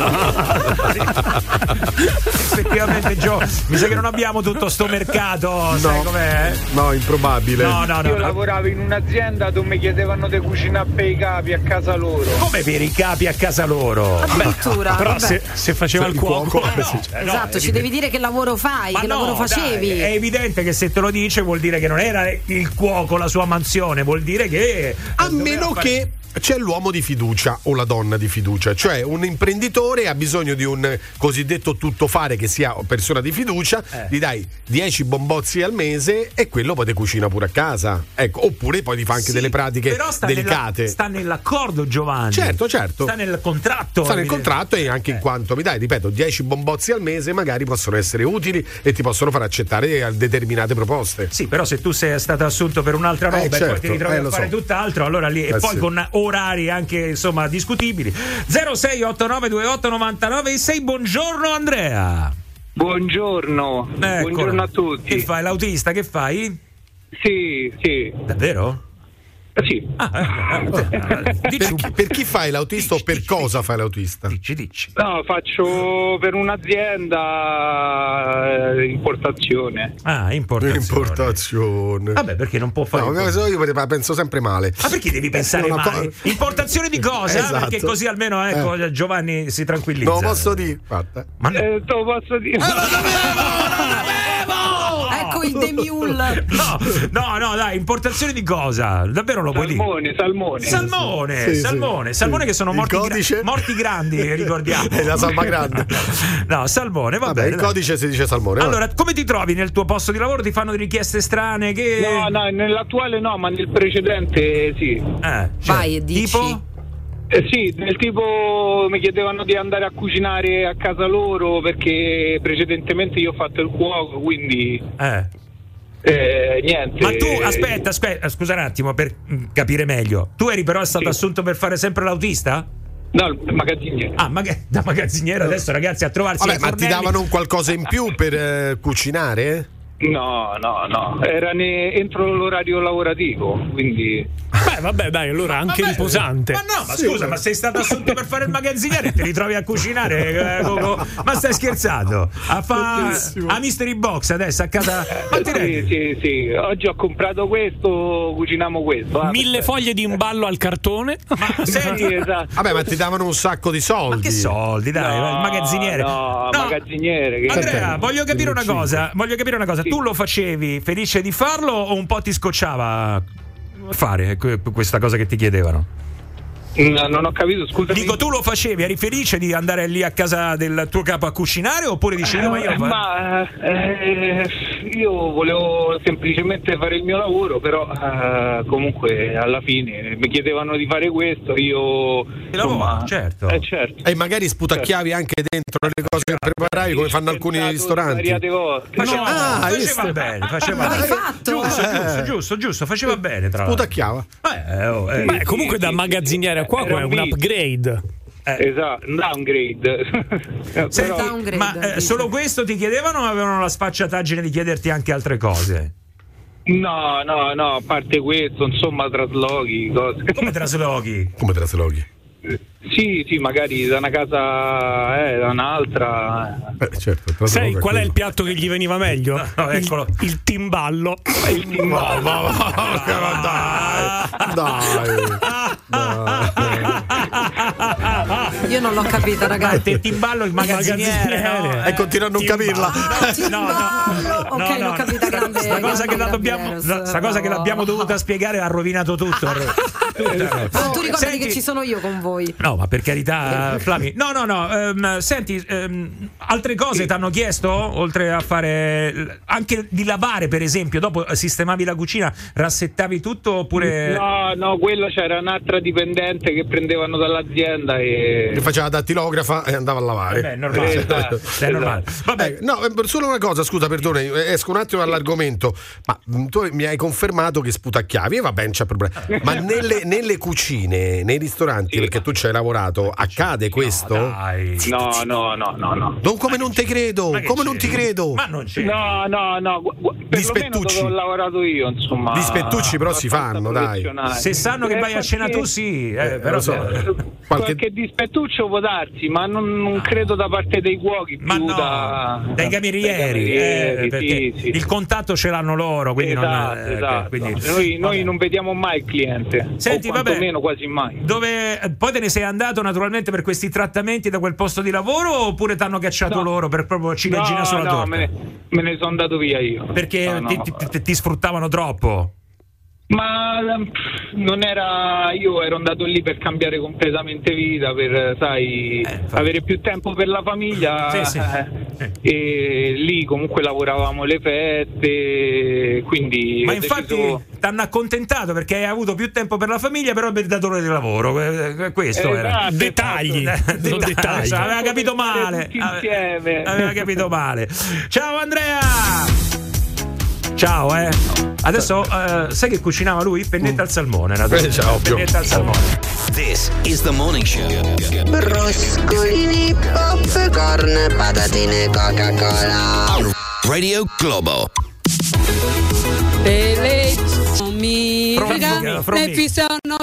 Effettivamente, Gio, (laughs) mi sa che non abbiamo tutto sto mercato. Sai com'è? No, improbabile. No, no, no. Io no. lavoravo in un'azienda dove mi chiedevano di cucinare per i capi a casa loro. Come per i capi a casa loro? Addirittura. Però vabbè. se, se faceva il cuoco, Eh, no, Esatto, è ci devi dire che lavoro fai, Ma che no, lavoro facevi. dai, è evidente che se te lo dice vuol dire che non era il cuoco la sua mansione, vuol dire che. A meno fare- che c'è l'uomo di fiducia o la donna di fiducia, cioè un imprenditore ha bisogno di un cosiddetto tuttofare che sia persona di fiducia, Eh. gli dai 10 bombozzi al mese e quello poi te cucina pure a casa. Ecco, oppure poi ti fa anche Sì, delle pratiche sta delicate. Nella, sta nell'accordo, Giovanni. Certo, certo. Sta nel contratto. Sta nel contratto e anche in quanto mi dai, ripeto, 10 bombozzi al mese magari possono essere utili e ti possono far accettare determinate proposte. Sì, però se tu sei stato assunto per un'altra roba Eh, e poi certo, ti ritrovi eh, a fare so. tutt'altro, allora lì e Eh, poi sì. con orari anche insomma discutibili. 0689289966 buongiorno Andrea. Buongiorno, Ecco. buongiorno a tutti. Che fai l'autista? Che fai? Sì, sì. Davvero? Sì. Ah, eh, eh, dici Per per chi fai l'autista o per cosa fai l'autista? Dici, dici. No, faccio per un'azienda eh, importazione. Ah, importazione. Importazione. Vabbè, perché non può fare No, io penso sempre male. Ma perché devi pensare Una male? co- Importazione di cosa? Esatto. Perché così almeno ecco, Giovanni si tranquillizza. No, posso dire. Guarda. Ma no. Eh, lo posso dire. Ecco (laughs) il demiul. (laughs) No, no, no, dai, importazione di cosa? Davvero lo puoi dire? Salmone, salmone. Salmone, Sì, sì, salmone, sì. salmone che sono morti, gra- morti grandi, (laughs) ricordiamo. È la salma grande. (laughs) No, salmone, va Vabbè, bene. il dai. codice si dice salmone. va. Allora, come ti trovi nel tuo posto di lavoro? Ti fanno delle richieste strane che No, no, nell'attuale no, ma nel precedente sì. Eh, cioè, Vai e dici. Tipo? Eh sì, del tipo mi chiedevano di andare a cucinare a casa loro perché precedentemente io ho fatto il cuoco, quindi Eh. eh, niente. Ma tu, aspetta, aspetta, scusa un attimo per mm, capire meglio. Tu eri però stato Sì. assunto per fare sempre l'autista? No, il magazziniere. Ah, ma (laughs) da magazziniere adesso ragazzi a trovarsi Vabbè, ma ti fornelli- davano un qualcosa in più per eh, cucinare? No, no, no, era ne- entro l'orario lavorativo, quindi... (laughs) Beh, vabbè, dai, allora anche Vabbè, riposante. Ma no, ma scusa, ma sei stato assunto per fare il magazziniere e ti ritrovi a cucinare? eh, co- co- ma stai scherzando? A fa a Mystery Box adesso a casa. Ma ti Sì, sì, sì, oggi ho comprato questo, cuciniamo questo. ah, Mille perfetto. foglie di imballo al cartone. (laughs) Senti, Sì, esatto. Vabbè, ma ti davano un sacco di soldi. ma che soldi, dai, No, il magazziniere. No, No. magazziniere. Che Andrea, voglio capire una cosa. Voglio capire una cosa. Sì. Tu lo facevi felice di farlo o un po' ti scocciava fare que- questa cosa che ti chiedevano? No, non ho capito, scusami. Dico, tu lo facevi, eri felice di andare lì a casa del tuo capo a cucinare oppure dicevi no, ma io Eh, ma eh, io volevo semplicemente fare il mio lavoro, però eh, comunque alla fine mi chiedevano di fare questo, io lavoro, certo. eh, certo. E magari sputacchiavi anche dentro le cose che preparavi, come fanno alcuni ristoranti. Faceva, No, ah, faceva bene, faceva L'hai bene. Giusto, Eh. giusto, giusto, giusto, faceva bene tra l'altro. Sputacchiava. Eh, oh, eh. Beh, comunque da sì, magazziniere a cuoco Era è un upgrade. Esatto, un downgrade. (laughs) Però- Downgrade, ma eh, solo questo ti chiedevano o avevano la sfacciataggine di chiederti anche altre cose? No, no, no, a parte questo, insomma, traslochi, cose. Come traslochi? (laughs) Come traslochi? Sì, sì, magari da una casa eh, da un'altra. Eh, certo, Sai qual è il piatto che gli veniva meglio? (laughs) No, eccolo. Il, il timballo. Il timballo. Ma, ma, ma, dai, dai. (laughs) uh, Io non l'ho capita, ragazzi. Te timballo il magazziniere. no? E continua a non capirla. (laughs) No, no, Ok, no, l'ho capita grande. Sta cosa, che la dobbiamo, no, sta cosa che l'abbiamo dovuta spiegare ha rovinato tutto. Ma tu ricordati Senti- che ci sono io con voi. No, ma per carità, Flavi. No, no, no. ehm, senti, ehm, altre cose ti hanno chiesto? Oltre a fare anche di lavare, per esempio, dopo sistemavi la cucina, rassettavi tutto oppure. No, no, quello c'era un'altra dipendente che prendevano dall'azienda e. Faceva dattilografa e andava a lavare. Beh, è normale. Esatto, È normale. Vabbè, no, eh, solo una cosa, scusa, perdone, eh, esco un attimo dall'argomento. Ma mm, tu mi hai confermato che sputacchiavi, e va bene, c'è problema. Ma (laughs) nelle, nelle cucine, nei ristoranti, perché tu ci hai lavorato, accade questo? No, no, no, no, no. Non come non ti credo, come c'è? non ti credo. Ma non c'è. No, no, no, gu- gu- perlomeno spettucci. dove ho lavorato io, insomma. Gli spettucci però si fanno, dai. Se sanno che Eh, vai a cena tu, sì. eh, Eh, però so. Qualche... Qualche... dispettuccio può darsi, ma non, non credo da parte dei cuochi, Ma no, da... dai camerieri, dai camerieri, eh, perché sì, sì. il contatto ce l'hanno loro, quindi non. Esatto, eh, esatto. quindi- Noi, noi non vediamo mai il cliente, Senti, vabbè. quasi mai. Dove poi te ne sei andato naturalmente per questi trattamenti da quel posto di lavoro oppure ti hanno cacciato No. loro per proprio ciliegina no, sulla no, torta? me ne, me ne sono andato via io. Perché no. ti- ti- ti sfruttavano troppo? Ma ehm, non era. Io ero andato lì per cambiare completamente vita, per eh, sai, infatti. avere più tempo per la famiglia. Sì, sì. eh, E lì comunque lavoravamo le feste. Quindi. Ma infatti deciso- ti hanno accontentato perché hai avuto più tempo per la famiglia, però per il datore di lavoro. eh, eh, Questo era. Esatto, Dettagli. esatto. Sono (laughs) dettagli. Aveva capito male. Aveva capito male. Ciao Andrea! Ciao, eh. Adesso eh, sai che cucinava lui? Pennetta al salmone, naturalmente. Eh, ciao, ovvio. Pennetta al salmone. This is the morning show. Broscolini, popcorn, patatine, Coca-Cola. Radio Globo. mi Formica, formica. le fisono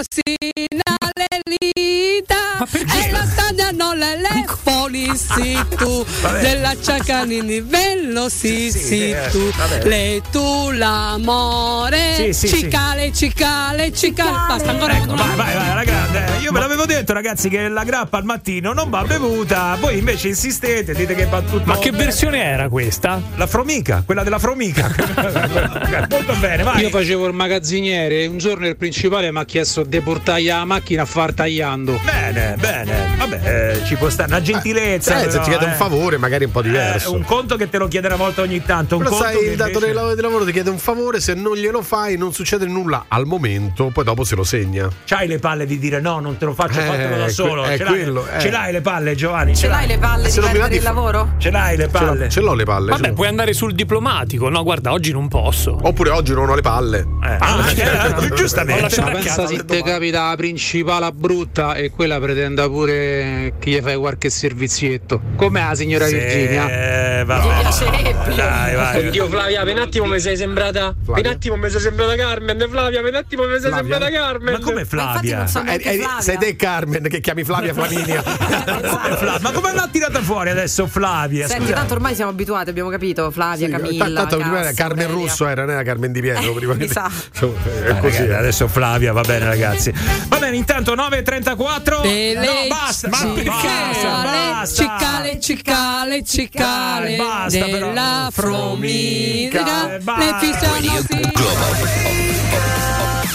tagliano le le polisi (laughs) tu Vabbè. della ciacanini bello sì Sì, sì, sì, eh, tu vabbè. le tu l'amore Sì, sì, sì. cicale cicale cicale basta ancora Ecco, vai, vai, vai, alla grande. Io ve l'avevo detto, ragazzi, che la grappa al mattino non va bevuta. Voi invece insistete, dite che va tutto. Ma che versione era questa? La fromica, quella della fromica. (laughs) Molto bene, vai. Io facevo il magazziniere e un giorno il principale mi ha chiesto di portargli la macchina a far tagliando. Bene, bene. Vabbè, eh, ci può stare una gentilezza. Eh, se però, ti chiede un eh. favore, magari è un po' Eh, diverso. un conto che te lo chiede una volta ogni tanto. Un Però conto sai, che il datore invece- di lavoro- di lavoro ti chiede un favore, se non glielo fai non succede nulla al momento, poi dopo se lo segna. C'hai le palle di dire no, non te lo faccio, Eh, fatelo da que- solo. è ce, l'hai, quello, eh. ce l'hai le palle, Giovanni? Ce l'hai le palle Se di perdere il fa- lavoro? Ce l'hai le palle? ce l'ho le palle. Vabbè, puoi andare sul diplomatico. No, guarda, oggi non posso. Oppure oggi non ho le palle. Eh, ah, eh, (laughs) giustamente. Ma pensa se ti capita la principale brutta e quella pretenda pure che gli fai qualche servizietto. Com'è la signora Sì, Virginia? eh, vabbè. Dai, vai. Dio Flavia, per un attimo mi sei sembrata. Per un attimo mi sei sembrata Carmen. Flavia, per un attimo mi sei Flavia? sembrata Carmen. Ma come Ma Flavia? so Eh, eh, Flavia. sei te Carmen che chiami Flavia Flaminia. (laughs) (laughs) Come Fla- Ma come l'ha tirata fuori adesso Flavia? Senti, Scusa. tanto ormai siamo abituati, abbiamo capito. Flavia, Sì, Camilla. tanto prima era Carmen Aurelia. Russo, era, non era Carmen Di Pietro. prima mi che- sa. Insomma, è Eh, così. adesso Flavia, va bene ragazzi. Va bene, intanto 9.34. E No, basta, cicale, basta, basta. cicale, cicale, cicale, basta, però. della Fromica, fromica, eh, basta. le fisono sino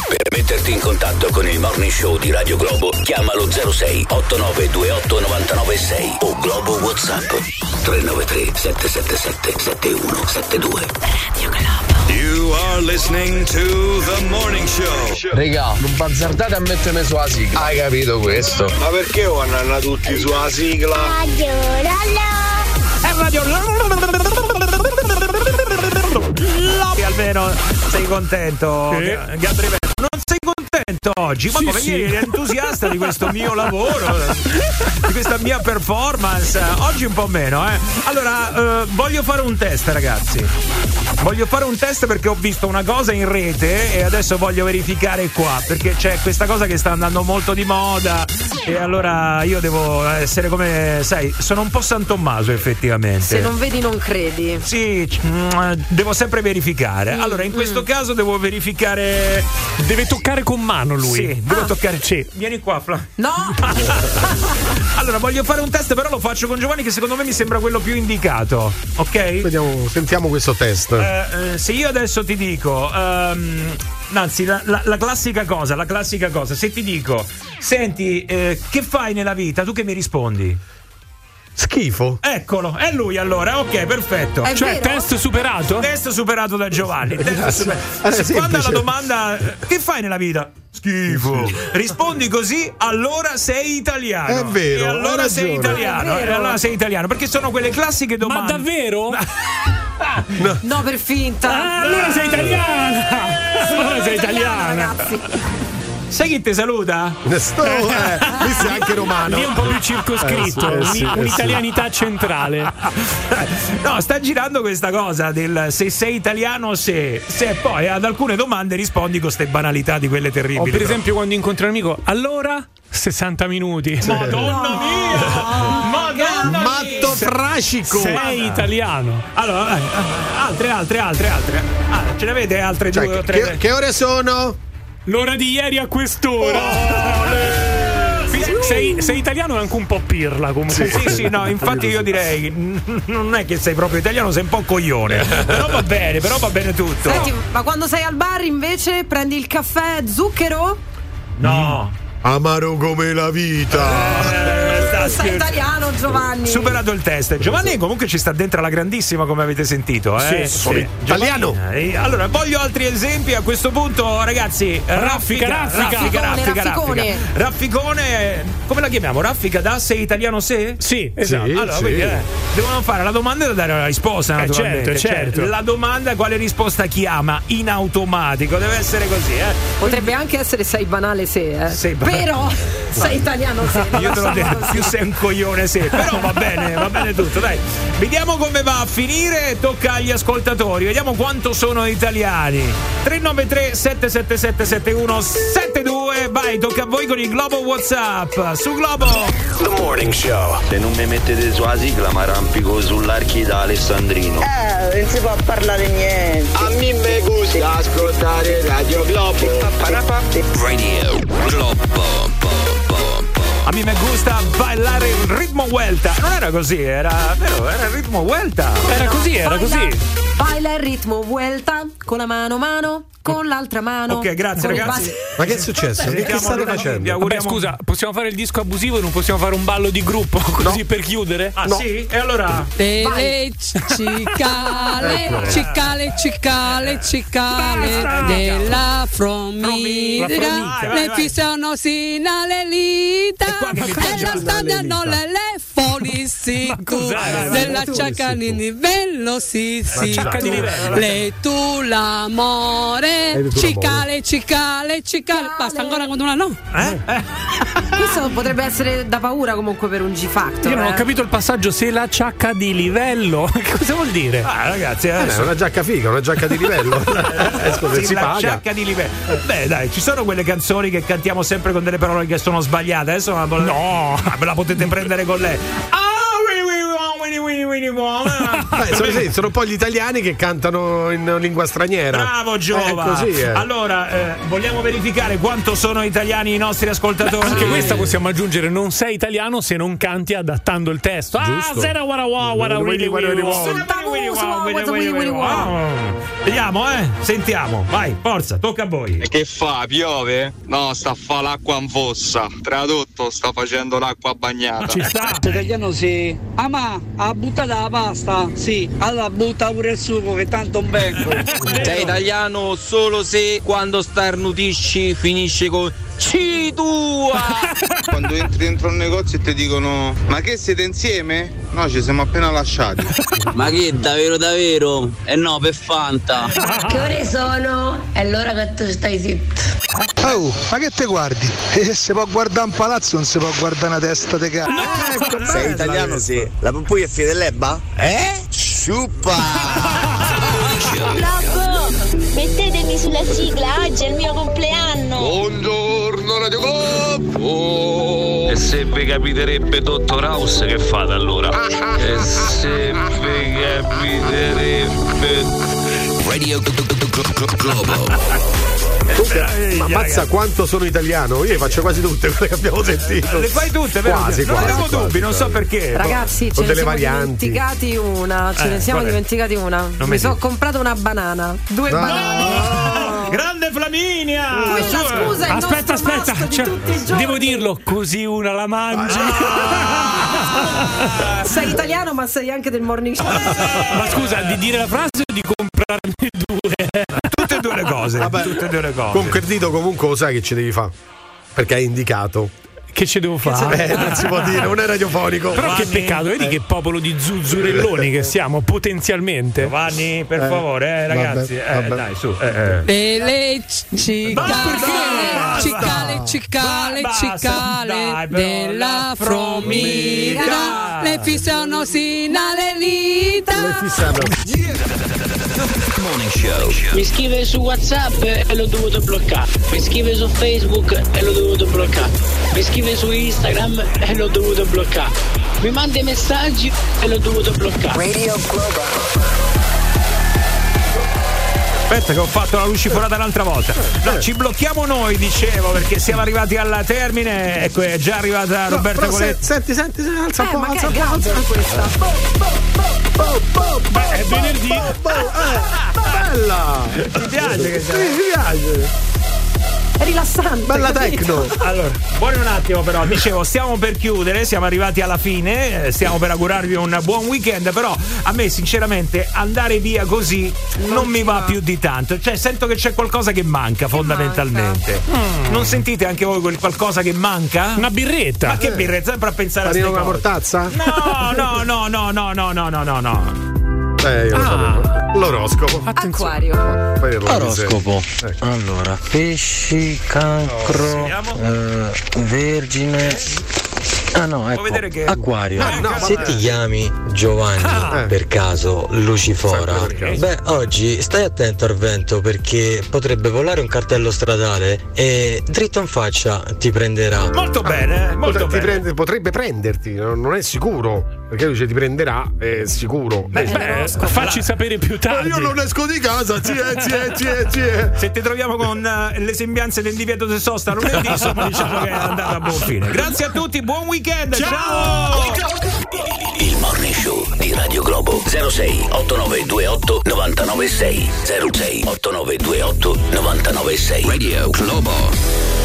Per metterti in contatto con il morning show di Radio Globo, chiamalo 06 8928 996 o Globo WhatsApp 393 777 7172. Radio Globo. You are listening to the morning show. Regà, non bazzardate a mettermi sulla sigla. Hai capito questo? Ma perché vanno tutti sulla sigla? È radio. Almeno sei contento. Gabri Ventura. Non sei contento oggi. Ma Sì, come sì. ieri eri entusiasta di questo mio lavoro, di questa mia performance. Oggi un po' meno, eh. Allora, eh, voglio fare un test, ragazzi. Voglio fare un test perché ho visto una cosa in rete e adesso voglio verificare qua. Perché c'è questa cosa che sta andando molto di moda. E allora io devo essere come, sai, sono un po' San Tommaso effettivamente. Se non vedi, non credi. Sì, mm, devo sempre verificare. Allora, in questo caso devo verificare. Deve toccare con mano lui. Sì, devo toccare. Vieni qua, Fla. No! (laughs) allora, voglio fare un test, però lo faccio con Giovanni, che secondo me mi sembra quello più indicato. Ok? Vediamo, sentiamo questo test. Eh, eh, se io adesso ti dico, ehm, anzi, la, la- la classica cosa, la classica cosa, se ti dico, senti, eh, che fai nella vita? Tu che mi rispondi? Schifo. Eccolo, è lui allora, ok, perfetto. È Cioè, vero? test superato? Test superato da Giovanni. Test super- Eh, Se Quando semplice. la domanda, eh, che fai nella vita? Schifo. Rispondi così, allora sei italiano. È vero, E allora sei italiano. È E allora sei italiano. Perché sono quelle classiche Ma domande. davvero? (laughs) No, per finta. Ah, allora sei italiana! Allora sei italiana! ragazzi. Sai chi ti saluta? Sto, eh, questo è anche romano. Lì è un po' più circoscritto, Eh, sì, eh, sì, eh, sì. un'italianità centrale. No, sta girando questa cosa del se sei italiano se, se poi ad alcune domande rispondi con queste banalità di quelle O terribili. per esempio quando incontro un amico, allora 60 minuti. Madonna mia! Madonna Matto frascico. Sei italiano. Allora, eh, altre, altre, altre, altre. Ah, ce ne avete altre Cioè, due o che, tre? che- che ore sono? L'ora di ieri a quest'ora. Sei, sei italiano e anche un po' pirla comunque. Sì, sì, no, infatti io direi mm, non è che sei proprio italiano, sei un po' coglione. Però va bene, però va bene tutto. Senti, ma quando sei al bar invece prendi il caffè zucchero? No. Amaro come la vita. Eh, scherzando. italiano, Giovanni. Superato il test. Giovanni comunque ci sta dentro alla grandissima come avete sentito. Eh? Sì, sì. Italiano. Giovanni, eh, Allora, voglio altri esempi a questo punto, ragazzi. Raffica, raffica. raffica, raffica, Rafficone. raffica. Rafficone, come la chiamiamo? Raffica da sei italiano se? Sì, esatto. Sì, Allora, sì. quindi, eh, devono fare la domanda e da dare la risposta, Eh, naturalmente. certo, certo. Cioè, la domanda quale risposta chiama in automatico, deve essere così, eh. Potrebbe anche essere sei banale se, eh. Sei banale. Però (laughs) sei italiano se. Io te l'ho detto, più sei un coglione sì, però va bene, va bene tutto, dai. Vediamo come va a finire, tocca agli ascoltatori, vediamo quanto sono italiani. 393 777 7172, vai, tocca a voi con il Globo WhatsApp. Su Globo. The Morning Show. Se non mi mettete su la sigla mi arrampico sull'archi da Alessandrino. Eh, non si può parlare niente. A me me gusta ascoltare Radio Globo. Radio Globo. A me me gusta ballare il ritmo Vuelta. Non era così, era vero, era il ritmo Vuelta. Era così, era Baila- così. Baila il ritmo, vuelta con la mano mano, con l'altra mano. Ok, grazie, con ragazzi. Ma che è successo? Che, che state facendo? vi Vabbè, scusa, possiamo fare il disco abusivo e non possiamo fare un ballo di gruppo (laughs) così per chiudere? Ah, sì? E allora? Cicale, Ecco. cicale, cicale, cicale Basta. della. Vai, vai, Le vai. fissano sino alle lita qua che mi e piace la stagliano le? Vai, vai, della di livello sì sì ciacca di livello. le tu Eh, l'amore cicale cicale cicale basta ancora con una no Eh? Eh? Questo potrebbe essere da paura comunque per un G-Factor. Io non ho eh. capito il passaggio se la ciacca di livello. (laughs) Che cosa vuol dire? Ah, ragazzi, Eh, è adesso una giacca figa, una giacca di livello. (laughs) Eh, scusa, Sì, si la paga. giacca di livello. Beh, dai, ci sono quelle canzoni che cantiamo sempre con delle parole che sono sbagliate. Adesso la, no. ve (laughs) la potete prendere con lei. Ah, winnie, winnie, winnie, winnie, winnie. Beh, sono, sì, sono poi gli italiani che cantano in lingua straniera. Bravo Giova. È così, eh. Allora, eh, vogliamo verificare quanto sono italiani i nostri ascoltatori? Anche questa possiamo aggiungere, non sei italiano se non canti adattando il testo. Ah, Giusto. sera wara wa, wara wili wili wa. Vediamo, eh? Sentiamo. Vai, forza, tocca a voi. Che fa? Piove? No, sta a fa l'acqua in fossa. Tradotto, sta facendo l'acqua bagnata. Ci sta. Italiano sì. Ah ma ha buttato la pasta? Sì. Allora butta pure il sugo che tanto vengo. Sei italiano solo se quando starnutisci finisce con Sì, tua! (laughs) Quando entri dentro un negozio e ti dicono ma che siete insieme? No, ci siamo appena lasciati. Ma che davvero davvero? Eh no, per Fanta. (laughs) Che ore sono? È l'ora che tu stai zitto. Oh, ma che te guardi? Eh, se può guardare un palazzo, non si può guardare una testa di cazzo. Sei italiano, sì. La Pompuia è Fidelebba? Eh? Ciuppa! Bravo! Mettetemi sulla sigla, oggi è il mio compleanno! Buongiorno Radio Globo! E se vi capiterebbe Dottor House che fate allora? e se vi capiterebbe Radio Globo. Ma ammazza quanto sono italiano. Io le faccio quasi tutte quelle che abbiamo sentito. Le fai tutte, vero? Quasi, non quasi, avevo quasi, dubbi, non so perché. Ragazzi, ce ne delle siamo varianti. dimenticati una. Ce Eh, ne siamo dimenticati una. mi Mi sono dica. comprata una banana. Due No. banane. Grande Flaminia! Quella scusa è il Aspetta, aspetta, cioè, devo dirlo, così una la mangi. (laughs) Sei italiano, ma sei anche del morning show. Ma scusa, di dire la frase o di comprarne due? Tutte e due le cose. Vabbè, tutte e due le cose. Con credito comunque lo sai che ci devi fare. Perché hai indicato. Che ci devo fare? Eh, non si può dire, non è radiofonico. Però che Giovanni? peccato, vedi che popolo di zuzzurelloni che siamo potenzialmente. Giovanni, per favore, eh, ragazzi. vabbè, eh, vabbè. dai, su. eh, eh. E le cicale, cicale, cicale, cicale della la fromiga. Le fissano sino alle dita. Le fissano. Morning Show. Mi scrive su WhatsApp e l'ho dovuto bloccare. Mi scrive su Facebook e l'ho dovuto bloccare. Mi scrive su Instagram e l'ho dovuto bloccare. Mi manda i messaggi e l'ho dovuto bloccare. Aspetta che ho fatto la luciforata l'altra volta. No, ci blocchiamo noi, dicevo, perché siamo arrivati al termine. Ecco, è già arrivata Roberta Però se- Coletti. Senti, senti, senti, alza un Eh, po', alza un po', alza un po'. questa? Beh, è venerdì. (laughs) Bella! Mi piace che Sì, mi piace. È rilassante. Bella capito? tecno. Allora, buoni un attimo però, (laughs) dicevo, stiamo per chiudere, siamo arrivati alla fine, eh, stiamo per augurarvi un buon weekend, però a me sinceramente andare via così non, mi va, più di tanto, cioè sento che c'è qualcosa che manca fondamentalmente. Non sentite anche voi quel qualcosa che manca? Una birretta. Ma che birretta, sempre a pensare Panino a cose. mortazza? No, no, no, no, no, no, no, no, no, no. Eh, io lo Ah. sapevo. L'oroscopo. Acquario. Poi la miseria. Oroscopo. Ecco. Allora, pesci, cancro, vediamo. eh, vergine. Ah no, ecco. vedere che- Acquario. No, no, Se ti chiami Giovanni Ah. per caso Lucifora, beh, oggi stai attento al vento perché potrebbe volare un cartello stradale e dritto in faccia ti prenderà. Molto bene, eh, molto bene. prende- potrebbe prenderti, non è sicuro. Perché lui dice ti prenderà, è sicuro. Beh, Eh, Beh, facci sapere più tardi. io non esco di casa, zie, zie, zie, zie. Se ti troviamo con eh, le sembianze del divieto di sosta lunedì, insomma, diciamo che è andata a buon fine. Grazie a tutti, buon weekend. Ciao! Il Morning Show di Radio Globo 06 8928 996 06 8928 996 Radio Globo